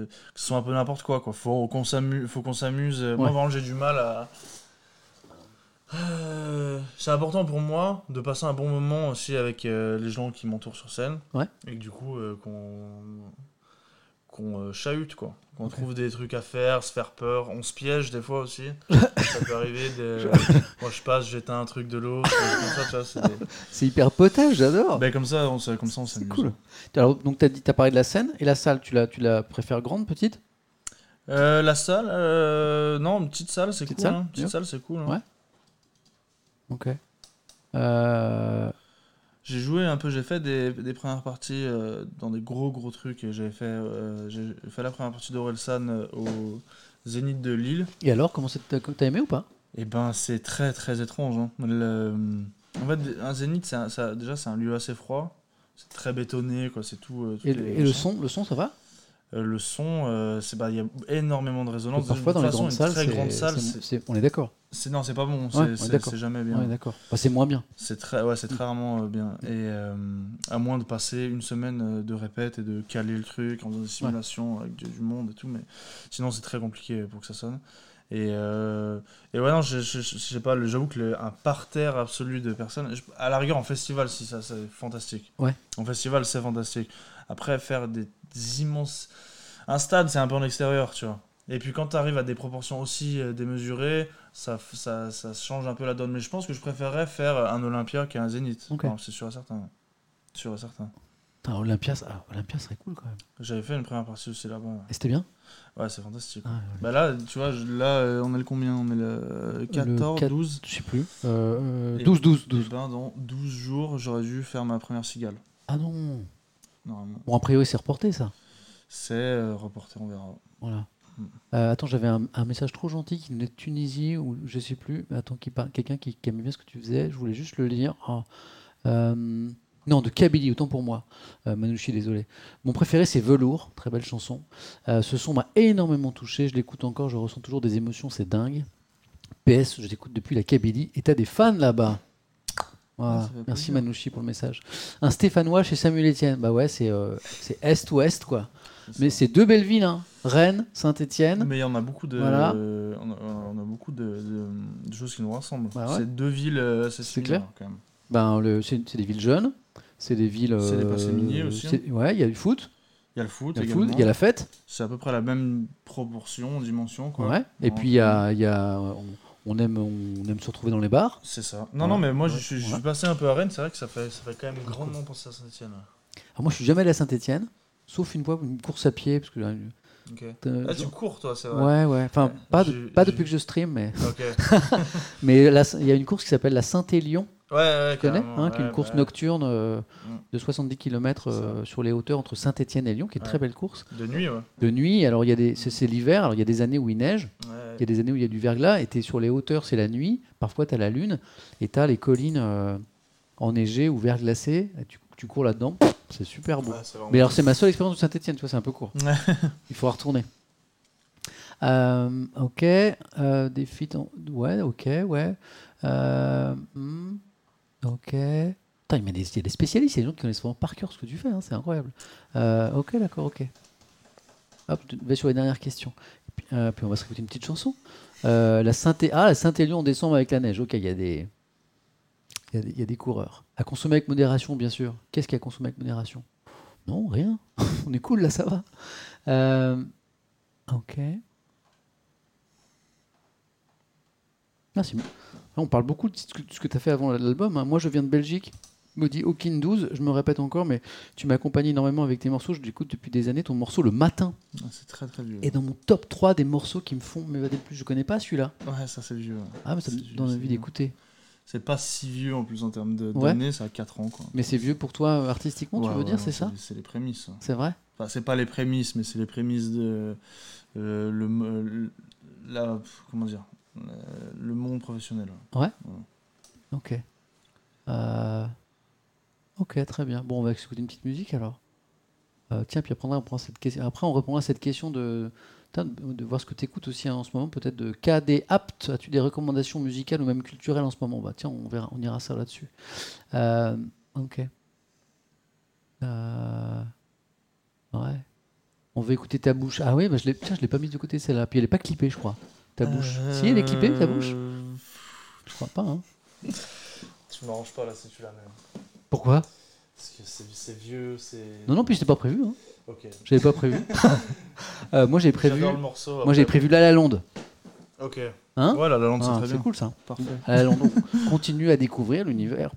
que ce soit un peu n'importe quoi, quoi. Faut qu'on s'amuse. Faut qu'on s'amuse. Moi, vraiment, j'ai du mal à. Euh, c'est important pour moi de passer un bon moment aussi avec euh, les gens qui m'entourent sur scène. Ouais. Et que du coup, euh, qu'on qu'on euh, chahute, quoi. Qu'on trouve des trucs à faire, se faire peur. On se piège des fois aussi. ça peut arriver. Des... Moi, je passe, j'éteins un truc de l'autre. c'est des- hyper potage, j'adore. ben, comme ça, on, comme ça, on c'est cool. Alors, donc, tu as, dit, as parlé de la scène. Et la salle, tu la, tu la préfères grande, petite? Euh, la salle, euh, non, une petite salle, c'est cool. salle, hein. Petite salle, c'est cool. hein. Ouais. Ok. Euh, J'ai joué un peu, j'ai fait des, des premières parties euh, dans des gros gros trucs. J'avais fait, euh, j'ai fait la première partie d'Orelsan euh, aux Zénith de Lille. Et alors, comment t'as t'as aimé ou pas? Et ben, c'est très très étrange. hein. Le- En fait, un Zénith, c'est un- ça, déjà, c'est un lieu assez froid. C'est très bétonné, quoi. C'est tout. euh, et, et le son, le son, ça va? Le son, euh, c'est bah, il y a énormément de résonance. Parfois, De dans les grandes salles, grande salle, on est d'accord. c'est non, c'est pas bon. C'est Ouais, jamais bien. Ouais, d'accord. C'est moins bien. C'est très, ouais, c'est très rarement euh, bien. Et euh, à moins de passer une semaine euh, de répète et de caler le truc en faisant des simulations avec du, monde et tout, mais sinon c'est très compliqué pour que ça sonne. Et, euh, et ouais, non, je, je, je sais pas, le- j'avoue que le- un parterre absolu de personnes, à la rigueur en festival, si ça, c'est fantastique. Ouais. En festival, c'est fantastique. Après, faire des immenses. Un stade, c'est un peu en extérieur, tu vois. Et puis quand tu arrives à des proportions aussi euh, démesurées, ça, ça, ça change un peu la donne. Mais je pense que je préférerais faire un Olympia qu'un Zénith. Ok. Enfin, c'est sûr et certain. Sûr et certain. Putain, Olympia, ça- ah, Olympia serait cool quand même. J'avais fait une première partie aussi là-bas. Et c'était bien? Ouais, c'est fantastique. Ah, ouais. Bah là, tu vois, je- là, euh, on est le combien? On est le 14, 4, 12 Je sais plus. Euh, Et- 12, 12, Et 12. ben, dans 12 jours, j'aurais dû faire ma première cigale. Ah non. Normalement. Bon, a priori, c'est reporté ça. C'est euh, reporté, on verra. Voilà. Mm. Euh, attends, j'avais un, un message trop gentil qui venait de Tunisie ou je sais plus. Attends, qui parle, quelqu'un qui, qui aimait bien ce que tu faisais. Je voulais juste le lire. Ah. Euh, non, de Kabylie, autant pour moi. Euh, Manouchi, désolé. Mon préféré, c'est Velours, très belle chanson. Ce son m'a énormément touché. Je l'écoute encore, je ressens toujours des émotions, c'est dingue. PS, je l'écoute depuis la Kabylie. Et t'as des fans là-bas. Voilà. Ah, Merci. Manouchi pour le message. Un Stéphanois chez Samuel Etienne. Bah ouais, c'est euh, c'est Est-Ouest quoi. Mais c'est deux belles villes, hein. Rennes, Saint-Étienne. Mais il y en a beaucoup de, Voilà. on, a, on a beaucoup de, de- de choses qui nous rassemblent. Bah ouais. C'est deux villes euh, assez C'est similaires clair. quand même. Ben, c'est des villes jeunes. C'est des villes. C'est des euh, passés miniers aussi, hein. Ouais, il y a du foot. Il y a le foot Il y a le également. foot, il y a la fête. C'est à peu près la même proportion, dimension. Quoi. Ouais. Et puis il y a, y a- on, on aime, on aime se retrouver dans les bars. C'est ça. Non, non, mais moi, je, suis- je Ouais. suis passé un peu à Rennes. C'est vrai que ça fait, ça fait quand même grandement penser à Saint-Etienne. Alors moi, je suis jamais allé à Saint-Étienne, sauf une fois une course à pied, parce que euh, euh, Ah, tu cours, toi, c'est vrai. Ouais, ouais. Enfin, pas, de- pas depuis que je stream, mais, mais il y a une course qui s'appelle la Saint-Élion. Ouais, ouais, Tu connais hein, qui est une course bah, nocturne euh, Mm. de 70 km Ça. sur les hauteurs entre Saint-Étienne et Lyon, qui est une très belle course. De nuit, ouais. De nuit, alors il y a des, c'est, c'est l'hiver, alors il y a des années où il neige, Ouais. il y a des années où il y a du verglas, et tu es sur les hauteurs, c'est la nuit, parfois tu as la lune, et tu as les collines euh, enneigées ou verglacées, et tu, tu cours là-dedans, c'est super beau. Ouais, c'est vraiment- Mais alors c'est ma seule expérience de Saint-Etienne, tu vois, c'est un peu court. Il faut retourner. Euh, ok, euh, des feats en- Ouais, ok, ouais. Euh, hmm, ok. Il y a des- spécialistes, il y a des gens qui connaissent vraiment par cœur ce que tu fais, hein, c'est incroyable. Euh, ok, d'accord, ok. Hop, je vais sur les dernières questions. Euh, puis on va se écouter une petite chanson. Euh, la ah, la Saint-Élion en décembre avec la neige. Ok, il y a des. Y, a des- coureurs. À consommer avec modération, bien sûr. Qu'est-ce qu'il y a à consommer avec modération? Non, rien. on est cool là, ça va. Ok. Merci. Là, on parle beaucoup de ce que, tu as fait avant l'album. hein. Moi, je viens de Belgique. Me dit Hawking 12, je me répète encore, mais tu m'accompagnes énormément avec tes morceaux. Je l'écoute depuis des années, ton morceau le matin Ah, C'est très très vieux. est dans mon top 3 des morceaux qui me font m'évader le plus. Je connais pas celui-là. Ouais, ça c'est vieux. ouais. Ah, mais ça me donne envie d'écouter. C'est pas si vieux en plus en termes Ouais. d'années, ça a 4 ans quoi. Mais c'est vieux pour toi euh, artistiquement, tu veux dire, c'est ça C'est les prémices. hein. C'est vrai Enfin, c'est pas les prémices, mais c'est les prémices de euh, le, mo- le- la, comment dire, euh, le monde professionnel. Ok. Euh, Ok, très bien. Bon, on va écouter une petite musique alors. Euh, tiens, puis après on, prend cette question. après, on répondra à cette question de, de, voir ce que tu écoutes aussi hein, en ce moment, peut-être de KD Apt. As-tu des recommandations musicales ou même culturelles en ce moment? Bah, Tiens, on, verra, on ira ça là-dessus. Euh, ok. Euh, ouais. On va écouter ta bouche. Ah oui, bah, je l'ai, tiens, je l'ai pas mise de côté celle-là. Puis elle est pas clippée, je crois. Ta bouche. Si, elle est clippée, ta bouche Euh, Je crois pas. Hein. Tu m'arranges pas là si tu la mets. Pourquoi? Parce que c'est, c'est vieux, c'est. Non, non, puis c'était pas prévu. Hein. Ok. J'avais pas prévu. Euh, moi, j'ai prévu. J'adore le morceau. Moi, j'ai prévu La La Londe. Ok. Hein Voilà, la c'est Ah, très c'est bien. cool ça. Parfait. La La Londe. On continue à découvrir l'univers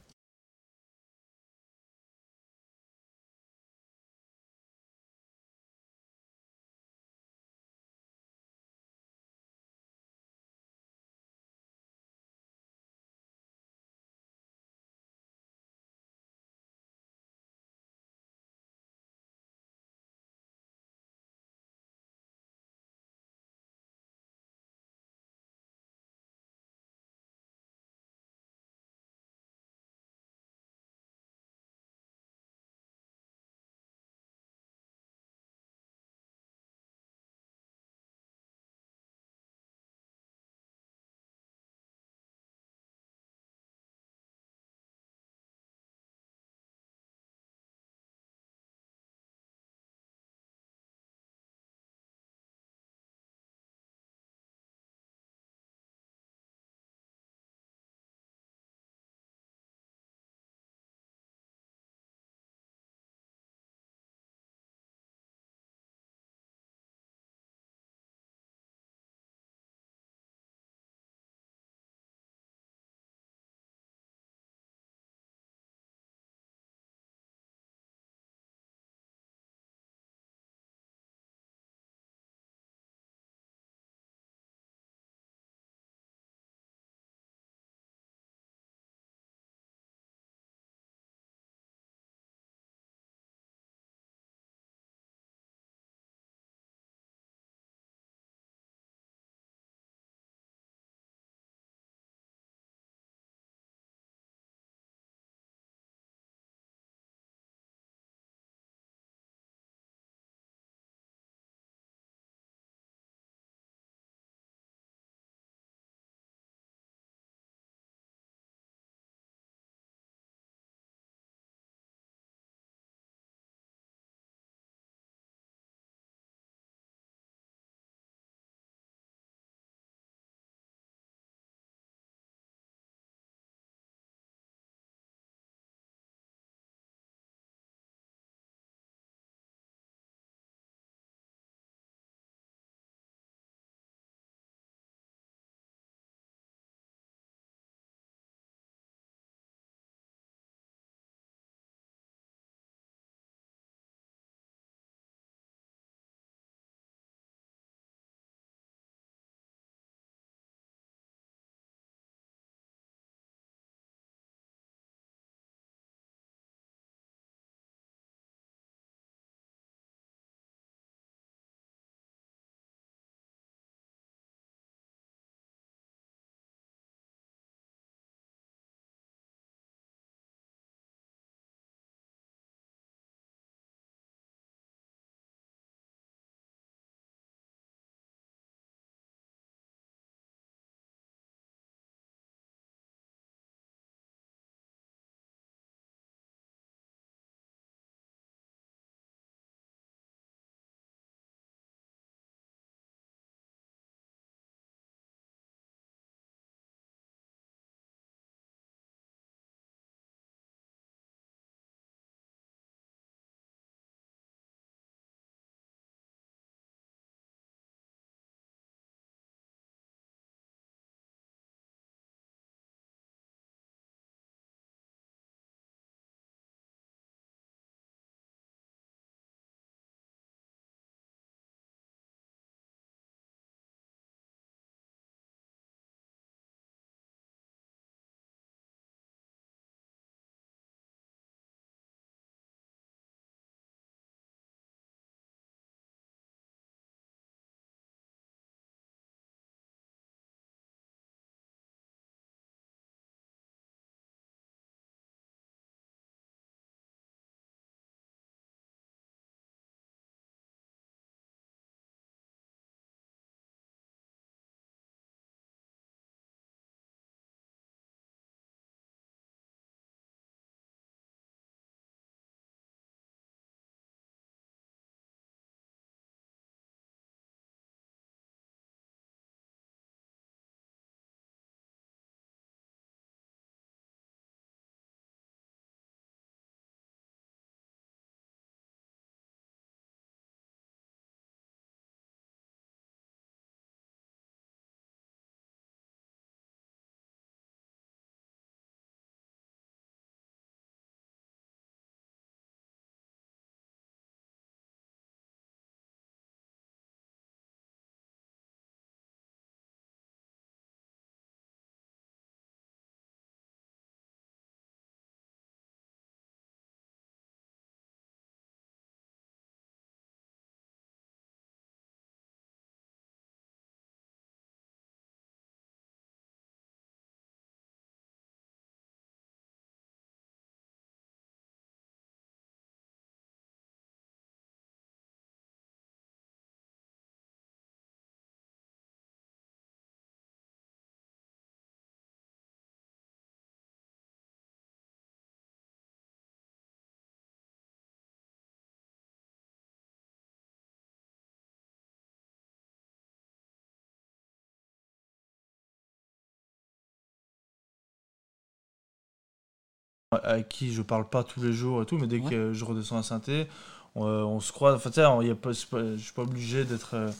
avec qui je parle pas tous les jours et tout, mais dès Ouais. que je redescends à synthé, on, euh, on se croise. Enfin, tu sais, je suis pas obligé d'être euh,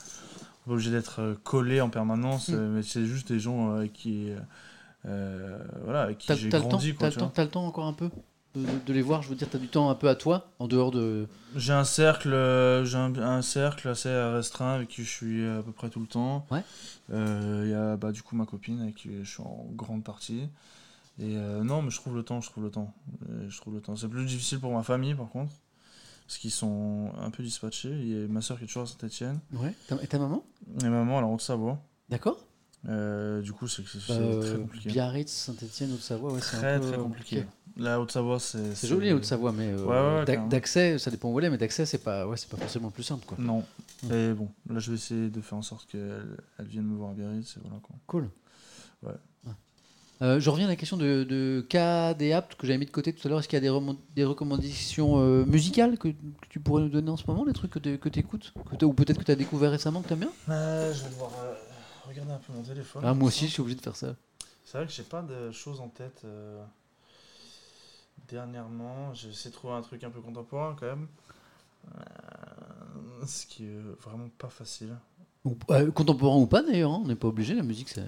obligé d'être euh, collé en permanence, Mm. mais c'est juste des gens avec qui, euh, voilà, avec qui j'ai grandi. t'as le tu temps, t'as le temps encore un peu de, les voir. Je veux dire, t'as du temps un peu à toi en dehors de. J'ai un cercle, j'ai un, un cercle assez restreint avec qui je suis à peu près tout le temps. Ouais. Euh, Il y a bah, du coup ma copine avec qui je suis en grande partie. Et euh, non, mais je trouve le temps, je trouve le temps. Euh, Je trouve le temps. C'est plus difficile pour ma famille par contre, parce qu'ils sont un peu dispatchés. Il y a ma soeur qui est toujours à Saint-Etienne Ouais. Et ta maman? Et maman elle est en Haute-Savoie. D'accord. Euh, du coup, c'est Euh, très compliqué. Biarritz, Saint-Etienne, Haute-Savoie, ouais, c'est Très un peu très euh, compliqué. La Haute-Savoie, c'est. C'est joli Haute-Savoie, mais euh, Ouais, ouais, d'accès, ça dépend où elle est, mais d'accès, c'est pas, ouais, pas forcément le plus simple, quoi. Non. Et bon, là je vais essayer de faire en sorte qu'elle elle vienne me voir à Biarritz. Et voilà quoi. Cool. Ouais. Euh, je reviens à la question de, de des apps que j'avais mis de côté tout à l'heure. Est-ce qu'il y a des, recommandations euh, musicales que, que tu pourrais nous donner en ce moment, des trucs que tu écoutes Ou peut-être que tu as découvert récemment que tu aimes bien? Euh, je vais devoir regarder un peu mon téléphone. ah, Moi aussi, je suis obligé de faire ça. C'est vrai que j'ai pas de choses en tête. Dernièrement, j'ai essayé de trouver un truc un peu contemporain quand même. Ce qui est vraiment pas facile. Ou- contemporain ou pas d'ailleurs, hein, on n'est pas obligé, la musique c'est.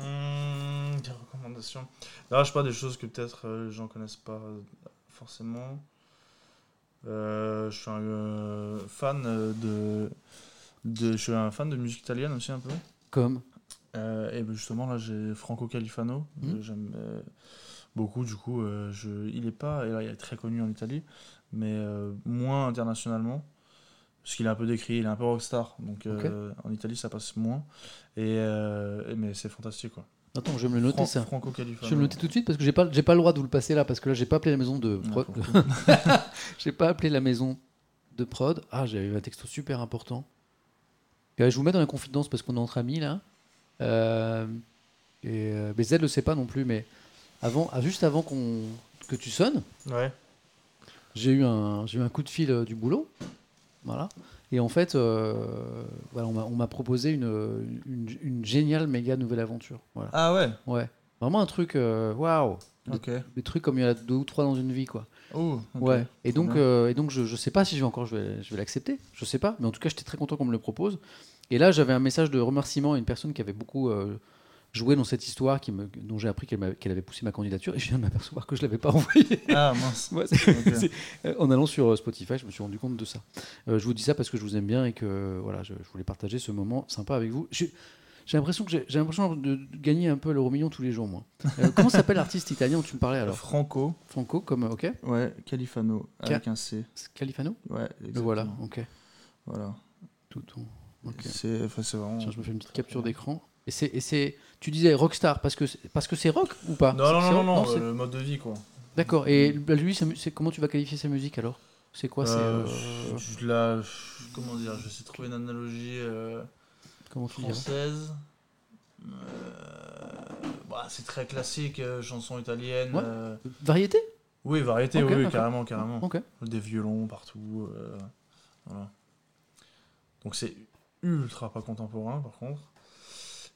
Hum, des recommandations. Là, je sais pas des choses que peut-être euh, les gens connaissent pas euh, forcément. Euh, je suis un euh, fan de, de. Je suis un fan de musique italienne aussi un peu. Comme. Et ben justement là j'ai Franco Califano, que j'aime beaucoup du coup. je, il est pas, et là, il est très connu en Italie, mais moins internationalement, parce qu'il est un peu décrit, il est un peu rockstar, donc euh, en Italie ça passe moins. Et, euh, et- mais c'est fantastique quoi. Attends, je vais me le noter Fran- ça. Je vais me le noter tout de suite parce que j'ai pas, j'ai pas le droit de vous le passer là parce que là j'ai pas appelé la maison de Ah, prod. j'ai pas appelé la maison de prod. Ah, j'ai eu un texto super important. Et, je vous mets dans la confidence parce qu'on est entre amis là. Euh, et euh, mais Z le sait pas non plus, mais avant, ah, juste avant qu'on que tu sonnes, Ouais. j'ai eu un, j'ai eu un coup de fil euh, du boulot, voilà. Et en fait, euh, voilà, on m'a- proposé une, une, une géniale méga nouvelle aventure. Voilà. Ah ouais. Ouais, vraiment un truc, euh, waouh, Ok. des trucs comme il y en a deux ou trois dans une vie, quoi. Oh. Ouais. Et donc, euh, et donc, je, je sais pas si je vais encore, je vais, je vais l'accepter. Je sais pas, mais en tout cas, j'étais très content qu'on me le propose. Et là, j'avais un message de remerciement à une personne qui avait beaucoup euh, joué dans cette histoire, qui me, dont j'ai appris qu'elle avait poussé ma candidature, et je viens de m'apercevoir que je l'avais pas envoyée. Ah mince. Ouais, euh, en allant sur euh, Spotify, je me suis rendu compte de ça. Euh, je vous dis ça parce que je vous aime bien et que voilà, je, je voulais partager ce moment sympa avec vous. J'ai j'ai l'impression que j'ai l'impression de, gagner un peu l'euro million tous les jours, moi. Euh, comment s'appelle l'artiste italien dont tu me parlais alors? Franco. Franco, comme ok, Ouais. Califano avec un C. Califano? Ouais. Le voilà, exactement. ok. Voilà. Tout, tout. C'est enfin, vraiment. Tiens, je me fais une petite capture d'écran. Et c'est, et c'est, tu disais rockstar parce que c'est, parce que c'est rock ou pas? Non, non, non, non, c'est- le mode de vie quoi. D'accord. Et bah, lui, c'est comment tu vas qualifier sa musique alors? C'est quoi C'est Euh, euh, je la- comment dire, je de trouver une analogie euh, comment tu dirais? française. Euh, bah, c'est très classique, euh, chanson italienne. Ouais. euh, Variété? Oui, variété, oui, carrément, carrément. Des violons partout. euh, voilà. Donc c'est ultra pas contemporain par contre.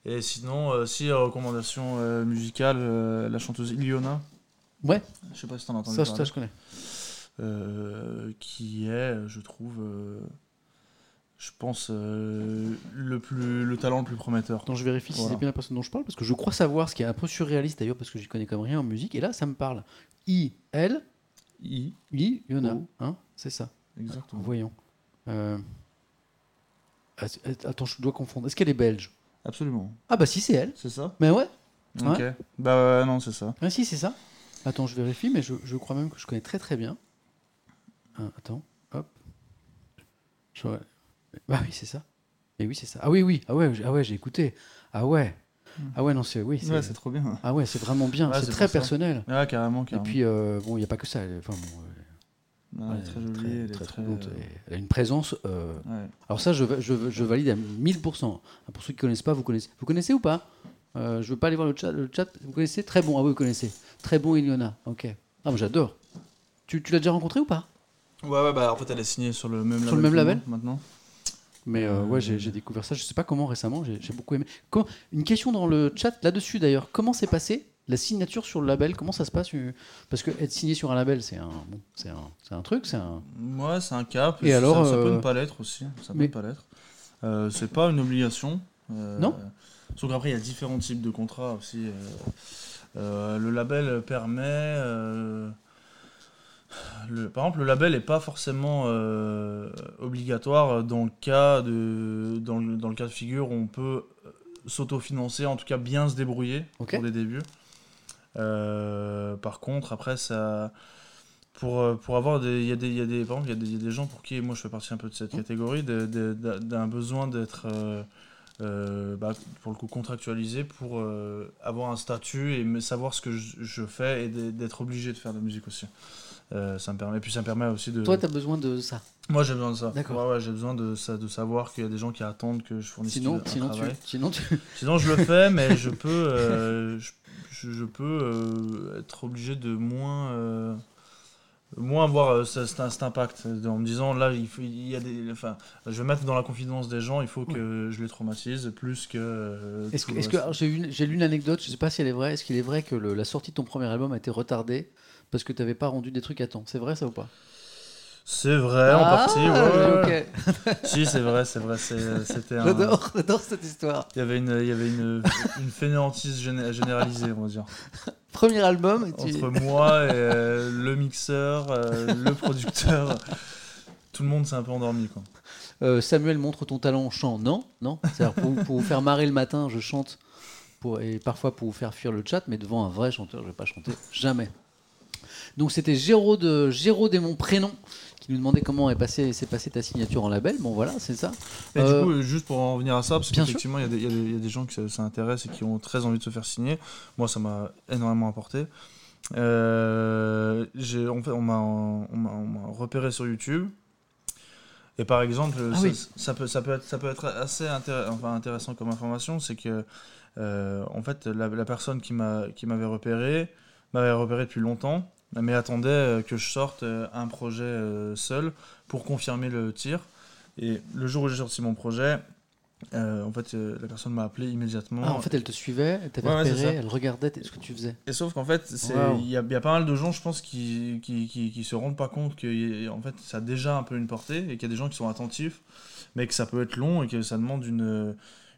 Et sinon, euh, si recommandation euh, musicale, euh, la chanteuse Iliona. Ouais. Je sais pas si t'en as entendu Ça, ça, parler. je connais. Euh, qui est, je trouve, euh, je pense, euh, le, plus, le talent le plus prometteur. Attends, je vérifie si c'est bien la personne dont je parle parce que je crois savoir ce qui est un peu surréaliste d'ailleurs parce que j'y connais comme rien en musique. Et là, ça me parle. I L I, I Yona. Oh. Hein C'est ça. exactement. Voyons. Euh, att- Attends, je dois confondre. Est-ce qu'elle est belge? Absolument. Ah bah si, c'est elle. C'est ça? Mais ouais. Ok. Bah ouais, non, c'est ça. Ah si, c'est ça. Attends, je vérifie, mais je, je crois même que je connais très très bien. Ah, attends, hop. Je- Bah oui, c'est ça. Et oui, c'est ça. Ah oui, oui. Ah ouais, j'ai- ah ouais, j'ai écouté. Ah ouais. Ah ouais, non, c'est oui. c'est- Ouais, c'est trop bien. ah ouais, c'est vraiment bien. Ouais, c'est très ça. personnel. Ah, carrément, Et carrément. puis euh, bon, il n'y a pas que ça. Enfin bon, euh, Non, elle est très jolie, elle est très, très. euh, Elle a une présence. euh, ouais. Alors ça, je, je, je valide à 1000%. Ah, Pour ceux qui connaissent pas, vous connaissez. Vous connaissez ou pas? Euh, Je veux pas aller voir le chat. Le chat, vous connaissez? Très bon. Ah oui, vous connaissez. Très bon, Iliona. Ok. Ah, mais j'adore. Tu, tu l'as déjà rencontré ou pas? Ouais, ouais, bah en fait, elle est signée sur le même Sur label. le même que label? moi, Maintenant. Mais euh, ouais, j'ai découvert ça. Je sais pas comment récemment. J'ai beaucoup aimé. Comment- une question dans le chat là-dessus d'ailleurs. Comment s'est passé La signature sur le label, comment ça se passe euh, Parce que être signé sur un label, c'est un, bon, c'est un, c'est un truc, c'est un. Ouais, c'est un cap. Et ça, alors, ça peut euh, ne pas l'être aussi. Ça peut ne pas l'être. Euh, c'est pas une obligation. Euh, Non Sauf qu'après, il y a différents types de contrats aussi. euh. Le label permet. le- par exemple, le label n'est pas forcément euh, obligatoire dans le cas de dans le, dans le cas de figure où on peut s'autofinancer, en tout cas bien se débrouiller pour les débuts. Euh, par contre, après, ça. Pour, euh, pour avoir des. Il y, a des- y a des. Par exemple, il y, a des- il y a des gens pour qui, moi je fais partie un peu de cette catégorie, de- de- d'un besoin d'être. euh, bah, pour le coup contractualisé pour euh, avoir un statut et savoir ce que je, je fais et d'être obligé de faire de la musique aussi. Euh, ça me permet, et puis ça me permet aussi de. Toi, tu as besoin de ça. Moi j'ai besoin de ça. D'accord. Ouais, ouais, j'ai besoin de, ça, de savoir qu'il y a des gens qui attendent que je fournisse Sinon, un sinon, tu, sinon tu. Sinon, je le fais, mais je peux, je, je- je peux euh, être obligé de moins, euh, moins avoir euh, ce- cet, cet impact en me disant là, il, faut, il y a des, enfin, je vais mettre dans la confidence des gens, il faut que je les traumatise plus que. euh, Est-ce que, que j'ai lu, j'ai lu une anecdote, je sais pas si elle est vraie. Est-ce qu'il est vrai que le- la sortie de ton premier album a été retardée parce que tu n'avais pas rendu des trucs à temps? C'est vrai ça ou pas? C'est vrai en Ah, partie. ouais, ouais. ok. Si, c'est vrai, c'est vrai. c'est- C'était un. J'adore, j'adore cette histoire. Il y avait une, il y avait une, une fainéantise géné- généralisée, on va dire. Premier album, tu- Entre moi et euh, le mixeur, euh, le producteur, tout le monde s'est un peu endormi. Quoi. Euh, Samuel montre ton talent en chant. Non, non. C'est-à-dire pour, pour vous faire marrer le matin, je chante. Pour, et parfois pour vous faire fuir le chat, mais devant un vrai chanteur, je vais pas chanter jamais. Donc c'était Géraud de Géraud et mon prénom qui nous demandait comment est s'est passé ta signature en label. Bon voilà, c'est ça. Et Euh, du coup, juste pour en revenir à ça, parce qu'effectivement, il y, a des- y y a gens qui intéresse et qui ont très envie de se faire signer. Moi, ça m'a énormément apporté. Euh, en fait, on m'a repéré sur YouTube. Et par exemple, Ah ça, oui. ça peut, ça, peut être, ça peut être assez intér- enfin, intéressant comme information, c'est que euh, en fait, la, la personne qui m'avait repéré m'avait repéré depuis longtemps, mais attendait euh, que je sorte euh, un projet euh, seul pour confirmer le tir. Et le jour où j'ai sorti mon projet, euh, en fait, euh, la personne m'a appelé immédiatement. Ah, en fait, elle te suivait, elle t'avait Ouais, repéré, elle regardait ce que tu faisais. Et sauf qu'en fait, il Waouh. y, y a pas mal de gens, je pense, qui, qui, qui, qui se rendent pas compte que en fait, ça a déjà un peu une portée et qu'il y a des gens qui sont attentifs, mais que ça peut être long et que ça demande une,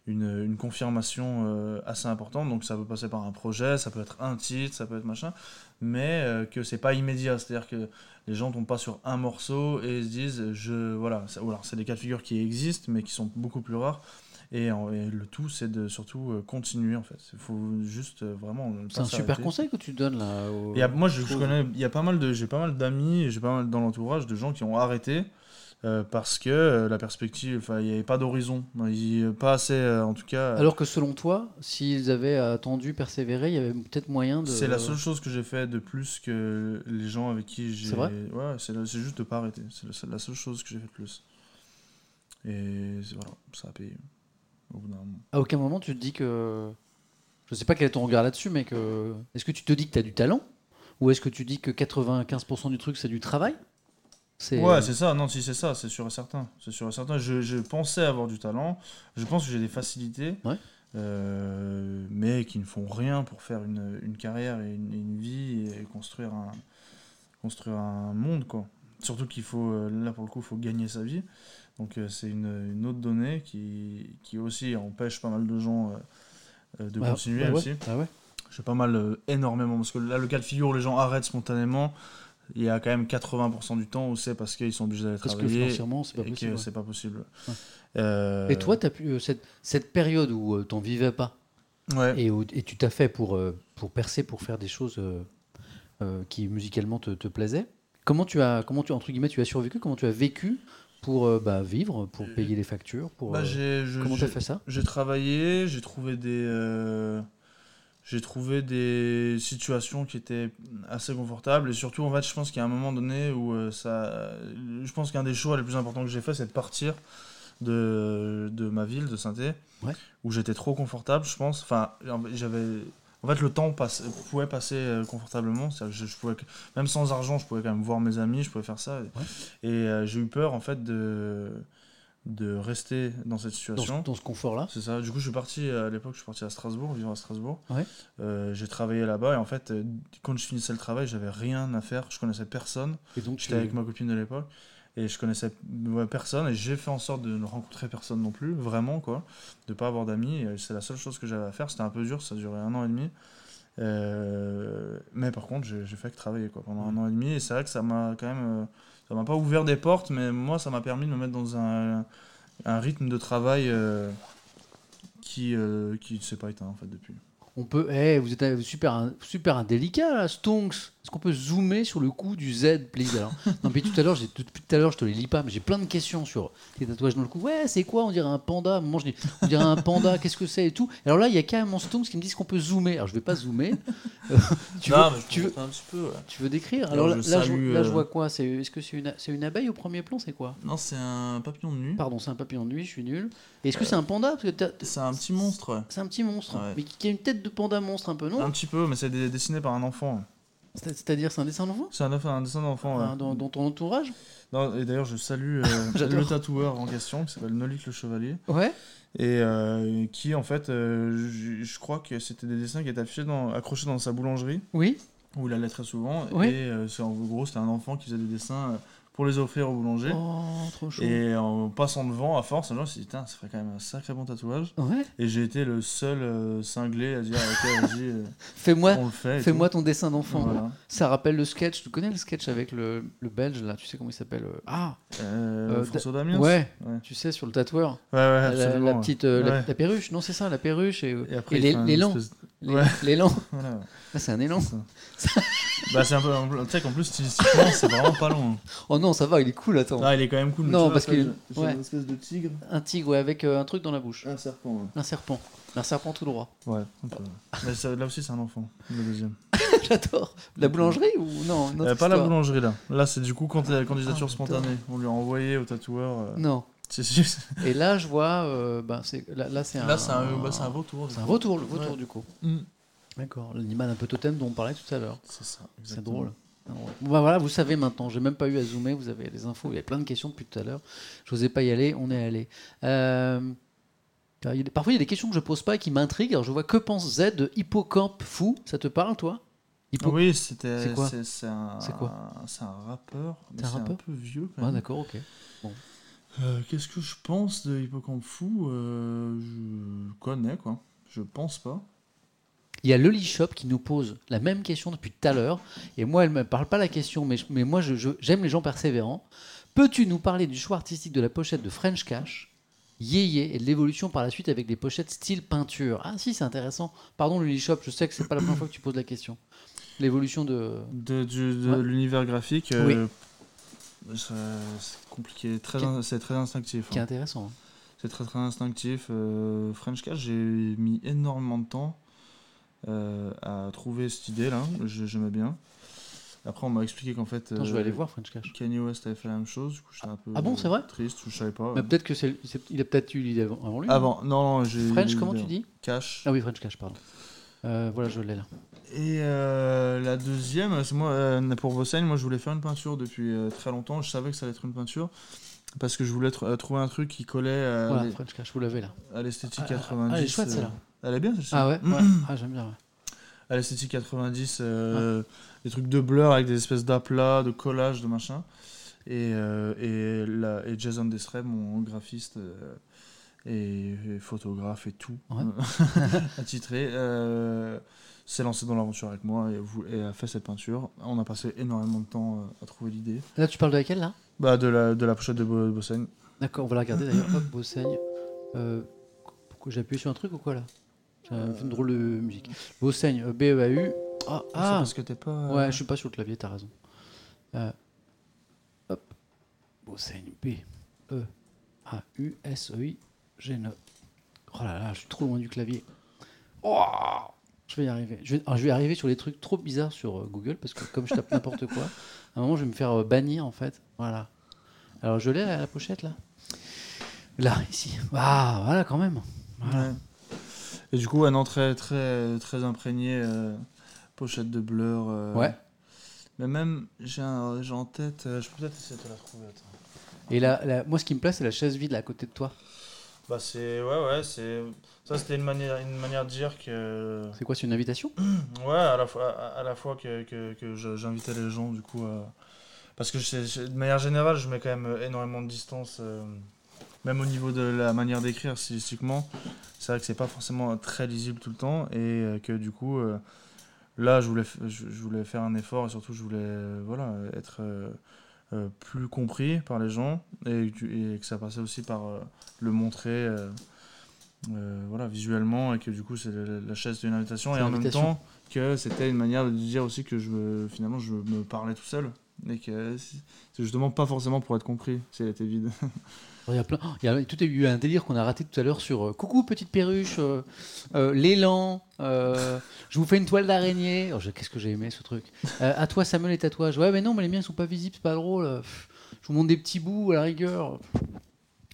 une, une confirmation euh, assez importante. Donc ça peut passer par un projet, ça peut être un titre, ça peut être machin, mais euh, que c'est pas immédiat. C'est-à-dire que les gens tombent pas sur un morceau et se disent, je, voilà, c'est des cas de figure qui existent, mais qui sont beaucoup plus rares. Et, en- et le tout, c'est de surtout euh, continuer en fait. Il faut juste euh, vraiment. C'est un super conseil que tu donnes là. moi, je, je connais, il y a pas mal de, j'ai pas mal d'amis, j'ai pas mal dans l'entourage de gens qui ont arrêté euh, parce que euh, la perspective, il n'y avait pas d'horizon, Il- pas assez, euh, en tout cas. Alors que selon toi, s'ils avaient attendu, persévéré, il y avait peut-être moyen de. c'est la seule chose que j'ai fait de plus que les gens avec qui j'ai. C'est vrai? Ouais, c'est juste de pas arrêter. C'est la, seule chose que j'ai fait de plus. Et voilà, ça a payé. Au bout d'un moment. À aucun moment tu te dis que. Je sais pas quel est ton regard là-dessus, mais que. Est-ce que tu te dis que tu as du talent? Ou est-ce que tu dis que 95% du truc c'est du travail? Ouais, c'est ça. Non, si c'est ça, c'est sûr et certain. C'est sûr et certain. Je, je pensais avoir du talent. Je pense que j'ai des facilités. Ouais. euh, mais qui ne font rien pour faire une, une carrière et une, une vie et construire un, construire un monde, quoi. Surtout qu'il faut, euh, là pour le coup, il faut gagner sa vie. Donc euh, c'est une, une autre donnée qui, qui aussi empêche pas mal de gens euh, euh, de Bah, continuer bah ouais, aussi. bah ouais. J'ai pas mal, euh, énormément, parce que là, le cas de figure où les gens arrêtent spontanément, il y a quand même 80% du temps où c'est parce qu'ils sont obligés d'aller Parce que travailler financièrement, c'est pas possible. que ouais. c'est pas possible. Ouais. Euh, Et toi, as pu, euh, cette, cette période où euh, t'en vivais pas ouais. et, où, et tu t'as fait pour, pour percer, pour faire des choses euh, qui musicalement te, te plaisaient, comment tu as, comment tu, entre guillemets, tu as survécu Comment tu as vécu pour euh, bah, vivre, pour payer les factures pour, Bah, je- Comment tu j'ai- as fait ça? J'ai travaillé, j'ai trouvé des. J'ai trouvé des situations qui étaient assez confortables. Et surtout en fait je pense qu'il y a un moment donné où euh, ça je pense qu'un des choix les plus importants que j'ai fait c'est de partir de, de ma ville de saint Ouais. où j'étais trop confortable je pense. Enfin j'avais en fait le temps passe, pouvait passer euh, confortablement. Je, je pouvais même sans argent je pouvais quand même voir mes amis je pouvais faire ça. Et, et, euh, j'ai eu peur en fait de de rester dans cette situation. dans ce confort-là. C'est ça. Du coup, je suis parti à l'époque, je suis parti à Strasbourg, vivre à Strasbourg. Ouais. Euh, j'ai travaillé là-bas et en fait, euh, quand je finissais le travail, j'avais rien à faire. Je connaissais personne. Et donc, tu... J'étais avec ma copine de l'époque et je connaissais ouais, personne et j'ai fait en sorte de ne rencontrer personne non plus, vraiment quoi, de pas avoir d'amis. C'est la seule chose que j'avais à faire. C'était un peu dur, ça a duré un an et demi. Euh, mais par contre, j'ai fait que travailler quoi pendant un an et demi et c'est vrai que ça m'a quand même, euh, ça m'a pas ouvert des portes, mais moi ça m'a permis de me mettre dans un, rythme de travail euh, qui euh, qui ne s'est pas éteint en fait depuis. On peut. Eh, vous êtes super, super indélicat, là, Stonks. Est-ce qu'on peut zoomer sur le coup du Z, please alors Non, mais tout à l'heure, depuis tout à l'heure, je te les lis pas, mais j'ai plein de questions sur tes tatouages dans le cou. Ouais, c'est quoi On dirait un panda? À un moment, je dis, on dirait un panda. Qu'est-ce que c'est et tout. Alors là, il y a carrément Stonks qui me disent qu'on peut zoomer? Alors, je vais pas zoomer. Euh, tu, veux, tu, veux, un petit peu. ouais. tu veux décrire? Alors, là, je là, je, salue, là, je euh, vois quoi? C'est est-ce que c'est une, c'est une abeille au premier plan? C'est quoi? Non, c'est un papillon de nuit. Pardon, c'est un papillon de nuit. Je suis nul. Et est-ce que c'est un panda? Parce que t'as- C'est un petit monstre. ouais. c'est un petit monstre, Ouais. mais qui qui a une tête de panda monstre un peu, non Un petit peu, mais c'est dé- dessiné par un enfant. C'est- C'est-à-dire, c'est un dessin d'enfant C'est un, un dessin d'enfant. ouais. Hein, dans, dans ton entourage Non, et d'ailleurs, je salue euh, le tatoueur en question qui s'appelle Nolik le Chevalier. Ouais. Et euh, qui, en fait, euh, je, je crois que c'était des dessins qui étaient affichés dans, accrochés dans sa boulangerie, Oui. où il allait très souvent. Oui. Et c'est en gros, c'était un enfant qui faisait des dessins pour les offrir au boulanger. Oh, trop chaud. Et en passant devant, à force, je me suis dit, ça ferait quand même un sacré bon tatouage. Ouais. Et j'ai été le seul euh, cinglé à dire, ok, vas-y, euh, Fais-moi, fait. ton dessin d'enfant. Voilà. Ça rappelle le sketch. Tu connais le sketch avec le, le belge là? Tu sais comment il s'appelle euh, Ah. François Damiens Ouais. Ouais. Tu sais sur le tatoueur. Ouais, ouais, La- absolument. la, petite la, perruche. Non, c'est ça, la perruche et, Et après, et l'élan. espèce-. L'élan. Voilà. Ah, c'est un élan. bah, c'est un peu. Tu sais qu'en plus, stylistiquement, c'est vraiment pas long. Oh non, ça va, il est cool. Attends. Ah, il est quand même cool. Non, parce qu'il- j'ai- ouais. une espèce de tigre. Un tigre ouais, avec euh, un truc dans la bouche. Un serpent, ouais. Un serpent. Un serpent tout droit. Ouais, un peu. Mais ça- là aussi, c'est un enfant, le deuxième. J'adore. La boulangerie ou non une autre Euh, pas la histoire boulangerie, là. Là, c'est du coup quand la candidature Ah, spontanée. On lui a envoyé au tatoueur. euh, Non. Et là, je vois. euh, bah, c'est là, là, c'est un. Là, c'est un, bah, c'est un vautour. du C'est un coup. retour, le Ouais. du coup. Mm. D'accord. L'animal un peu totem dont on parlait tout à l'heure. C'est ça. C'est drôle. Bon, bah voilà, vous savez maintenant. J'ai même pas eu à zoomer. Vous avez les infos. Il y a plein de questions depuis tout à l'heure. Je n'osais pas y aller. On est allé. Euh, il y a des- Parfois, il y a des questions que je pose pas et qui m'intriguent. Alors, je vois que pense Z de hippocampe fou. Ça te parle, toi? Hippo- Oui, c'était. C'est quoi? C'est un. Un rappeur. mais C'est un un peu vieux quand Ah, même. d'accord, ok. Euh, Qu'est-ce que je pense de Hippocampe Fou? Euh, Je connais, quoi. Je pense pas. Il y a Loli Shop qui nous pose la même question depuis tout à l'heure. Et moi, elle ne me parle pas la question, mais, mais moi, j'aime les gens persévérants. Peux-tu nous parler du choix artistique de la pochette de French Cash, Yéyé, et de l'évolution par la suite avec des pochettes style peinture? Ah, si, c'est intéressant. Pardon, Loli Shop, je sais que c'est pas la première fois que tu poses la question. L'évolution de. De, du- de Ouais. l'univers graphique, euh, ça- c'est compliqué. C'est très instinctif. qui est hein. intéressant. hein. C'est très très instinctif. Euh, French Cash, j'ai mis énormément de temps euh, à trouver cette idée-là. Je- J'aimais bien. Après, on m'a expliqué qu'en fait. Attends, je vais euh, aller voir French Cash. Kanye West avait fait la même chose. Du coup, j'étais un peu. Ah bon, c'est vrai? Triste, je savais pas. Mais peut-être que c'est, il a peut-être eu l'idée avant, lui. Avant, non, non, j'ai. French, comment tu dis? Cash. Ah oui, French Cash, pardon. Euh, voilà, je l'ai là. Et euh, la deuxième, c'est moi, euh, pour Bossaigne, moi je voulais faire une peinture depuis euh, très longtemps. Je savais que ça allait être une peinture parce que je voulais tr- euh, trouver un truc qui collait à Voilà, l'e- French Cash, vous l'avez là. à l'esthétique Ah, ah, 90. ah, elle est chouette, euh, celle-là. Elle est bien celle-ci. Ah ouais, Mm, ouais. Ah, j'aime bien. ouais. À l'esthétique 90, euh, des trucs de blur avec des espèces d'aplats, de collage, de machin. Et, euh, et, la- et Jason Desrey, mon graphiste euh, et, et photographe et tout, Ouais. attitré, euh, s'est lancé dans l'aventure avec moi et, a fait cette peinture. On a passé énormément de temps euh, à trouver l'idée. Là, tu parles de laquelle là? Bah, de, la, de la pochette de Bo- Bossaigne. D'accord, on va la regarder d'ailleurs. Hop, Bossaigne. Euh, pourquoi j'ai appuyé sur un truc ou quoi là? Fait une drôle de musique. Bossaigne, euh, B-E-A-U. Ah, C'est ah parce que t'es pas. ouais, je suis pas sur le clavier, t'as raison. Euh, hop. Bossaigne, B-E-A-U-S-E-I. Une. Oh là là, je suis trop loin du clavier. Oh je vais y arriver. Je vais, alors, je vais arriver sur les trucs trop bizarres sur euh, Google parce que comme je tape n'importe quoi, à un moment je vais me faire euh, bannir en fait. Voilà. Alors je l'ai la, la pochette là? Là, ici. Ah, voilà quand même. Voilà. Ouais. Et du coup, un nom très, très, très imprégné, euh, pochette de blur. euh, Ouais. Mais même, j'ai en tête, euh, je peux peut-être essayer de la trouver. Attends. Et là, moi, ce qui me plaît, c'est la chaise vide là à côté de toi. Bah c'est ouais ouais c'est ça c'était une manière une manière de dire que C'est quoi, c'est une invitation? Ouais à la fois à, à la fois que, que, que j'invitais les gens du coup parce que je- je- de manière générale je mets quand même énormément de distance même au niveau de la manière d'écrire stylistiquement c'est vrai que c'est pas forcément très lisible tout le temps et euh, que du coup euh, là je voulais je, je voulais faire un effort et surtout je voulais euh, voilà être plus compris par les gens et, que- et que ça passait aussi par le montrer euh, voilà, visuellement et que du coup c'est la, la chaise d'une invitation et en même temps que c'était une manière de dire aussi que je me- finalement je me parlais tout seul et que c'est justement pas forcément pour être compris si elle était vide. Il y a plein. A tout un délire qu'on a raté tout à l'heure sur euh, Coucou petite perruche, euh, euh, l'élan, je vous fais une toile d'araignée. Oh, Qu'est-ce que j'ai aimé ce truc. À toi Samuel les tatouages. Ouais mais non mais les miens sont pas visibles, c'est pas drôle. Je vous montre des petits bouts à la rigueur.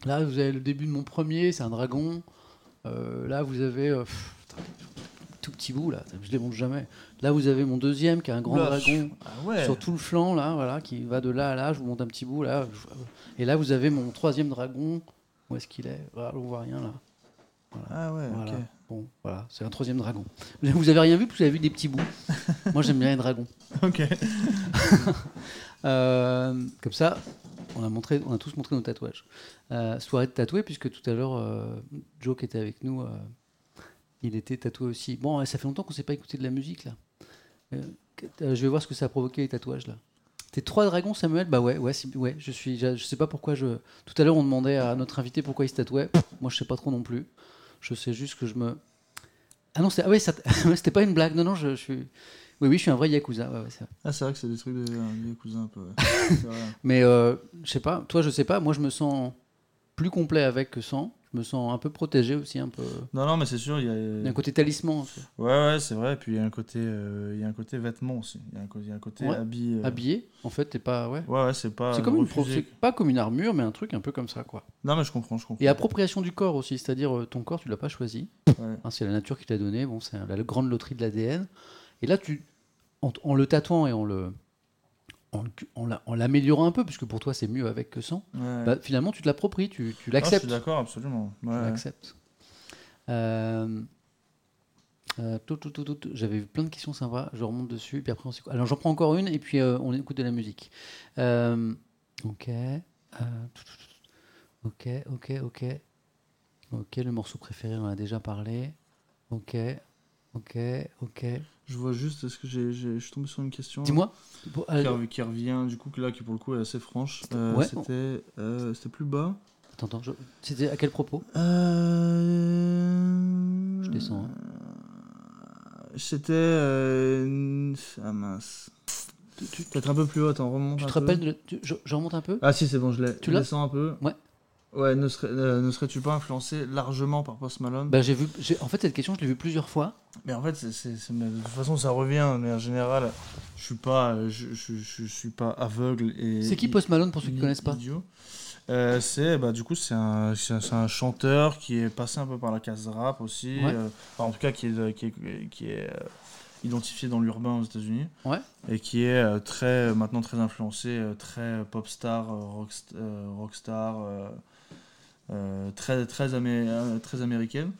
Là vous avez le début de mon premier, c'est un dragon. Là vous avez tout petit bout là, je les montre jamais. Là vous avez mon deuxième qui est un grand Oula, dragon Ah ouais. sur tout le flanc là, voilà, qui va de là à là. Je vous montre un petit bout là. Je- Et là, vous avez mon troisième dragon. Où est-ce qu'il est, Voilà, on voit rien là. Ah ouais, Voilà. ok. Bon, voilà, c'est un troisième dragon. Vous avez rien vu, parce que vous avez vu des petits bouts. Moi, j'aime bien les dragons. Ok. Euh, comme ça, on a montré, on a tous montré nos tatouages. Euh, soirée de tatoué, puisque tout à l'heure, euh, Joe qui était avec nous, euh, il était tatoué aussi. Bon, ça fait longtemps qu'on ne s'est pas écouté de la musique là. Euh, euh, je vais voir ce que ça a provoqué les tatouages là. T'es trois dragons, Samuel? Bah ouais, ouais, ouais. Je suis, je, je sais pas pourquoi je. Tout à l'heure, on demandait à notre invité pourquoi il se tatouait. Moi, je sais pas trop non plus. Je sais juste que je me. Ah non, c'est- ah ouais, c'était pas une blague. Non, non, je, je suis. Oui, oui, je suis un vrai yakuza. Ouais, ouais, c'est vrai. Ah c'est vrai que c'est des trucs de, de cousins un peu. ouais. C'est vrai. Mais euh, je sais pas, toi je sais pas, moi je me sens plus complet avec que sans. Je me sens un peu protégé aussi, un peu. Non non mais c'est sûr il y a. Il y a un côté talisman, peu. Ouais ouais c'est vrai et puis il y a un côté euh, il y a un côté vêtement aussi. Il y a un, co- il y a un côté Ouais. habit. euh, habillé. En fait, t'es pas. Ouais. Ouais ouais c'est pas. c'est comme une pro- pas comme une armure, mais un truc un peu comme ça, quoi. Non mais je comprends je comprends. Et appropriation du corps aussi, c'est-à-dire euh, ton corps, tu l'as pas choisi. Ouais. Hein, c'est la nature qui t'a donné. Bon, c'est la grande loterie de l'ADN. Et là, tu, en, en le tatouant et en le, en, l'améliorant un peu, puisque pour toi c'est mieux avec que sans. Ouais. bah, finalement, tu te l'appropries, tu, tu Ah, je l'acceptes. suis d'accord absolument. Ouais, Tu l'acceptes. Euh, euh, tout, tout, tout, tout, tout. J'avais plein de questions sympas, je remonte dessus, puis après on s'écoute. Alors j'en prends encore une, et puis euh, on écoute de la musique. Ok. ok, ok, ok. Ok, le morceau préféré, on en a déjà parlé. Ok, ok, ok. Je vois juste, est-ce que j'ai, j'ai- je suis tombé sur une question Dis-moi. Qui, euh, qui revient, du coup, que là, qui pour le coup est assez franche. Euh, Ouais. C'était, euh, c'était plus bas. attends, attends, je- c'était à quel propos? Euh... Je descends, hein. C'était. euh, Ah mince. Peut-être un peu plus haut, attends, remonte. Tu un te peu. rappelles de- tu- je, je remonte un peu? Ah si, c'est bon, je l'ai. Tu Je l'as descends un peu. Ouais. Ouais, ne, serais, euh, ne serais-tu pas influencé largement par Post Malone? Bah, j'ai vu, j'ai- En fait, cette question, je l'ai vue plusieurs fois. Mais en fait, c'est, c'est- c'est- mais de toute façon, ça revient. Mais en général, je suis pas, je, je, je suis pas aveugle et. C'est qui Post Malone pour ceux qui ne connaissent pas? idiot. Euh, c'est bah du coup c'est un, c'est un c'est un chanteur qui est passé un peu par la case rap aussi Ouais. euh, enfin, en tout cas qui est qui est, qui est euh, identifié dans l'urbain aux États-Unis Ouais. et qui est très maintenant très influencé très pop star euh, rockstar très très amé- euh, très américaine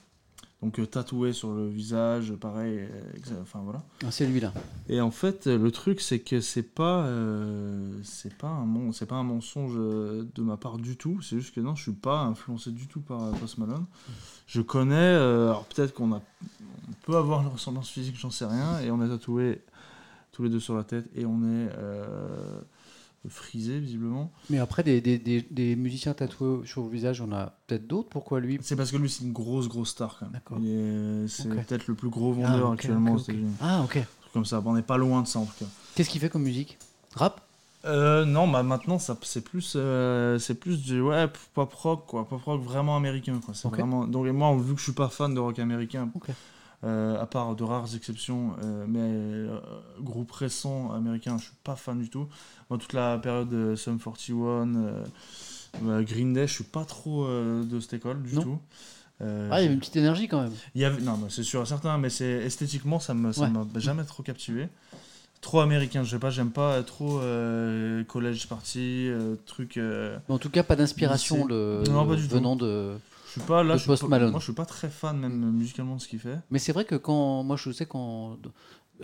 donc euh, tatoué sur le visage pareil euh, enfin voilà Ah, c'est lui là. et en fait, le truc, c'est que c'est pas, euh, c'est pas un mon, c'est pas un mensonge euh, de ma part du tout. C'est juste que non, je suis pas influencé du tout par euh, Post Malone. Je connais, euh, alors peut-être qu'on a, on peut avoir une ressemblance physique, j'en sais rien, et on est tatoués tous les deux sur la tête et on est euh, frisé visiblement. Mais après, des, des, des, des musiciens tatoués sur le visage, on a peut-être d'autres. Pourquoi lui? C'est parce que lui, c'est une grosse, grosse star quand même. D'accord. C'est peut-être le plus gros vendeur Ah, ok, actuellement aux. États-Unis. Ah, ok. Comme ça, on n'est pas loin de ça en tout cas. Qu'est-ce qu'il fait comme musique? Rap? Euh, non, bah maintenant ça c'est plus euh, c'est plus du ouais pop rock quoi, pop rock vraiment américain quoi. C'est vraiment donc et moi vu que je suis pas fan de rock américain. Euh, à part de rares exceptions, euh, mais euh, groupe récent américain, je suis pas fan du tout. Moi toute la période de Sum 41, euh, euh, Green Day, je suis pas trop de cette école du Non. tout. Ah, il y avait une petite énergie quand même. il y avait, non, mais c'est sûr, certain, mais c'est esthétiquement, ça me, ça Ouais. m'a jamais trop captivé. trop américain. Je sais pas, j'aime pas trop collège party, truc. Mais en tout cas, pas d'inspiration le... Non, pas du tout. venant de. Je suis pas là. Je suis pas-. Moi, je suis pas très fan même musicalement de ce qu'il fait. Mais c'est vrai que quand. Moi, je sais quand.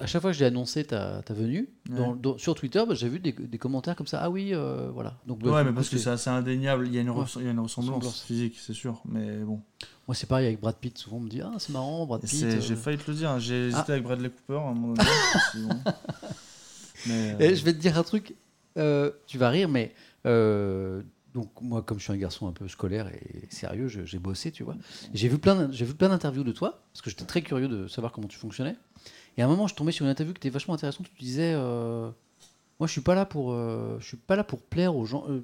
À chaque fois que j'ai annoncé ta, ta venue, dans- Ouais. dans- sur Twitter, bah, j'ai vu des, des commentaires comme ça. Ah oui, euh, voilà. Donc, bah, ouais, mais parce que c'est- assez indéniable. Il y a une, Ouais. il y a une ressemblance, physique, c'est sûr. Mais bon. Moi, c'est pareil avec Brad Pitt. Souvent, on me dit Ah, c'est marrant, Brad Pitt. euh. J'ai failli te le dire. hein. J'ai hésité Ah. avec Bradley Cooper à un moment donné. c'est bon. Mais, euh, Et je vais te dire un truc, euh, tu vas rire, mais euh, donc moi, comme je suis un garçon un peu scolaire et sérieux, j'ai bossé, tu vois. J'ai vu plein, d'in- j'ai vu plein d'interviews de toi parce que j'étais très curieux de savoir comment tu fonctionnais. Et à un moment, je tombais sur une interview qui était vachement intéressante. Tu disais, euh, moi, je suis pas là pour, euh, je suis pas là pour plaire aux gens. euh,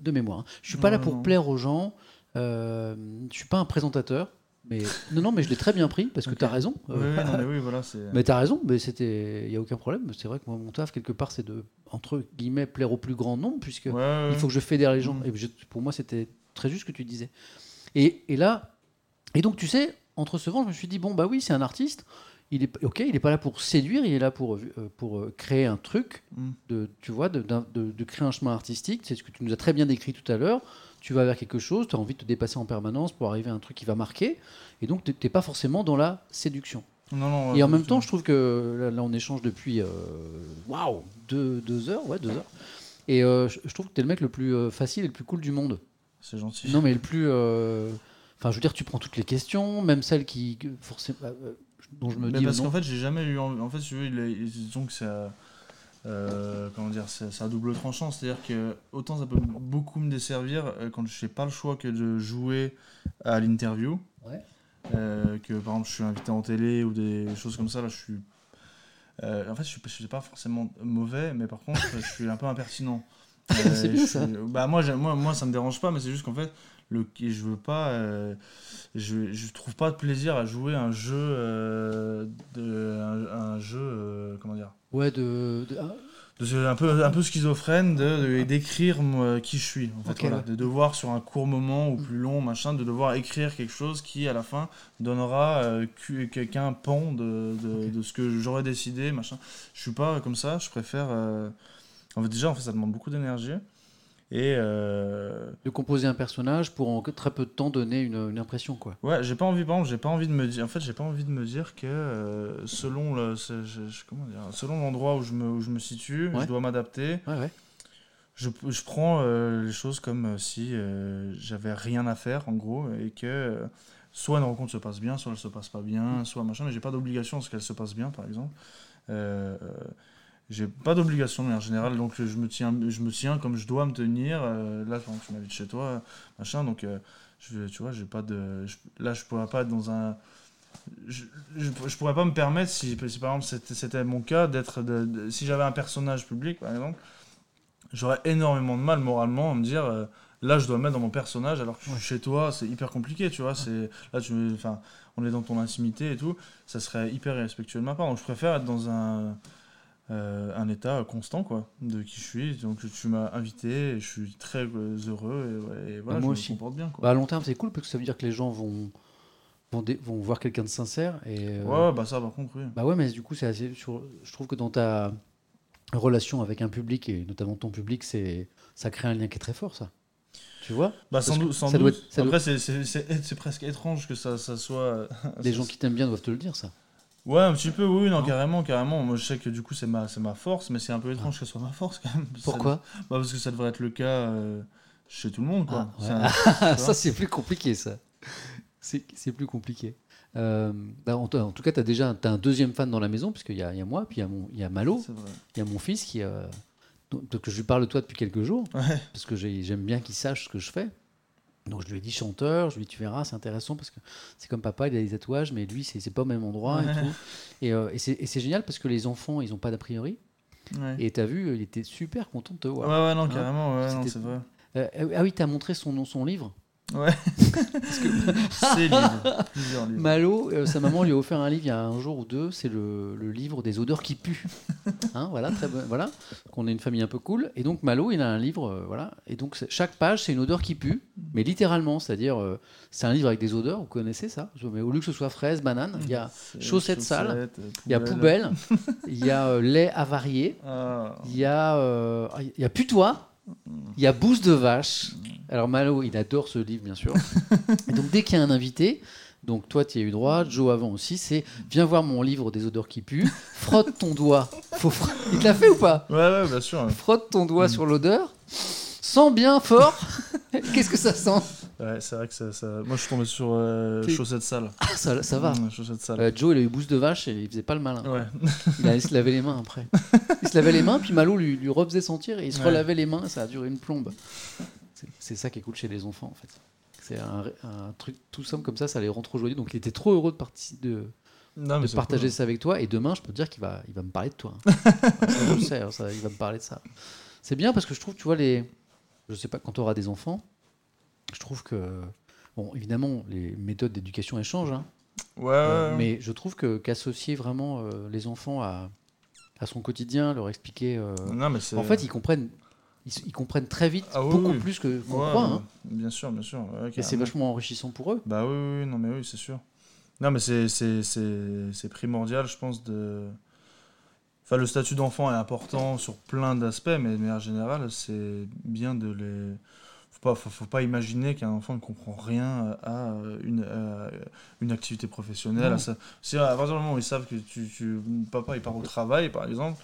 de mémoire, hein. je suis pas Non, là pour non. plaire aux gens. Je suis pas un présentateur. Mais non, non, mais je l'ai très bien pris parce que Ok. tu as raison. oui, Euh, non, mais oui, voilà. mais t'as raison, mais c'était, il y a aucun problème. C'est vrai que moi, mon taf quelque part, c'est de entre guillemets plaire au plus grand nombre, puisque Ouais, ouais, il faut que je fédère les gens. Et je- pour moi, c'était très juste ce que tu disais. Et, et là, et donc tu sais, entre ce vent, je me suis dit bon bah oui, c'est un artiste. Il est ok, il est pas là pour séduire, il est là pour euh, pour euh, créer un truc, Mhm. de tu vois, de- de créer un chemin artistique. C'est ce que tu nous as très bien décrit tout à l'heure. Tu vas vers quelque chose, tu as envie de te dépasser en permanence pour arriver à un truc qui va marquer. Et donc, tu n'es pas forcément dans la séduction. Non, non, Et en même temps, je trouve que là, là, on échange depuis euh, waouh deux, deux heures, ouais, deux heures. Et euh, je, trouve que tu es le mec le plus euh, facile et le plus cool du monde. c'est gentil. Non, mais le plus. euh, Enfin, je veux dire, tu prends toutes les questions, même celles qui. Forcément, dont je me Mais dis. parce qu'en fait, j'ai jamais eu. En fait, si tu veux, il est- disons que c'est. Euh, comment dire, c'est à double tranchant. C'est-à-dire que autant ça peut beaucoup me desservir euh, quand je n'ai pas le choix que de jouer à l'interview. Ouais. Euh, que par exemple, je suis invité en télé ou des choses comme ça. Là, je suis. en fait, je suis, je suis pas forcément mauvais, mais par contre, je suis un peu impertinent. C'est bien, ça. suis- bah moi, moi, moi, ça me dérange pas, mais c'est juste qu'en fait, le, je veux pas. euh, je, je trouve pas de plaisir à jouer un jeu euh, de un, un jeu euh, comment dire? Ouais, de. de- ah, de un peu un peu schizophrène de d'écrire moi, qui je suis en fait Ok, voilà. ouais. de devoir sur un court moment ou plus long machin de devoir écrire quelque chose qui à la fin donnera euh, que- que- qu'un pan de, de, de ce que j'aurais décidé machin je suis pas comme ça je préfère en fait déjà en fait ça demande beaucoup d'énergie et euh, de composer un personnage pour en très peu de temps donner une, une impression, quoi. Ouais, j'ai pas envie, par j'ai pas envie de me dire, en fait, j'ai pas envie de me dire que euh, selon le, c'est- je- je- comment dire, selon l'endroit où je me, où je me situe, Ouais. je dois m'adapter. Ouais, ouais. Je, je prends euh, les choses comme si j'avais rien à faire, en gros, et que soit une rencontre se passe bien, soit elle se passe pas bien, soit machin, mais j'ai pas d'obligation à ce qu'elle se passe bien, par exemple. J'ai pas d'obligation de manière générale, donc je me tiens, je me tiens comme je dois me tenir. euh, là, exemple, tu m'invites chez toi, machin, donc euh, je, tu vois, j'ai pas de, je- là, je pourrais pas être dans un, je, je, je pourrais pas me permettre si, si par exemple c'était, mon cas d'être, de, de- si j'avais un personnage public, par exemple, j'aurais énormément de mal moralement à me dire. euh, Là, je dois me mettre dans mon personnage, alors que chez toi, c'est hyper compliqué, tu vois. C'est là, tu, me- enfin, on est dans ton intimité et tout. Ça serait hyper irrespectueux de ma part. Donc, je préfère être dans un, euh, un état constant, quoi, de qui je suis. Donc, tu m'as invité, et je suis très euh, heureux et, et voilà, Bah, moi je aussi. me comporte bien, quoi. Bah, à long terme, c'est cool parce que ça veut dire que les gens vont, vont, dé- vont voir quelqu'un de sincère. Et, euh, ouais, bah ça, par contre, oui. Bah ouais, mais du coup, c'est assez. Je trouve que dans ta relation avec un public et notamment ton public, c'est ça crée un lien qui est très fort, ça. Tu vois? Bah, sans doute. Sans ça doit doute. être- ça doit- Après, c'est- c'est presque étrange que ça, ça soit. Les gens qui t'aiment bien doivent te le dire, ça. Ouais, un petit peu, oui, non, Non carrément, carrément. Moi, je sais que du coup, c'est ma, c'est ma force, mais c'est un peu étrange que ce soit ma force quand même. Ça- Pourquoi? bah, Parce que ça devrait être le cas euh, chez tout le monde, quoi. Ah, ouais. Un- Ça, c'est plus compliqué, ça. C'est plus compliqué. Euh, bah, en, en tout cas, tu as déjà t'as un deuxième fan dans la maison, puisqu'il y a, y a moi, puis il y a, mon, y a Malo, il y a mon fils qui. euh, donc, je lui parle de toi depuis quelques jours, Ouais. parce que j'ai- j'aime bien qu'il sache ce que je fais. Donc je lui ai dit chanteur, je lui ai dit tu verras, c'est intéressant parce que c'est comme papa, il a des tatouages, mais lui c'est c'est pas au même endroit et Ouais. tout. Et, euh, et c'est génial parce que les enfants ils ont pas d'a priori. Ouais. Et t'as vu, il était super content de te Ouais, voir. ouais, non, Hein carrément, ouais, c'est vrai. Euh, ah oui, t'as montré son, son livre? Ouais. C'est livre. Plusieurs livres. Malo, euh, sa maman lui a offert un livre il y a un jour ou deux, c'est le, le livre des odeurs qui puent. Hein, voilà, très bon- voilà, qu'on est une famille un peu cool. Et donc Malo, il a un livre, euh, voilà, et donc chaque page c'est une odeur qui pue, mais littéralement, c'est-à-dire euh, c'est un livre avec des odeurs. Vous connaissez ça? Mais au lieu que ce soit fraise, banane, il y a chaussettes sales, il y a poubelle, il y a euh, lait avarié, Ah. il y a il y a putois, il y a bouse de vache. Alors Malo, il adore ce livre bien sûr. Et donc dès qu'il y a un invité, donc toi tu y as eu droit, Joe avant aussi, c'est viens voir mon livre des odeurs qui puent, frotte ton doigt. Faut fr- Il te l'a fait ou pas? Ouais, ouais, bien sûr. Frotte ton doigt sur l'odeur, sens bien fort. Qu'est-ce que ça sent Ouais, c'est vrai que ça, ça- Moi, je suis tombé sur euh, T'es- chaussettes sales. Ah, ça, ça va. Mmh, chaussettes sales. Euh, Joe, il a eu bouse de vache et il faisait pas le malin. Ouais. Il allait se laver les mains après. Il se lavait les mains, puis Malo lui, lui refaisait sentir et il se Ouais. relavait les mains. Ça a duré une plombe. C'est- C'est ça qui est cool chez les enfants, en fait. C'est un, un truc tout simple comme ça, ça les rend trop joyeux. Donc il était trop heureux de, parti- de, Non, mais de c'est partager cool. ça avec toi. Et demain, je peux te dire qu'il va, il va me parler de toi. hein. Ça, je le sais, hein, ça, il va me parler de ça. C'est bien parce que je trouve, tu vois, les. Je sais pas, quand tu auras des enfants, je trouve que. Bon, évidemment, les méthodes d'éducation elles changent, hein. Ouais, ouais, Euh, ouais. mais je trouve que qu'associer vraiment euh, les enfants à, à son quotidien, leur expliquer. euh, Non, mais c'est. en fait, ils comprennent, ils, ils comprennent très vite, Ah oui, beaucoup oui. plus que qu'on Ouais, croit. hein. Bien sûr, bien sûr. ouais, et c'est vachement enrichissant pour eux. Bah oui, oui, non, mais oui, c'est sûr. Non, mais c'est primordial, je pense, de. Enfin, le statut d'enfant est important sur plein d'aspects, mais de manière générale, c'est bien de les. Faut pas, faut, faut pas imaginer qu'un enfant ne comprend rien à une, à une activité professionnelle. C'est à partir du moment où ils savent que tu, tu- papa il part au travail, par exemple,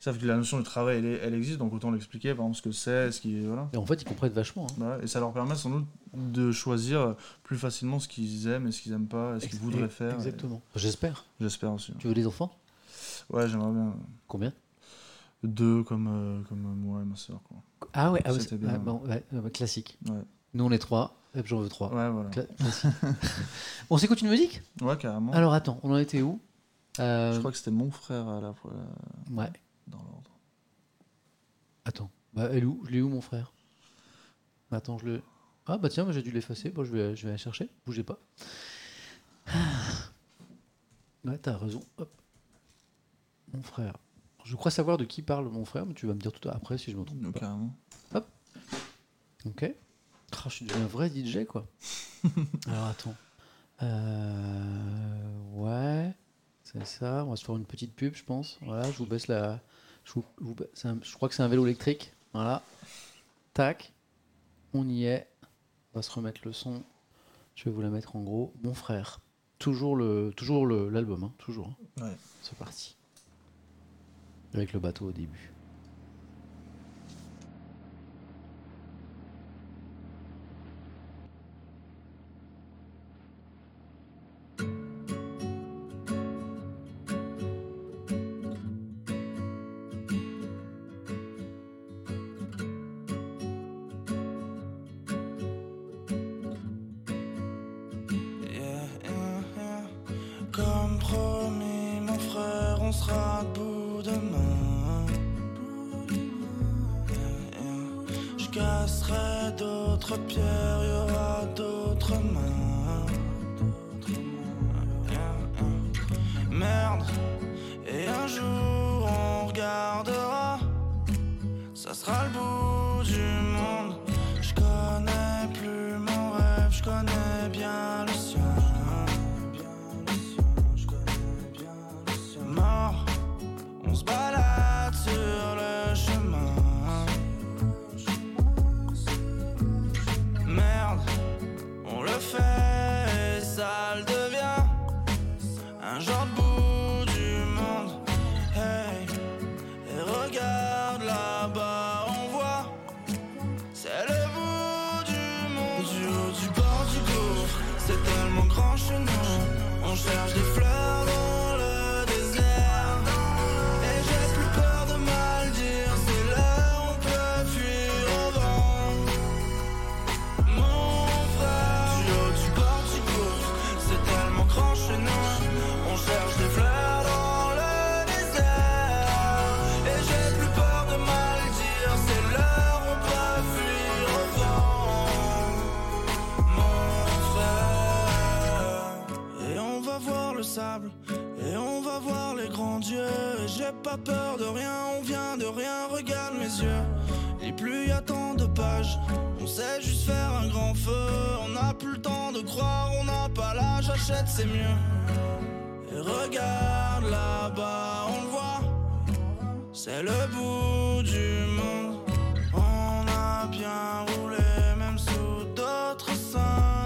ils savent que la notion de travail elle, existe, donc autant l'expliquer, par exemple, ce que c'est, ce qui voilà. Et en fait, ils comprennent vachement. hein. Voilà, et ça leur permet sans doute de choisir plus facilement ce qu'ils aiment et ce qu'ils aiment pas, et ce qu'ils voudraient faire. Exactement. J'espère. J'espère aussi. Tu veux des enfants? Ouais, j'aimerais bien Combien? Deux comme, euh, comme moi et ma soeur. Quoi. Ah ouais, ah ouais, bien. ah, bon, ouais, euh, classique. Ouais. Nous, on est trois. J'en veux trois. Ouais, voilà. Cla- on s'écoute une musique? Ouais, carrément. Alors attends, on en était où? Euh, Je crois que c'était mon frère à la fois Ouais. dans l'ordre. Attends. Bah, elle est où? Je l'ai où, mon frère? Attends, je le. Ah, bah tiens, j'ai dû l'effacer. Bon, je vais, je vais la chercher. Bougez pas. Ouais, t'as raison. Hop. Mon frère. Je crois savoir de qui parle mon frère, mais tu vas me dire tout après si je me trompe pas. carrément. Ok. Ah, je suis devenu un vrai DJ, quoi. Alors, attends. Euh, Ouais. C'est ça. On va se faire une petite pub, je pense. Voilà, je vous baisse la. Je, vous- je vous ba- c'est un- je crois que c'est un vélo électrique. Voilà. Tac. On y est. On va se remettre le son. Je vais vous la mettre en gros. Mon frère. Toujours le, toujours le- l'album, hein, toujours. hein. Ouais. C'est parti. Avec le bateau au début. On voit. C'est le bout du monde. Du haut du bord du gouffre, c'est tellement grand chez nous. On cherche des fleurs pas peur de rien, on vient de rien, regarde mes yeux. Et plus y a tant de pages, on sait juste faire un grand feu. On n'a plus le temps de croire, on n'a pas l'âge, achète c'est mieux. Et regarde là-bas, on le voit, c'est le bout du monde. On a bien roulé, même sous d'autres seins.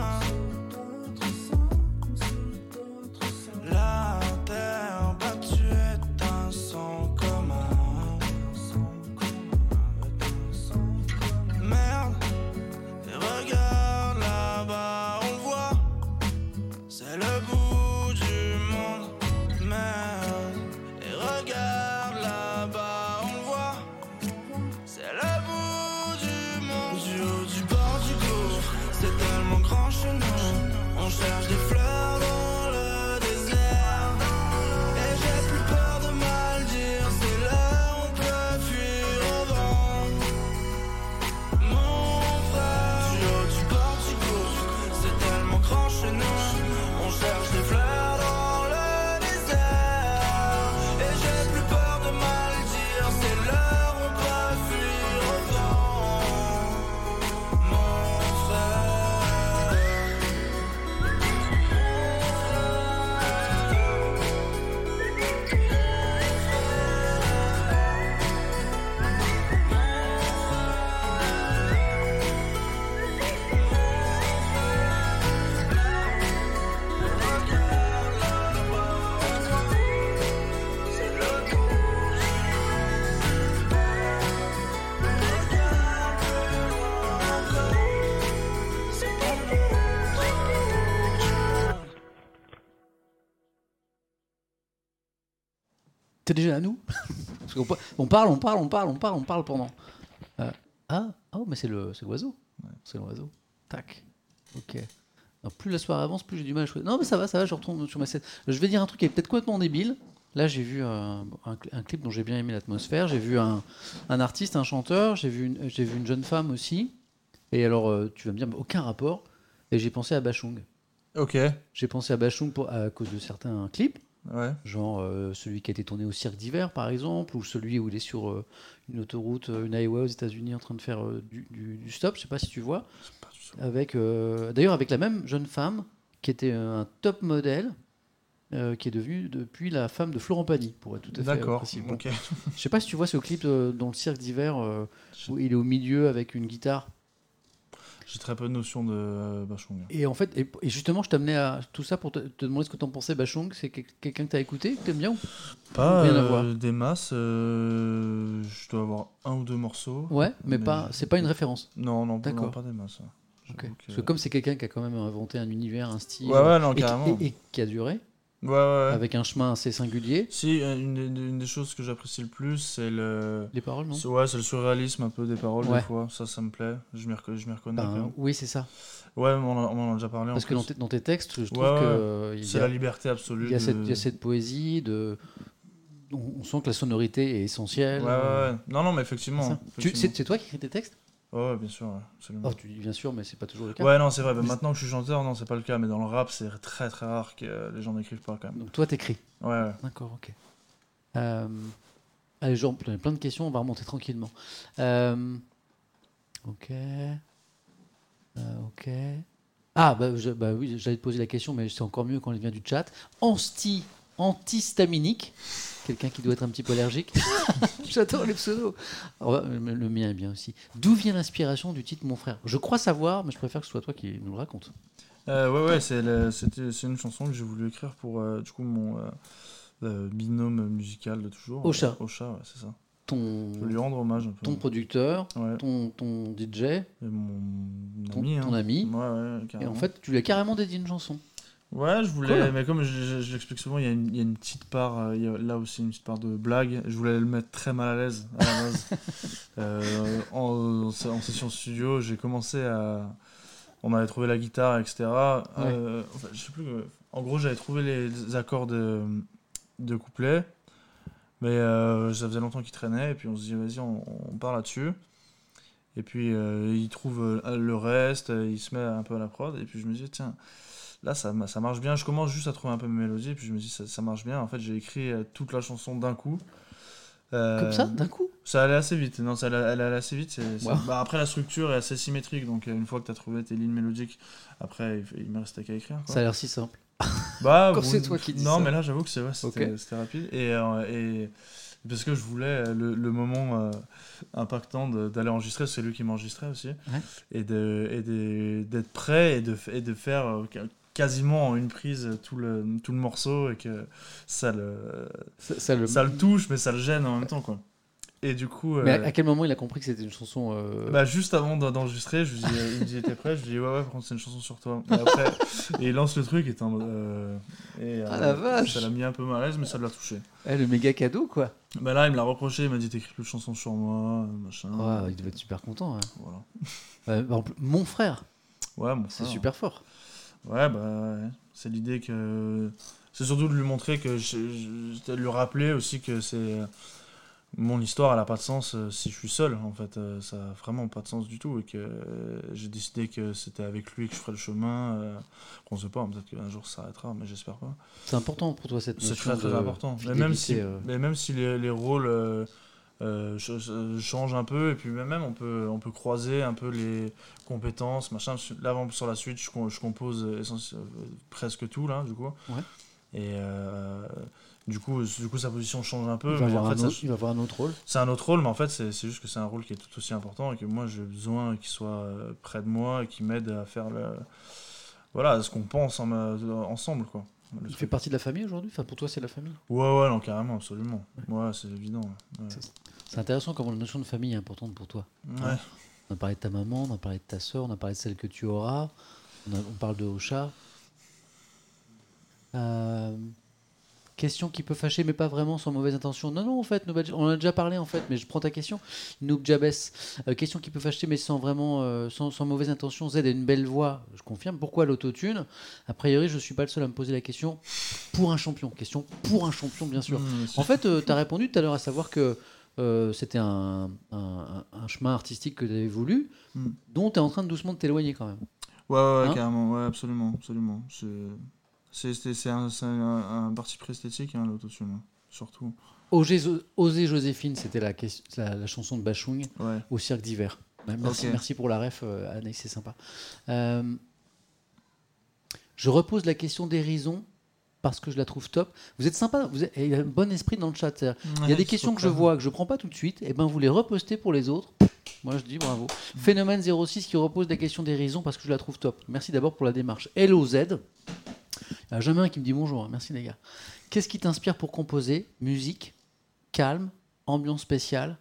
À nous Parce qu'on pa- on parle, on parle, on parle, on parle, on parle pendant. Euh, ah, oh, mais c'est le, c'est l'oiseau. C'est l'oiseau. Tac. Ok. Alors, plus la soirée avance, plus j'ai du mal à choisir. Non, mais ça va, ça va, je retourne sur ma scène. Je vais dire un truc qui est peut-être complètement débile. Là, j'ai vu un, un cl- un clip dont j'ai bien aimé l'atmosphère. J'ai vu un, un artiste, un chanteur. J'ai vu, une- j'ai vu une jeune femme aussi. Et alors, euh, tu vas me dire, aucun rapport. Et j'ai pensé à Bachung. Ok, J'ai pensé à Bachung pour- à cause de certains clips. Ouais. Genre euh, celui qui a été tourné au cirque d'hiver, par exemple, ou celui où il est sur euh, une autoroute, euh, une highway aux États-Unis en train de faire euh, du, du- du stop, je sais pas si tu vois. Avec, D'ailleurs, avec la même jeune femme qui était un top modèle, qui est devenue depuis la femme de Florent Pagny, pour être tout à fait D'accord, précis. Bon, ok. Je sais pas si tu vois ce clip dans le cirque d'hiver où il est au milieu avec une guitare. J'ai très peu de notion de euh, Bachung. Et en fait, et, et justement, je t'amenais à tout ça pour te, te demander ce que t'en pensais, Bachung. C'est quel- quelqu'un que t'as écouté, que t'aimes bien ou Pas Rien à euh, voir. des masses, euh, je dois avoir un ou deux morceaux. Ouais, mais, Mais pas, c'est pas une référence. Non, non, D'accord. pas des masses. que- Parce que comme c'est quelqu'un qui a quand même inventé un univers, un style, Ouais, ouais, non, et qui a duré, Ouais, ouais, ouais. avec un chemin assez singulier. Si, une des, une des choses que j'apprécie le plus, c'est le. Les paroles, non? Ouais, c'est le surréalisme un peu des paroles des fois. Ça, ça me plaît. Je m'y je reconnais. Ben. Oui, c'est ça. Ouais, on en, a déjà parlé. en Parce que dans tes, dans tes textes, je trouve que euh, c'est la liberté absolue. il y a de- cette, il y a cette poésie de. On, sent que la sonorité est essentielle. Ouais, ouais, ouais. Non, non, mais effectivement. c'est toi qui écris tes textes? Ouais, bien sûr, ouais, absolument. Oh, tu dis bien sûr, mais c'est pas toujours le cas. Ouais, non, c'est vrai. bah, Mais- maintenant que je suis chanteur, non, c'est pas le cas. Mais dans le rap, c'est très très rare que euh, les gens n'écrivent pas quand même. Donc toi, t'écris. Ouais, ouais. D'accord, ok. Euh, allez, j'en ai plein de questions, on va remonter tranquillement. Euh, ok. Euh, ok. Ah, bah, je- bah oui, j'allais te poser la question, mais c'est encore mieux quand elle vient du chat. Ansti, antihistaminique. Quelqu'un qui doit être un petit peu allergique. J'adore les pseudos. Alors, bah, le mien est bien aussi. D'où vient l'inspiration du titre Mon frère? Je crois savoir, mais je préfère que ce soit toi qui nous le raconte. Euh, ouais, ouais, c'est le- c'était- c'est une chanson que j'ai voulu écrire pour euh, du coup mon euh, euh, binôme musical de toujours. Ocha. Euh, Ocha, ouais, c'est ça. Ton, Je veux lui rendre hommage un peu. ton producteur, Ouais. ton, ton DJ, Et mon ton, ami. ton hein. ami. Ouais, ouais, Et en fait, tu lui as carrément dédié une chanson. Ouais, je voulais, Cool. mais comme je, je- je l'explique souvent, il y, a une, il y a une petite part, euh, il y a là aussi une petite part de blague. Je voulais le mettre très mal à l'aise à la base. Euh, en, en session studio, j'ai commencé à. On avait trouvé la guitare, etc. Euh, enfin, je sais plus. En gros, j'avais trouvé les, accords de, de couplet, mais euh, ça faisait longtemps qu'ils traînaient, et puis on se dit, vas-y, on, on part là-dessus. Et puis il trouve le reste, il se met un peu à la prod, et puis je me dis, tiens, là ça, ça marche bien. Je commence juste à trouver un peu mes mélodies, et puis je me dis, ça, ça marche bien. En fait, j'ai écrit euh, toute la chanson d'un coup. Euh, Comme ça, d'un coup? Ça allait assez vite. Non, ça allait, elle allait assez vite. c'est- c'est- Wow. bah, après, la structure est assez symétrique. Donc, euh, une fois que tu as trouvé tes lignes mélodiques, après, il, il me restait qu'à écrire. quoi. Ça a l'air si simple. Bah, Quand c'est toi qui dis Non, ça. mais là, j'avoue que c'est ouais, c'était rapide. Et, euh, et parce que je voulais le, le moment euh, impactant de- d'aller enregistrer, c'est lui qui m'enregistrait aussi. Et de et de- d'être prêt et de, et de faire quasiment en une prise tout le, tout le morceau et que ça le, Ça, ça le... ça le touche, mais ça le gêne en même temps. quoi. Et du coup. Mais euh, à, à quel moment il a compris que c'était une chanson euh, bah, juste avant d'en- d'enregistrer, je lui dis, il me dit t'es prêt? Je lui dis ouais ouais par contre c'est une chanson sur toi. Et après, et il lance le truc et en euh, Ah, euh, la vache Ça l'a mis un peu mal à l'aise mais ça l'a touché. eh, le méga cadeau quoi Bah là il me l'a reproché, il m'a dit t'écris plus de chansons sur moi, machin. Ouais, Il devait être super content. hein. Voilà. Euh, mon frère, Ouais mon c'est frère. super fort. Ouais bah ouais. c'est l'idée que c'est surtout de lui montrer que je, je- de lui rappeler aussi que c'est mon histoire elle a pas de sens euh, si je suis seul en fait Euh, ça a vraiment pas de sens du tout et que euh, j'ai décidé que c'était avec lui que je ferais le chemin euh, qu'on sait pas peut-être qu'un jour ça s'arrêtera mais j'espère pas C'est important pour toi cette c'est notion très très de important mais même si euh. mais même si les, les rôles euh, ch- ch- changent un peu et puis même on peut on peut croiser un peu les compétences machin là sur la suite je, com- je compose presque tout là du coup Ouais. et euh, du coup du coup sa position change un peu il, va mais en avoir fait un ça- autre, il va avoir un autre rôle. c'est un autre rôle mais en fait c'est juste que c'est un rôle qui est tout aussi important et que moi j'ai besoin qu'il soit euh, près de moi et qui m'aide à faire le voilà ce qu'on pense en- ensemble quoi Il truc. fait partie de la famille aujourd'hui? Enfin, pour toi, c'est la famille? Ouais, ouais, non, carrément, absolument. Ouais, c'est évident. ouais. C'est intéressant comment la notion de famille est importante pour toi. Ouais. On a parlé de ta maman, on a parlé de ta soeur, on a parlé de celle que tu auras. On, a- on parle de Ocha. Euh, question qui peut fâcher, mais pas vraiment, sans mauvaise intention. Non, non, en fait, on en a déjà parlé, en fait, mais je prends ta question. Noob Jabes. Euh, question qui peut fâcher, mais sans vraiment, euh, sans, sans mauvaise intention. Z a une belle voix, je confirme. Pourquoi l'autotune? A priori, je suis pas le seul à me poser la question. Pour un champion. Question pour un champion, bien sûr. Mmh, En fait, tu as répondu tout à l'heure à savoir que euh, c'était un, un- un chemin artistique que tu avais voulu, Mm. dont tu es en train de doucement de t'éloigner quand même. Ouais, ouais, ouais, Hein? carrément, ouais, absolument, absolument. C'est- un, c'est un, un parti pris esthétique, hein, l'autotune, surtout. Oser, Joséphine, c'était la, ques- la, la chanson de Bachung Ouais. au cirque d'hiver. Ouais, Merci, pour la ref, euh, Anaïs, c'est sympa. Euh, je repose la question d'Hérison parce que je la trouve top. Vous êtes sympa, vous êtes, il y a un bon esprit dans le chat. Il y a des questions que je vois que je prends pas tout de suite, et ben vous les repostez pour les autres. Moi je dis bravo. Phénomène 06 qui repose la question d'Hérison parce que je la trouve top. Merci d'abord pour la démarche. LOZ. Il y en a jamais un qui me dit bonjour. Merci les gars. Qu'est-ce qui t'inspire pour composer Musique, calme, ambiance spéciale.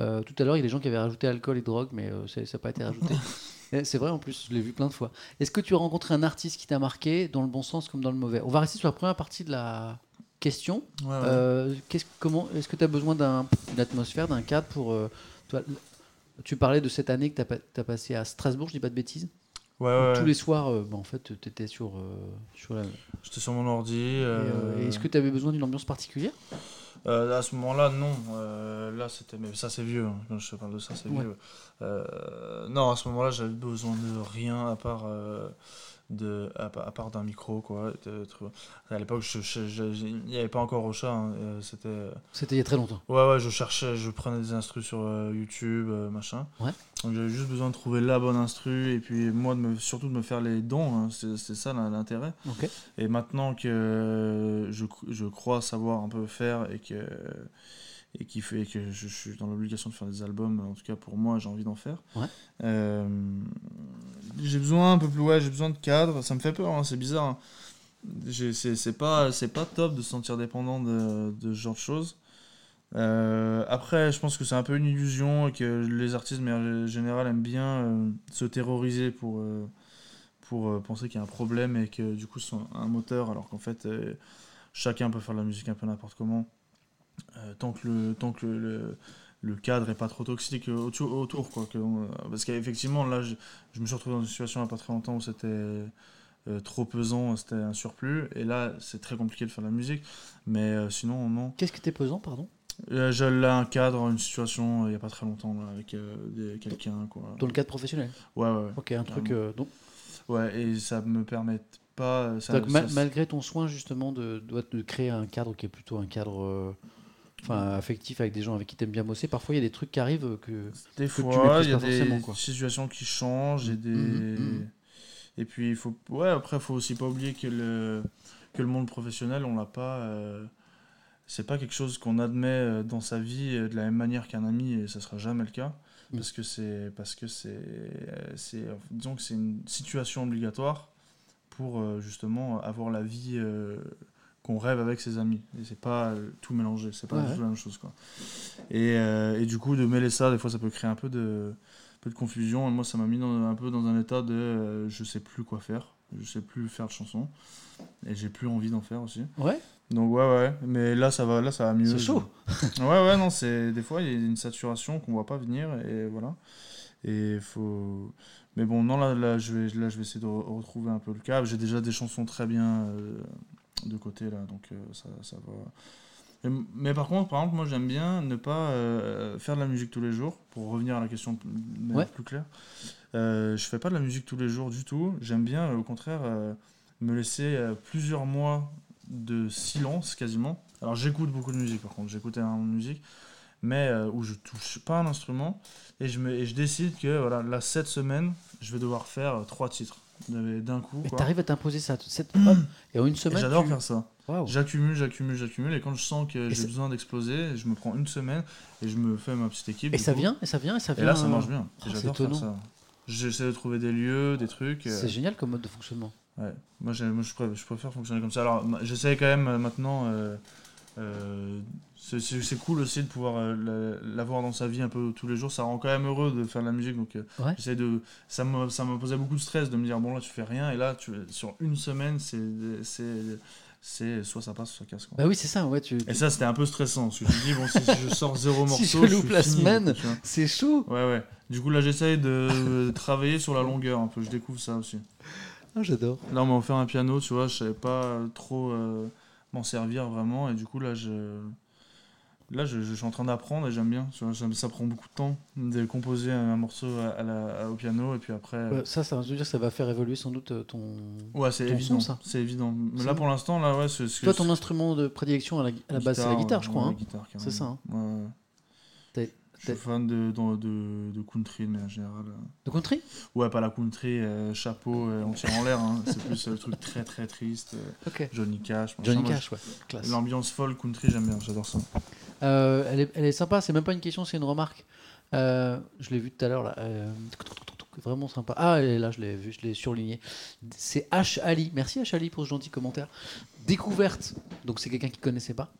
Euh, tout à l'heure, il y a des gens qui avaient rajouté alcool et drogue, mais euh, ça n'a pas été rajouté. C'est vrai en plus, je l'ai vu plein de fois. Est-ce que tu as rencontré un artiste qui t'a marqué dans le bon sens comme dans le mauvais? On va rester sur la première partie de la question. Ouais, ouais. Euh, qu'est-ce- comment est-ce que tu as besoin d'un- d'une atmosphère, d'un cadre pour toi, Tu parlais de cette année que tu as, passé à Strasbourg, je dis pas de bêtises. Ouais, ouais, Tous les soirs, euh, bah, en fait, tu étais sur, euh, sur la. J'étais sur mon ordi. Et, euh, Est-ce que tu avais besoin d'une ambiance particulière? Euh, à ce moment-là, non. Euh, là, c'était. Mais ça, c'est vieux. hein. Je parle de ça, c'est Ouais. vieux. Euh, non, à ce moment-là, j'avais besoin de rien à part. de, à, pa- à part d'un micro quoi de- de- à l'époque il n'y avait pas encore Ocha hein, c'était C'était il y a très longtemps. Ouais, ouais, je cherchais, je prenais des instrus sur YouTube, machin. Ouais. Donc j'avais juste besoin de trouver la bonne instru et puis moi, de me, surtout de me faire les dons, hein, c'est c'est ça l'in- l'intérêt. Et maintenant que je, je crois savoir un peu faire et que, et qui fait que je, suis dans l'obligation de faire des albums, en tout cas pour moi, j'ai envie d'en faire. Ouais. Euh, j'ai besoin un peu plus, ouais, j'ai besoin de cadre, ça me fait peur, hein, c'est bizarre. hein. J'ai- C'est c'est pas, c'est pas top de se sentir dépendant de, de ce genre de choses. Euh, après, je pense que c'est un peu une illusion et que les artistes, mais en général, aiment bien euh, se terroriser pour, euh, pour penser qu'il y a un problème et que du coup, c'est un moteur, alors qu'en fait, chacun peut faire de la musique un peu n'importe comment. Tant que le, tant que le, cadre est pas trop toxique autour, quoi. Parce qu'effectivement, là, je, me suis retrouvé dans une situation il n'y a pas très longtemps où c'était trop pesant, c'était un surplus. Et là, c'est très compliqué de faire de la musique. Mais euh, sinon, non. Qu'est-ce qui était pesant, pardon? Euh, J'ai là un cadre, une situation euh, il n'y a pas très longtemps là, avec euh, des- quelqu'un. quoi. Dans le cadre professionnel Ouais, ouais, ouais. Ok, un truc. Euh, donc, Ouais, et ça me permet pas. Ça, donc, ma- ça- malgré ton soin justement de, de, de créer un cadre qui est plutôt un cadre euh, enfin, affectif avec des gens avec qui t'aimes bien bosser, parfois il y a des trucs qui arrivent que. Des tu fois, maîtrises il y a pas forcément, des quoi. situations qui changent et des. Mhm, mhm. Et puis il faut. Ouais, après, il faut aussi pas oublier que le que le monde professionnel, on l'a pas. euh, C'est pas quelque chose qu'on admet euh, dans sa vie euh, de la même manière qu'un ami et ça sera jamais le cas. Mm. parce que c'est parce que c'est euh, c'est disons que c'est une situation obligatoire pour justement avoir la vie euh, qu'on rêve avec ses amis. Et c'est pas tout mélangé. C'est pas Ouais, du ouais. tout la même chose quoi. Et, euh, et du coup de mêler ça des fois ça peut créer un peu de un peu de confusion. Et moi ça m'a mis dans- un peu dans un état de euh, je sais plus quoi faire. Je sais plus faire de chansons et j'ai plus envie d'en faire aussi. Ouais, donc ouais ouais. Mais là ça va là ça va mieux. C'est chaud. ouais ouais non c'est des fois il y a une saturation qu'on voit pas venir et voilà. Et faut mais bon non là, là je vais là je vais essayer de re- retrouver un peu le cap j'ai déjà des chansons très bien euh, de côté là donc euh, ça, ça va. Et- mais par contre par exemple moi j'aime bien ne pas euh, faire de la musique tous les jours pour revenir à la question Ouais. plus claire. Je fais pas de la musique tous les jours du tout. J'aime bien au contraire me laisser plusieurs mois de silence quasiment alors j'écoute beaucoup de musique par contre j'écoute énormément de musique mais euh, où je touche pas un instrument et je, me, et je décide que voilà là cette semaine je vais devoir faire euh, trois titres d'un coup Et quoi. t'arrives à t'imposer ça, cette... et en une Et semaine. j'adore tu- faire ça. J'accumule, j'accumule, j'accumule, et quand je sens que Et j'ai besoin d'exploser, je me prends une semaine et je me fais ma petite équipe. Et ça coup. vient, et ça vient, et ça Et vient. là, ça euh, marche bien. oh, J'adore faire ça. J'essaie de trouver des lieux, des trucs. euh, C'est génial comme mode de fonctionnement. Ouais. Moi, je, préfère, je préfère fonctionner comme ça. Alors, j'essaie quand même euh, maintenant. euh, euh, c'est- cool aussi de pouvoir euh, la- l'avoir dans sa vie un peu tous les jours. Ça rend quand même heureux de faire de la musique. Donc, Ouais. j'essaie de. Ça me, ça me posait beaucoup de stress de me dire bon, là, tu fais rien. Et là, tu, sur une semaine, c'est. c'est- soit ça passe, soit ça casse. Quoi. Bah oui, c'est ça, ouais. Tu... Et ça, c'était un peu stressant. Parce que je me dis, bon, si je sors zéro morceau. Si je loupe la fini, semaine. C'est chaud. Ouais, ouais. Du coup, là, j'essaye de travailler sur la longueur un peu. Je découvre ça aussi. Ah, j'adore. Là, on m'a offert un piano, tu vois, je savais pas euh, trop euh, m'en servir vraiment. Et du coup, là, je, là, je, je suis en train d'apprendre et j'aime bien. Tu vois, ça, ça prend beaucoup de temps de composer un, morceau à, à la- à- au piano. Et puis après. euh, Ouais, ça, ça veut dire que ça va faire évoluer sans doute euh, ton. Ouais, c'est évident. C'est évident. Mais là, pour l'instant, là, ouais, c'est ce que. Toi, ton instrument de prédilection à la, à la base, c'est la guitare, je crois. ouais, hein. guitare. C'est ça, hein. Ouais, Je suis fan de, de, de, de country, mais en général. euh. De country? Ouais, pas la country, euh, chapeau, euh, on tire en l'air. hein. C'est plus euh, le truc très très triste. euh, Ok. Johnny Cash. Johnny Cash, ouais. Classe. L'ambiance folle country, j'aime bien, j'adore ça. Euh, elle, est, elle est sympa, c'est même pas une question, c'est une remarque. Euh, je l'ai vu tout à l'heure, là. euh, vraiment sympa. Ah, elle est là, je l'ai vu, je l'ai surligné. C'est H. Ali. Merci H. Ali pour ce gentil commentaire. Découverte, donc c'est quelqu'un qui connaissait pas.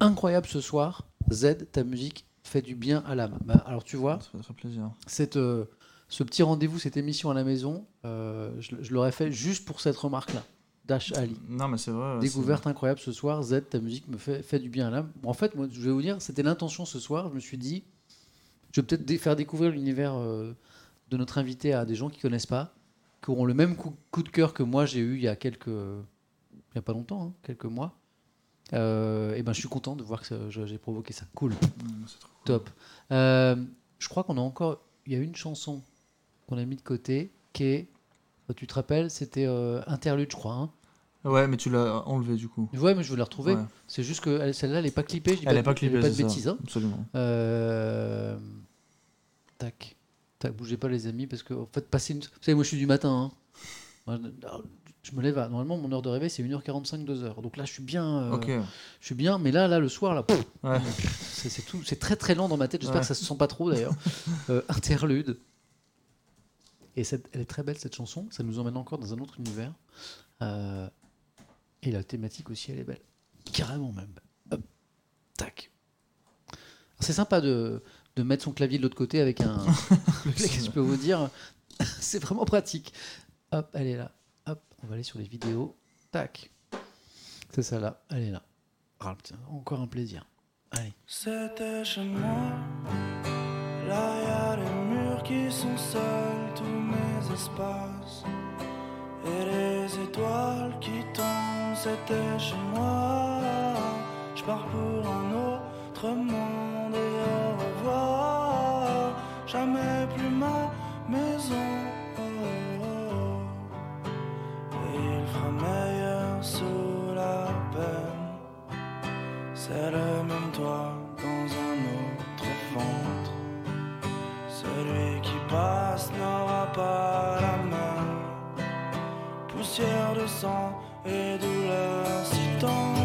Incroyable ce soir. Z, ta musique fait du bien à l'âme. Bah, alors tu vois, Ça fait plaisir. cette, euh, ce petit rendez-vous, cette émission à la maison, euh, je, je l'aurais fait juste pour cette remarque-là. D'H. Ali. Non, mais c'est vrai. Découverte incroyable ce soir. Z, ta musique me fait, fait du bien à l'âme. En fait, moi, je vais vous dire, c'était l'intention ce soir. Je me suis dit, je vais peut-être dé- faire découvrir l'univers euh, de notre invité à des gens qui connaissent pas, qui auront le même coup, coup de cœur que moi j'ai eu il y a quelques, il y a pas longtemps, hein, quelques mois. Euh, et ben, je suis content de voir que j'ai provoqué ça. Cool, trop top. Euh, je crois qu'on a encore, il y a une chanson qu'on a mis de côté qui est, tu te rappelles, c'était euh, Interlude, je crois. Hein. Ouais, mais tu l'as enlevé du coup. Ouais, mais je vais la retrouver. Ouais. C'est juste que elle- celle-là, elle est pas clippée. Je dis Elle pas, est pas de- je dis clippée, pas de ça. bêtises. hein. Absolument. Euh, Tac. Tac, bougez pas les amis parce que en fait passer une... Vous savez, moi je suis du matin. hein. Je me lève à... Normalement mon heure de réveil c'est 1h45, 2h. Donc là je suis bien. euh. Je suis bien, mais là, là le soir, là, Ouais. c'est c'est tout, c'est très très lent dans ma tête. J'espère Ouais. que ça se sent pas trop d'ailleurs. Euh, interlude. Et cette- elle est très belle cette chanson. Ça nous emmène encore dans un autre univers. Euh, et la thématique aussi, elle est belle. Carrément même. Hop. Tac. C'est sympa de, de mettre son clavier de l'autre côté avec un. Qu'est-ce que je peux vous dire C'est vraiment pratique. Hop, elle est là. On va aller sur les vidéos. Tac. C'est ça là. Elle est là. Ah, putain, encore un plaisir. Allez. C'était chez moi. Là y a les murs qui sont seuls, tous mes espaces. Et les étoiles qui tombent, c'était chez moi. Je pars pour un autre monde et au revoir. Jamais plus ma maison. meilleur sous la peine. C'est le même toi dans un autre ventre. Celui qui passe n'aura pas la main. Poussière de sang et douleur si tendre.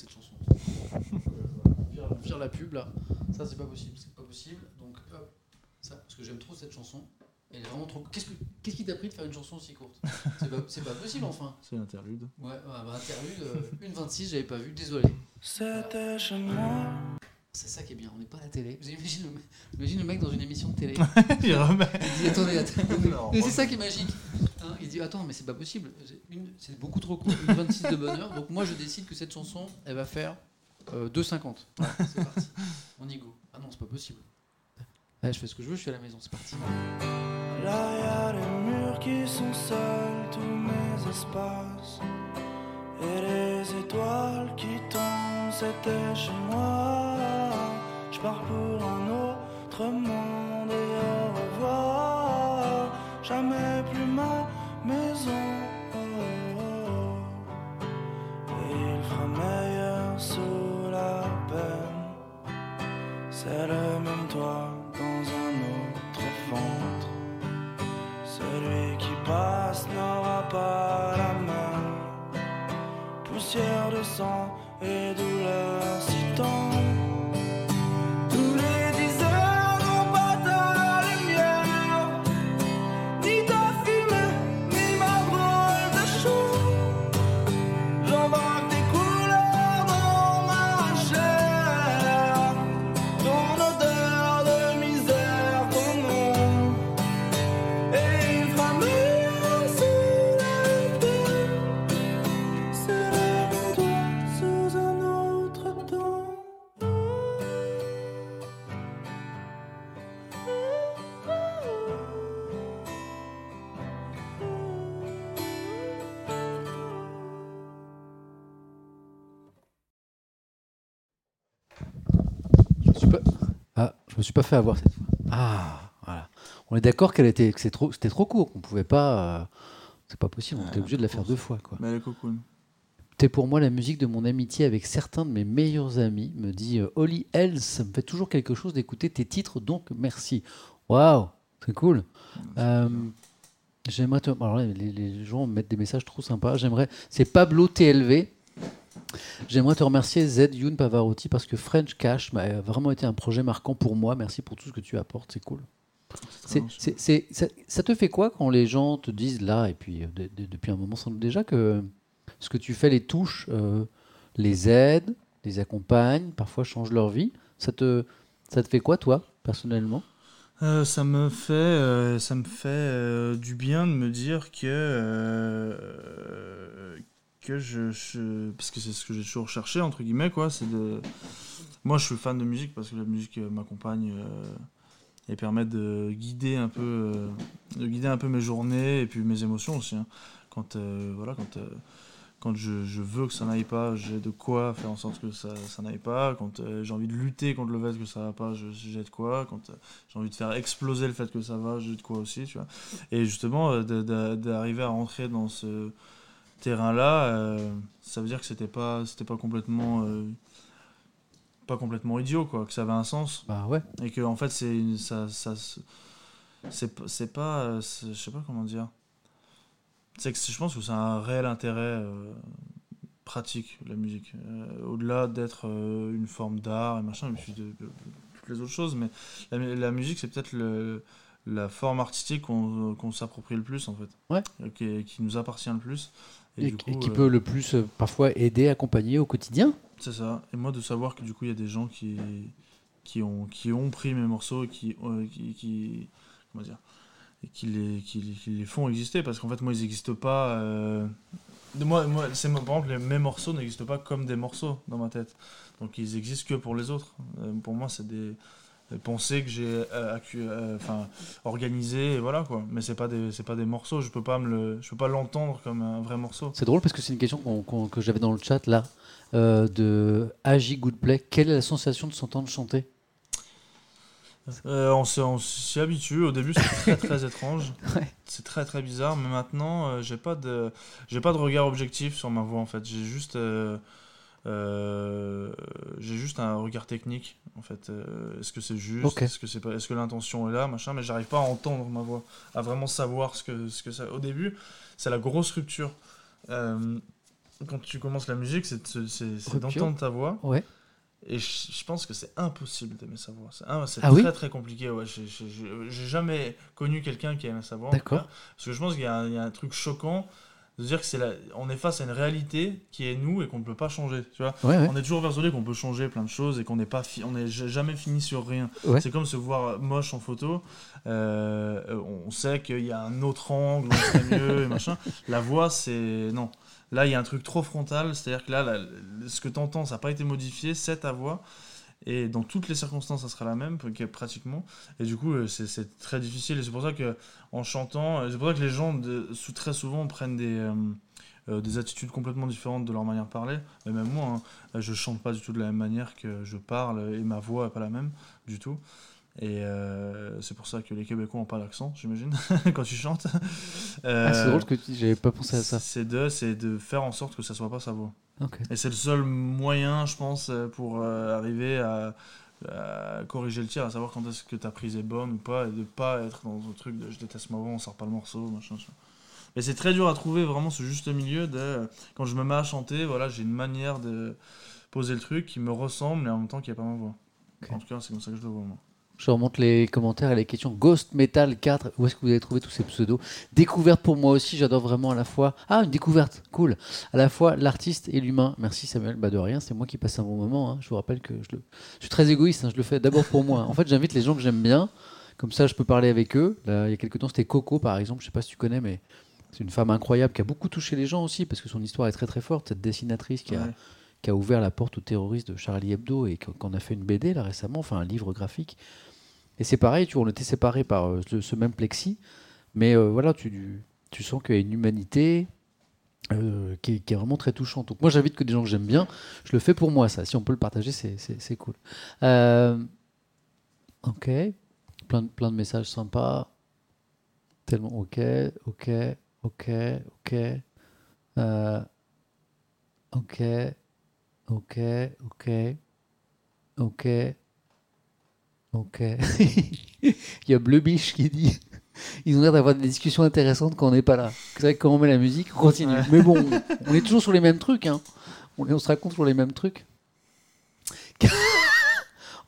Cette chanson. Euh, vire- la pub là. Ça, c'est pas possible. C'est pas possible. Donc, hop, ça, parce que j'aime trop cette chanson. Elle est vraiment trop. Qu'est-ce, que- qu'est-ce qui t'a pris de faire une chanson aussi courte? C'est pas, c'est pas possible enfin. C'est l'interlude. Ouais, ouais, bah, interlude, euh, une 26, j'avais pas vu, désolé. C'était chez moi. C'est ça qui est bien, on n'est pas à la télé. Vous imaginez le, mec- imagine le mec dans une émission de télé. Il remet. Il dit attendez, attendez. Non, c'est ça qui est magique. Hein, il dit attends, mais c'est pas possible. C'est une- C'est beaucoup trop court, une 26 de bonheur. Donc moi je décide que cette chanson, elle va faire euh, 2,50. Voilà, c'est parti. On y go. Ah non, c'est pas possible. Ouais, je fais ce que je veux, je suis à la maison, c'est parti. Là y a les murs qui sont seuls, tous mes espaces. Et les étoiles qui tombent, c'était chez moi. Je pour un autre monde et au revoir. Jamais plus ma maison. Il fera meilleur sous la peine. C'est le même toit dans un autre ventre. Celui qui passe n'aura pas la même poussière de sang et douleur si tant. Suis pas fait avoir cette fois. Ah, voilà. On est d'accord qu'elle était, que c'est trop, c'était trop court, qu'on pouvait pas. euh, C'est pas possible, on était obligé de la faire deux fois, quoi. Mais elle est cocoon. T'es pour moi la musique de mon amitié avec certains de mes meilleurs amis, me dit euh, Holly Hells. Ça me fait toujours quelque chose d'écouter tes titres, donc merci. Waouh, c'est cool. Euh, J'aimerais te. Alors là, les, les gens me mettent des messages trop sympas. J'aimerais. C'est Pablo TLV. J'aimerais te remercier Z Youn Pavarotti parce que French Cash m'a vraiment été un projet marquant pour moi. Merci pour tout ce que tu apportes, c'est cool. Ça, ça te fait quoi quand les gens te disent là, et puis euh, de- de- depuis un moment sans doute déjà, que ce que tu fais les touche, euh, les aide, les accompagne, parfois change leur vie ça te, ça te fait quoi, toi, personnellement? Euh, ça me fait, euh, ça me fait euh, du bien de me dire que, que je, Parce que c'est ce que j'ai toujours cherché, entre guillemets, quoi. C'est de... Moi, je suis fan de musique parce que la musique euh, m'accompagne euh, et permet de guider, un peu, euh, de guider un peu mes journées et puis mes émotions aussi. hein. Quand, voilà, quand, quand je, veux que ça n'aille pas, j'ai de quoi faire en sorte que ça, ça n'aille pas. Quand j'ai envie de lutter contre le fait que ça va pas, j'ai de quoi. Quand j'ai envie de faire exploser le fait que ça va, j'ai de quoi aussi, tu vois. Et justement, d'arriver à rentrer dans ce terrain-là, euh, ça veut dire que c'était pas, c'était pas complètement, euh, pas complètement idiot, quoi, que ça avait un sens. Bah ouais. Et que en fait, c'est, ça, ça, c'est, c'est pas, euh, je sais pas comment dire. C'est que je pense que c'est un réel intérêt euh, pratique la musique, au-delà d'être une forme d'art et machin, et de, de- de toutes les autres choses, mais la, mu- la musique c'est peut-être le, la forme artistique qu'on qu'on s'approprie le plus en fait, Ouais. Qui, qui nous appartient le plus. Et, du et coup, qui euh, peut le plus euh, parfois aider, accompagner au quotidien. C'est ça. Et moi, de savoir que du coup, il y a des gens qui, qui, ont, qui ont pris mes morceaux et qui, euh, qui, qui- comment dire, et qui les, qui, les- qui les font exister. Parce qu'en fait, moi, ils n'existent pas. euh, moi, moi, c'est par exemple, les- mes morceaux n'existent pas comme des morceaux dans ma tête. Donc, ils existent que pour les autres. Euh, pour moi, c'est des pensées que j'ai euh, euh, enfin, organisées, et voilà quoi. Mais c'est pas des, c'est pas des morceaux. Je peux pas me le, je peux pas l'entendre comme un vrai morceau. C'est drôle parce que c'est une question que j'avais dans le chat là euh, de Agi Goodplay. Quelle est la sensation de s'entendre chanter? Euh, on s'y- on s'y habitue. Au début, c'est très très étrange. Ouais. C'est très très bizarre. Mais maintenant, euh, j'ai pas de j'ai pas de regard objectif sur ma voix en fait. J'ai juste euh, j'ai juste un regard technique en fait. Euh, est-ce que c'est juste? Est-ce que c'est pas Est-ce que l'intention est là, machin? Mais j'arrive pas à entendre ma voix, à vraiment savoir ce que ce que ça. Au début, c'est la grosse rupture. Euh, quand tu commences la musique, c'est d'entendre ta voix. Ouais. Et je, je pense que c'est impossible d'aimer sa voix. C'est c'est Ah très oui? très compliqué. Ouais. J'ai- jamais connu quelqu'un qui aimait sa voix. D'accord. Parce que je pense qu'il y a un truc choquant de dire que c'est la- on est face à une réalité qui est nous et qu'on ne peut pas changer. Tu vois Ouais, ouais. on est toujours persuadé qu'on peut changer plein de choses et qu'on n'est pas fi- on n'est ja- jamais fini sur rien. Ouais. C'est comme se voir moche en photo. Euh, on sait qu'il y a un autre angle, on serait mieux et machin. La voix, c'est non. Là, il y a un truc trop frontal, c'est-à-dire que là, la- ce que tu entends, ça n'a pas été modifié, c'est ta voix. Et dans toutes les circonstances, ça sera la même, que- pratiquement. Et du coup, euh, c'est très difficile. Et c'est pour ça que, en chantant, euh, c'est pour ça que les gens, très souvent, prennent des, euh, des attitudes complètement différentes de leur manière de parler. Et même moi, hein, je chante pas du tout de la même manière que je parle, et ma voix n'est pas la même du tout. Et euh, c'est pour ça que les Québécois n'ont pas d'accent, j'imagine, quand tu chantes. Ah, c'est Euh, drôle que tu j'avais pas pensé à ça. C'est de, c'est de faire en sorte que ça soit pas sa voix. Et c'est le seul moyen, je pense, euh, pour euh, arriver à, à corriger le tir, à savoir quand est-ce que ta prise est bonne ou pas, et de pas être dans un truc de je déteste ma voix, on sort pas le morceau, machin. machin. Mais c'est très dur à trouver vraiment ce juste milieu de quand je me mets à chanter, voilà, j'ai une manière de poser le truc qui me ressemble et en même temps qui n'est pas ma voix. En tout cas, c'est comme ça que je le vois moi. Je remonte les commentaires et les questions. Ghost Metal 4, où est-ce que vous avez trouvé tous ces pseudos? Découverte pour moi aussi, j'adore vraiment à la fois. Ah, une découverte, cool. À la fois l'artiste et l'humain. Merci Samuel, bah de rien, c'est moi qui passe un bon moment. hein. Je vous rappelle que je, le... je suis très égoïste, hein, je le fais d'abord pour moi. En fait, j'invite les gens que j'aime bien, comme ça je peux parler avec eux. Là, il y a quelques temps, c'était Coco par exemple, je sais pas si tu connais, mais c'est une femme incroyable qui a beaucoup touché les gens aussi, parce que son histoire est très très forte. Cette dessinatrice qui a, Ouais. qui a ouvert la porte aux terroristes de Charlie Hebdo et qu'on qu'on a fait une BD là récemment, enfin un livre graphique. Et c'est pareil, tu vois, on était séparés par euh, ce, même plexi, mais euh, voilà, tu, tu sens qu'il y a une humanité euh, qui, est, vraiment très touchante. Donc moi j'invite que des gens que j'aime bien, je le fais pour moi ça, si on peut le partager, c'est- cool. Ok, plein de, plein de messages sympas, tellement ok, ok, ok, ok, Euh, ok, ok, ok, ok. Ok. Il y a Bleu Biche qui dit ils ont l'air d'avoir des discussions intéressantes quand on n'est pas là. C'est vrai que quand on met la musique, on continue. Ouais. Mais bon, on est toujours sur les mêmes trucs. Hein. On, on se raconte sur les mêmes trucs.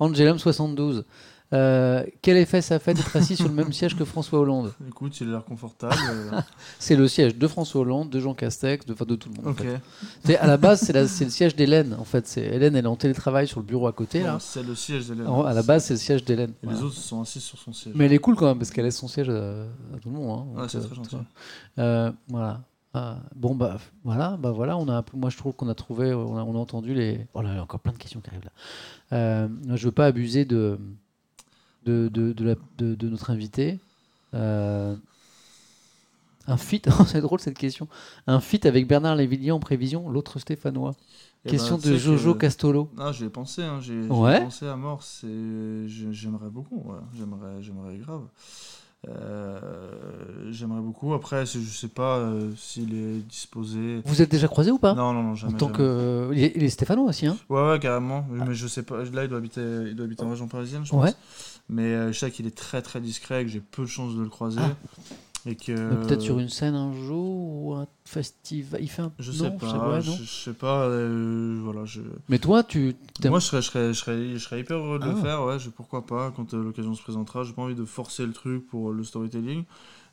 Angelum72. Euh, quel effet ça fait d'être assis sur le même siège que François Hollande? Écoute, il a l'air confortable. euh, C'est le siège de François Hollande, de Jean Castex, de, enfin, de tout le monde. en ok. fait. C'est- À la base, c'est la- c'est le siège d'Hélène. En fait, c'est Hélène, elle est en télétravail sur le bureau à côté. Là. C'est le siège de En- à la base, c'est le siège d'Hélène. Et Voilà. les autres sont assis sur son siège. Mais elle est cool quand même parce qu'elle laisse son siège à, à tout le monde. hein. Ouais, Donc, c'est euh, très gentil. Euh, voilà. Ah, bon bah f- voilà, bah voilà, on a un peu, moi je trouve qu'on a trouvé, on a, on a entendu les. Oh là, il y a encore plein de questions qui arrivent là. Euh, je veux pas abuser de de, de, de la- de- de notre invité. Euh, un fit, c'est drôle cette question. Un fit avec Bernard Lévillier en prévision, l'autre Stéphanois. Eh question ben, de Jojo que- Castolo. Ah, j'y ai pensé, hein, j'ai Ouais. pensé à mort. J'aimerais beaucoup, ouais. j'aimerais, grave. Euh, j'aimerais beaucoup. Après, je sais pas euh, s'il est disposé. Vous êtes déjà croisé ou pas? Non, non, non, En jamais. tant jamais. que, il est, il est Stéphanois aussi, hein? Ouais, ouais, carrément. Mais je sais pas. Là, il doit habiter, il doit habiter en région parisienne, je pense. Ouais. Mais euh, je sais qu'il est très, très discret, que j'ai peu de chances de le croiser. Ah. Et que. Peut-être sur une scène un jour ou un festival. Il fait un. Je non, sais pas. je ouais, non. je, je sais pas. euh, voilà, je. Mais toi, tu. Moi, je serais, je, serais, je, serais, je serais hyper heureux de le Ah. faire, ouais, pourquoi pas, quand euh, l'occasion se présentera. J'ai pas envie de forcer le truc pour le storytelling.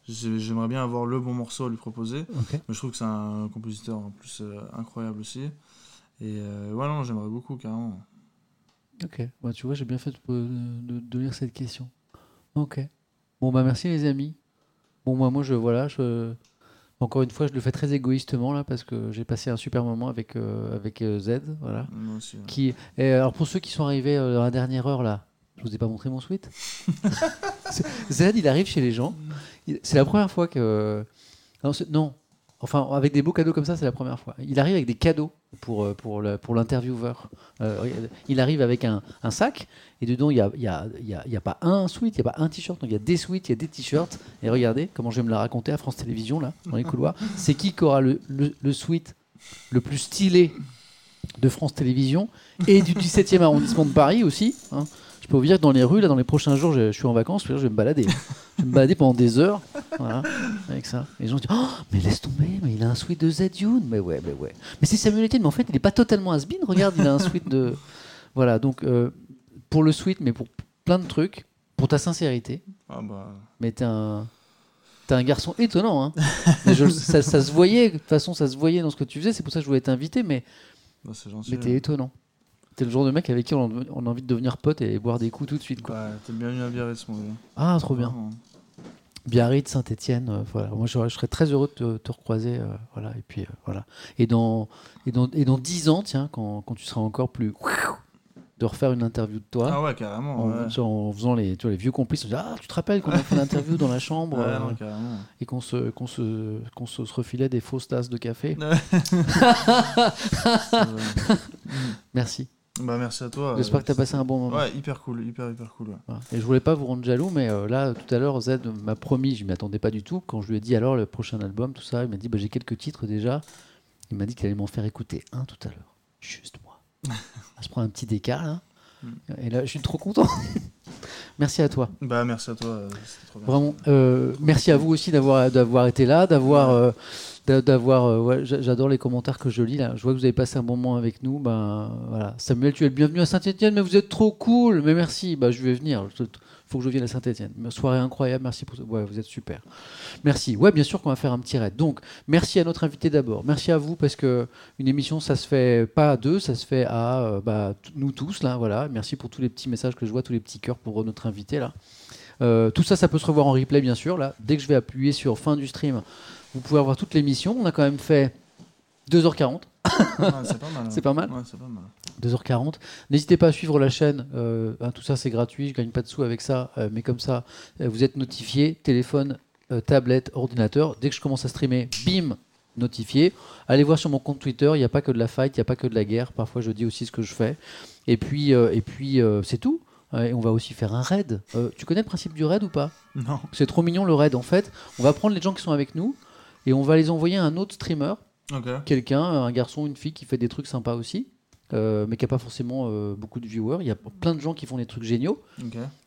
j'ai- j'aimerais bien avoir le bon morceau à lui proposer. Mais je trouve que c'est un compositeur en plus euh, incroyable aussi. Et ouais, non, j'aimerais beaucoup, carrément. Ok. Bah, tu vois, j'ai bien fait de, de- de lire cette question. Ok. Bon, bah merci les amis. Bon, moi, moi je, voilà, je, encore une fois, je le fais très égoïstement là parce que j'ai passé un super moment avec, euh, avec euh, Z. Voilà. Moi aussi. ouais. Qui, et alors pour ceux qui sont arrivés euh, dans la dernière heure là, je vous ai pas montré mon suite. Z, il arrive chez les gens. C'est la première fois que. Non. Enfin, avec des beaux cadeaux comme ça, c'est la première fois. Il arrive avec des cadeaux pour, euh, pour, le- pour l'intervieweur. Euh, il arrive avec un, un sac et dedans, il n'y a, y a, y a, y a pas un sweat, il n'y a pas un t-shirt, donc il y a des sweats, il y a des t-shirts. Et regardez comment je vais me la raconter à France Télévisions, là, dans les couloirs. C'est qui qui aura le, le, le sweat le plus stylé de France Télévisions et du 17e arrondissement de Paris aussi. hein. Peux vous dire que dans les rues, là, dans les prochains jours, je, je suis en vacances, je vais me balader. Je vais me balader pendant des heures voilà, avec ça. Et les gens disent Oh, mais laisse tomber, mais il a un sweat de Z Youn. Mais ouais, mais ouais. Mais c'est Samuel Etienne, mais en fait, il n'est pas totalement has Regarde, il a un sweat de. Voilà, donc euh, pour le sweat, mais pour plein de trucs, pour ta sincérité. Ah bah, Mais t'es un. T'es un garçon étonnant, hein. Je- ça, ça se voyait, de toute façon, ça se voyait dans ce que tu faisais, c'est pour ça que je voulais t'inviter, mais bah, gentil. mais t'es étonnant. T'es le genre de mec avec qui on a, on a envie de devenir pote et boire des coups tout de suite. Quoi. Ouais, t'es bienvenu à Biarritz, mon gars. Ah, trop bien. Vraiment. Biarritz, Saint-Etienne, voilà. Moi, je, je serais très heureux de te, te recroiser. euh, voilà. Et puis, euh, voilà. Et dans, et, dans, et dans 10 ans, tiens, quand, quand tu seras encore plus. de refaire une interview de toi. Ah ouais, carrément. En, ouais. genre, en faisant les, tu vois, les vieux complices, on dit, ah, tu te rappelles qu'on a fait l'interview dans la chambre Ouais, euh, non, carrément. et qu'on se, qu'on se, qu'on se, se refilait des fausses tasses de café. Merci. Bah, merci à toi. J'espère que tu as euh, passé un bon moment. Ouais, hyper cool, hyper, hyper cool. ouais. Et je voulais pas vous rendre jaloux, mais euh, là, tout à l'heure, Z m'a promis, je m'y attendais pas du tout. Quand je lui ai dit alors le prochain album, tout ça, il m'a dit bah, j'ai quelques titres déjà. Il m'a dit qu'il allait m'en faire écouter un tout à l'heure. Juste moi. Ah, je prends un petit décal là. Et là, je suis trop content. merci à toi. Bah, merci à toi. euh, trop bien. Vraiment. Euh, merci à vous aussi d'avoir d'avoir été là, d'avoir. euh, d'a- d'avoir euh, ouais, j'adore les commentaires que je lis là je vois que vous avez passé un bon moment avec nous ben voilà Samuel tu es le bienvenu à Saint-Etienne mais vous êtes trop cool mais merci bah je vais venir faut que je vienne à Saint-Etienne soirée incroyable merci pour ouais vous êtes super. Merci. Ouais bien sûr qu'on va faire un petit raid. Donc merci à notre invité d'abord. Merci à vous parce que une émission ça se fait pas à deux ça se fait à euh, bah, nous tous là voilà. Merci pour tous les petits messages que je vois tous les petits cœurs pour notre invité là. Euh, tout ça, ça peut se revoir en replay, bien sûr. Là, dès que je vais appuyer sur fin du stream, vous pouvez avoir toute l'émission. On a quand même fait 2h40. Ah, c'est pas mal. C'est pas mal Ouais, c'est pas mal. 2h40. N'hésitez pas à suivre la chaîne. euh, hein, tout ça, c'est gratuit. Je gagne pas de sous avec ça. euh, mais comme ça, euh, vous êtes notifié. Téléphone, euh, tablette, ordinateur. Dès que je commence à streamer, bim, notifié. Allez voir sur mon compte Twitter. Il n'y a pas que de la fight, il n'y a pas que de la guerre. Parfois, je dis aussi ce que je fais. Et puis, et puis c'est tout. Et on va aussi faire un raid. Tu connais le principe du raid ou pas? Non. C'est trop mignon le raid. En fait, on va prendre les gens qui sont avec nous et on va les envoyer à un autre streamer Quelqu'un, un garçon, une fille qui fait des trucs sympas aussi, euh, mais qui n'a pas forcément euh, beaucoup de viewers. Il y a plein de gens qui font des trucs géniaux.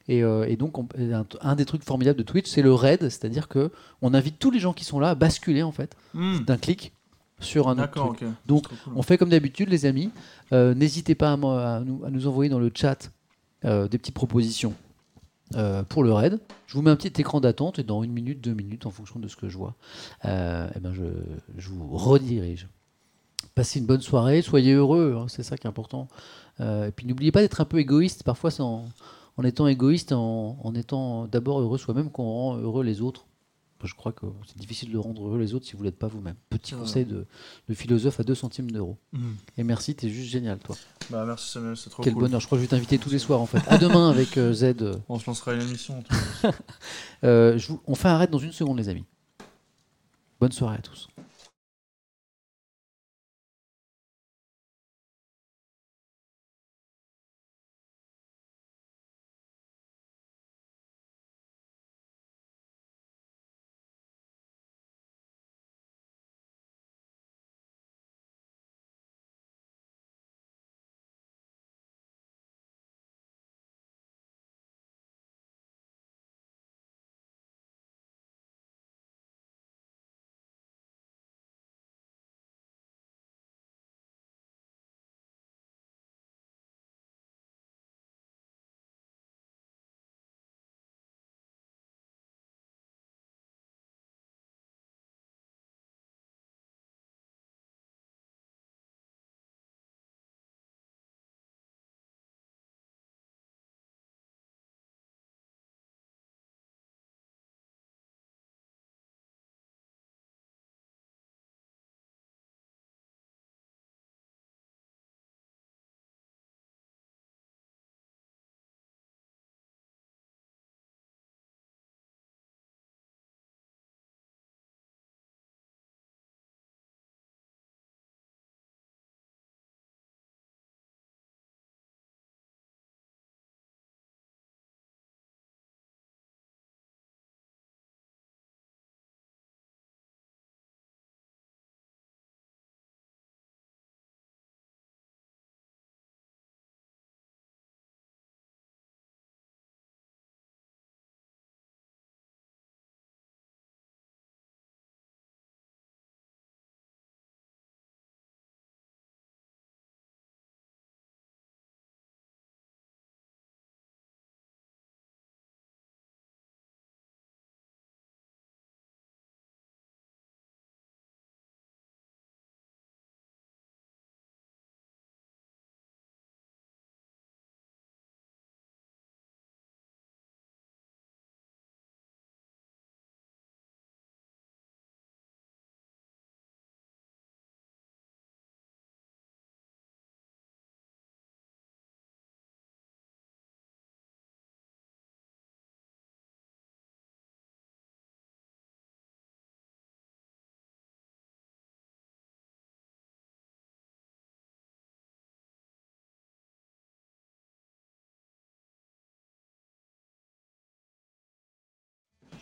Et, euh, et donc, on- un, un des trucs formidables de Twitch, c'est le raid, c'est-à-dire que on invite tous les gens qui sont là à basculer en fait Hmm. d'un clic sur un autre truc. Donc, cool. On fait comme d'habitude, les amis. N'hésitez pas à, nous, à nous envoyer dans le chat des petites propositions euh, pour le raid. Je vous mets un petit écran d'attente et dans une minute, deux minutes, en fonction de ce que je vois, euh, eh ben je, vous redirige. Passez une bonne soirée, soyez heureux, hein, c'est ça qui est important. Euh, et puis n'oubliez pas d'être un peu égoïste. Parfois, en, en étant égoïste, en étant d'abord heureux soi-même, qu'on rend heureux les autres. Je crois que c'est difficile de rendre heureux les autres si vous l'êtes pas vous-même. Petit conseil de, de philosophe à 2 centimes d'euros. Hmm. Et merci, t'es juste génial, toi. Bah, merci Samuel, c'est trop Quel cool. bonheur. Je crois que je vais t'inviter tous les soirs, en fait. À demain avec euh, Z. euh, On se lancera une émission. euh, je vous- on fait un raid dans une seconde, les amis. Bonne soirée à tous.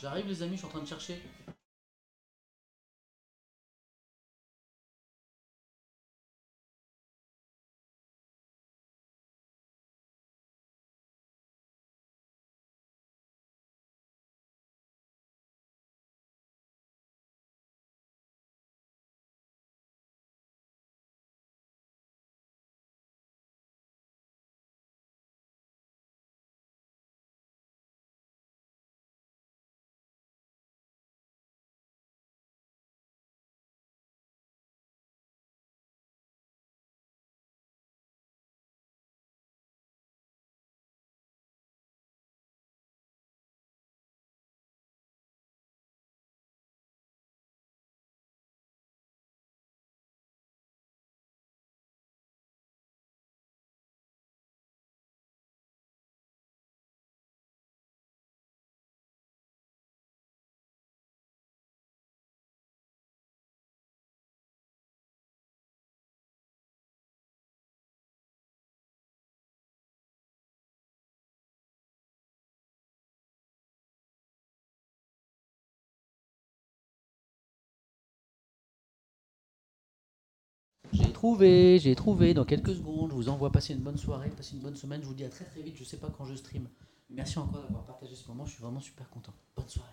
J'arrive les amis, je suis en train de chercher. Trouvé, j'ai trouvé. Dans quelques secondes, je vous envoie passer une bonne soirée, passer une bonne semaine. Je vous dis à très très vite. Je sais pas quand je stream. Merci encore d'avoir partagé ce moment. Je suis vraiment super content. Bonne soirée.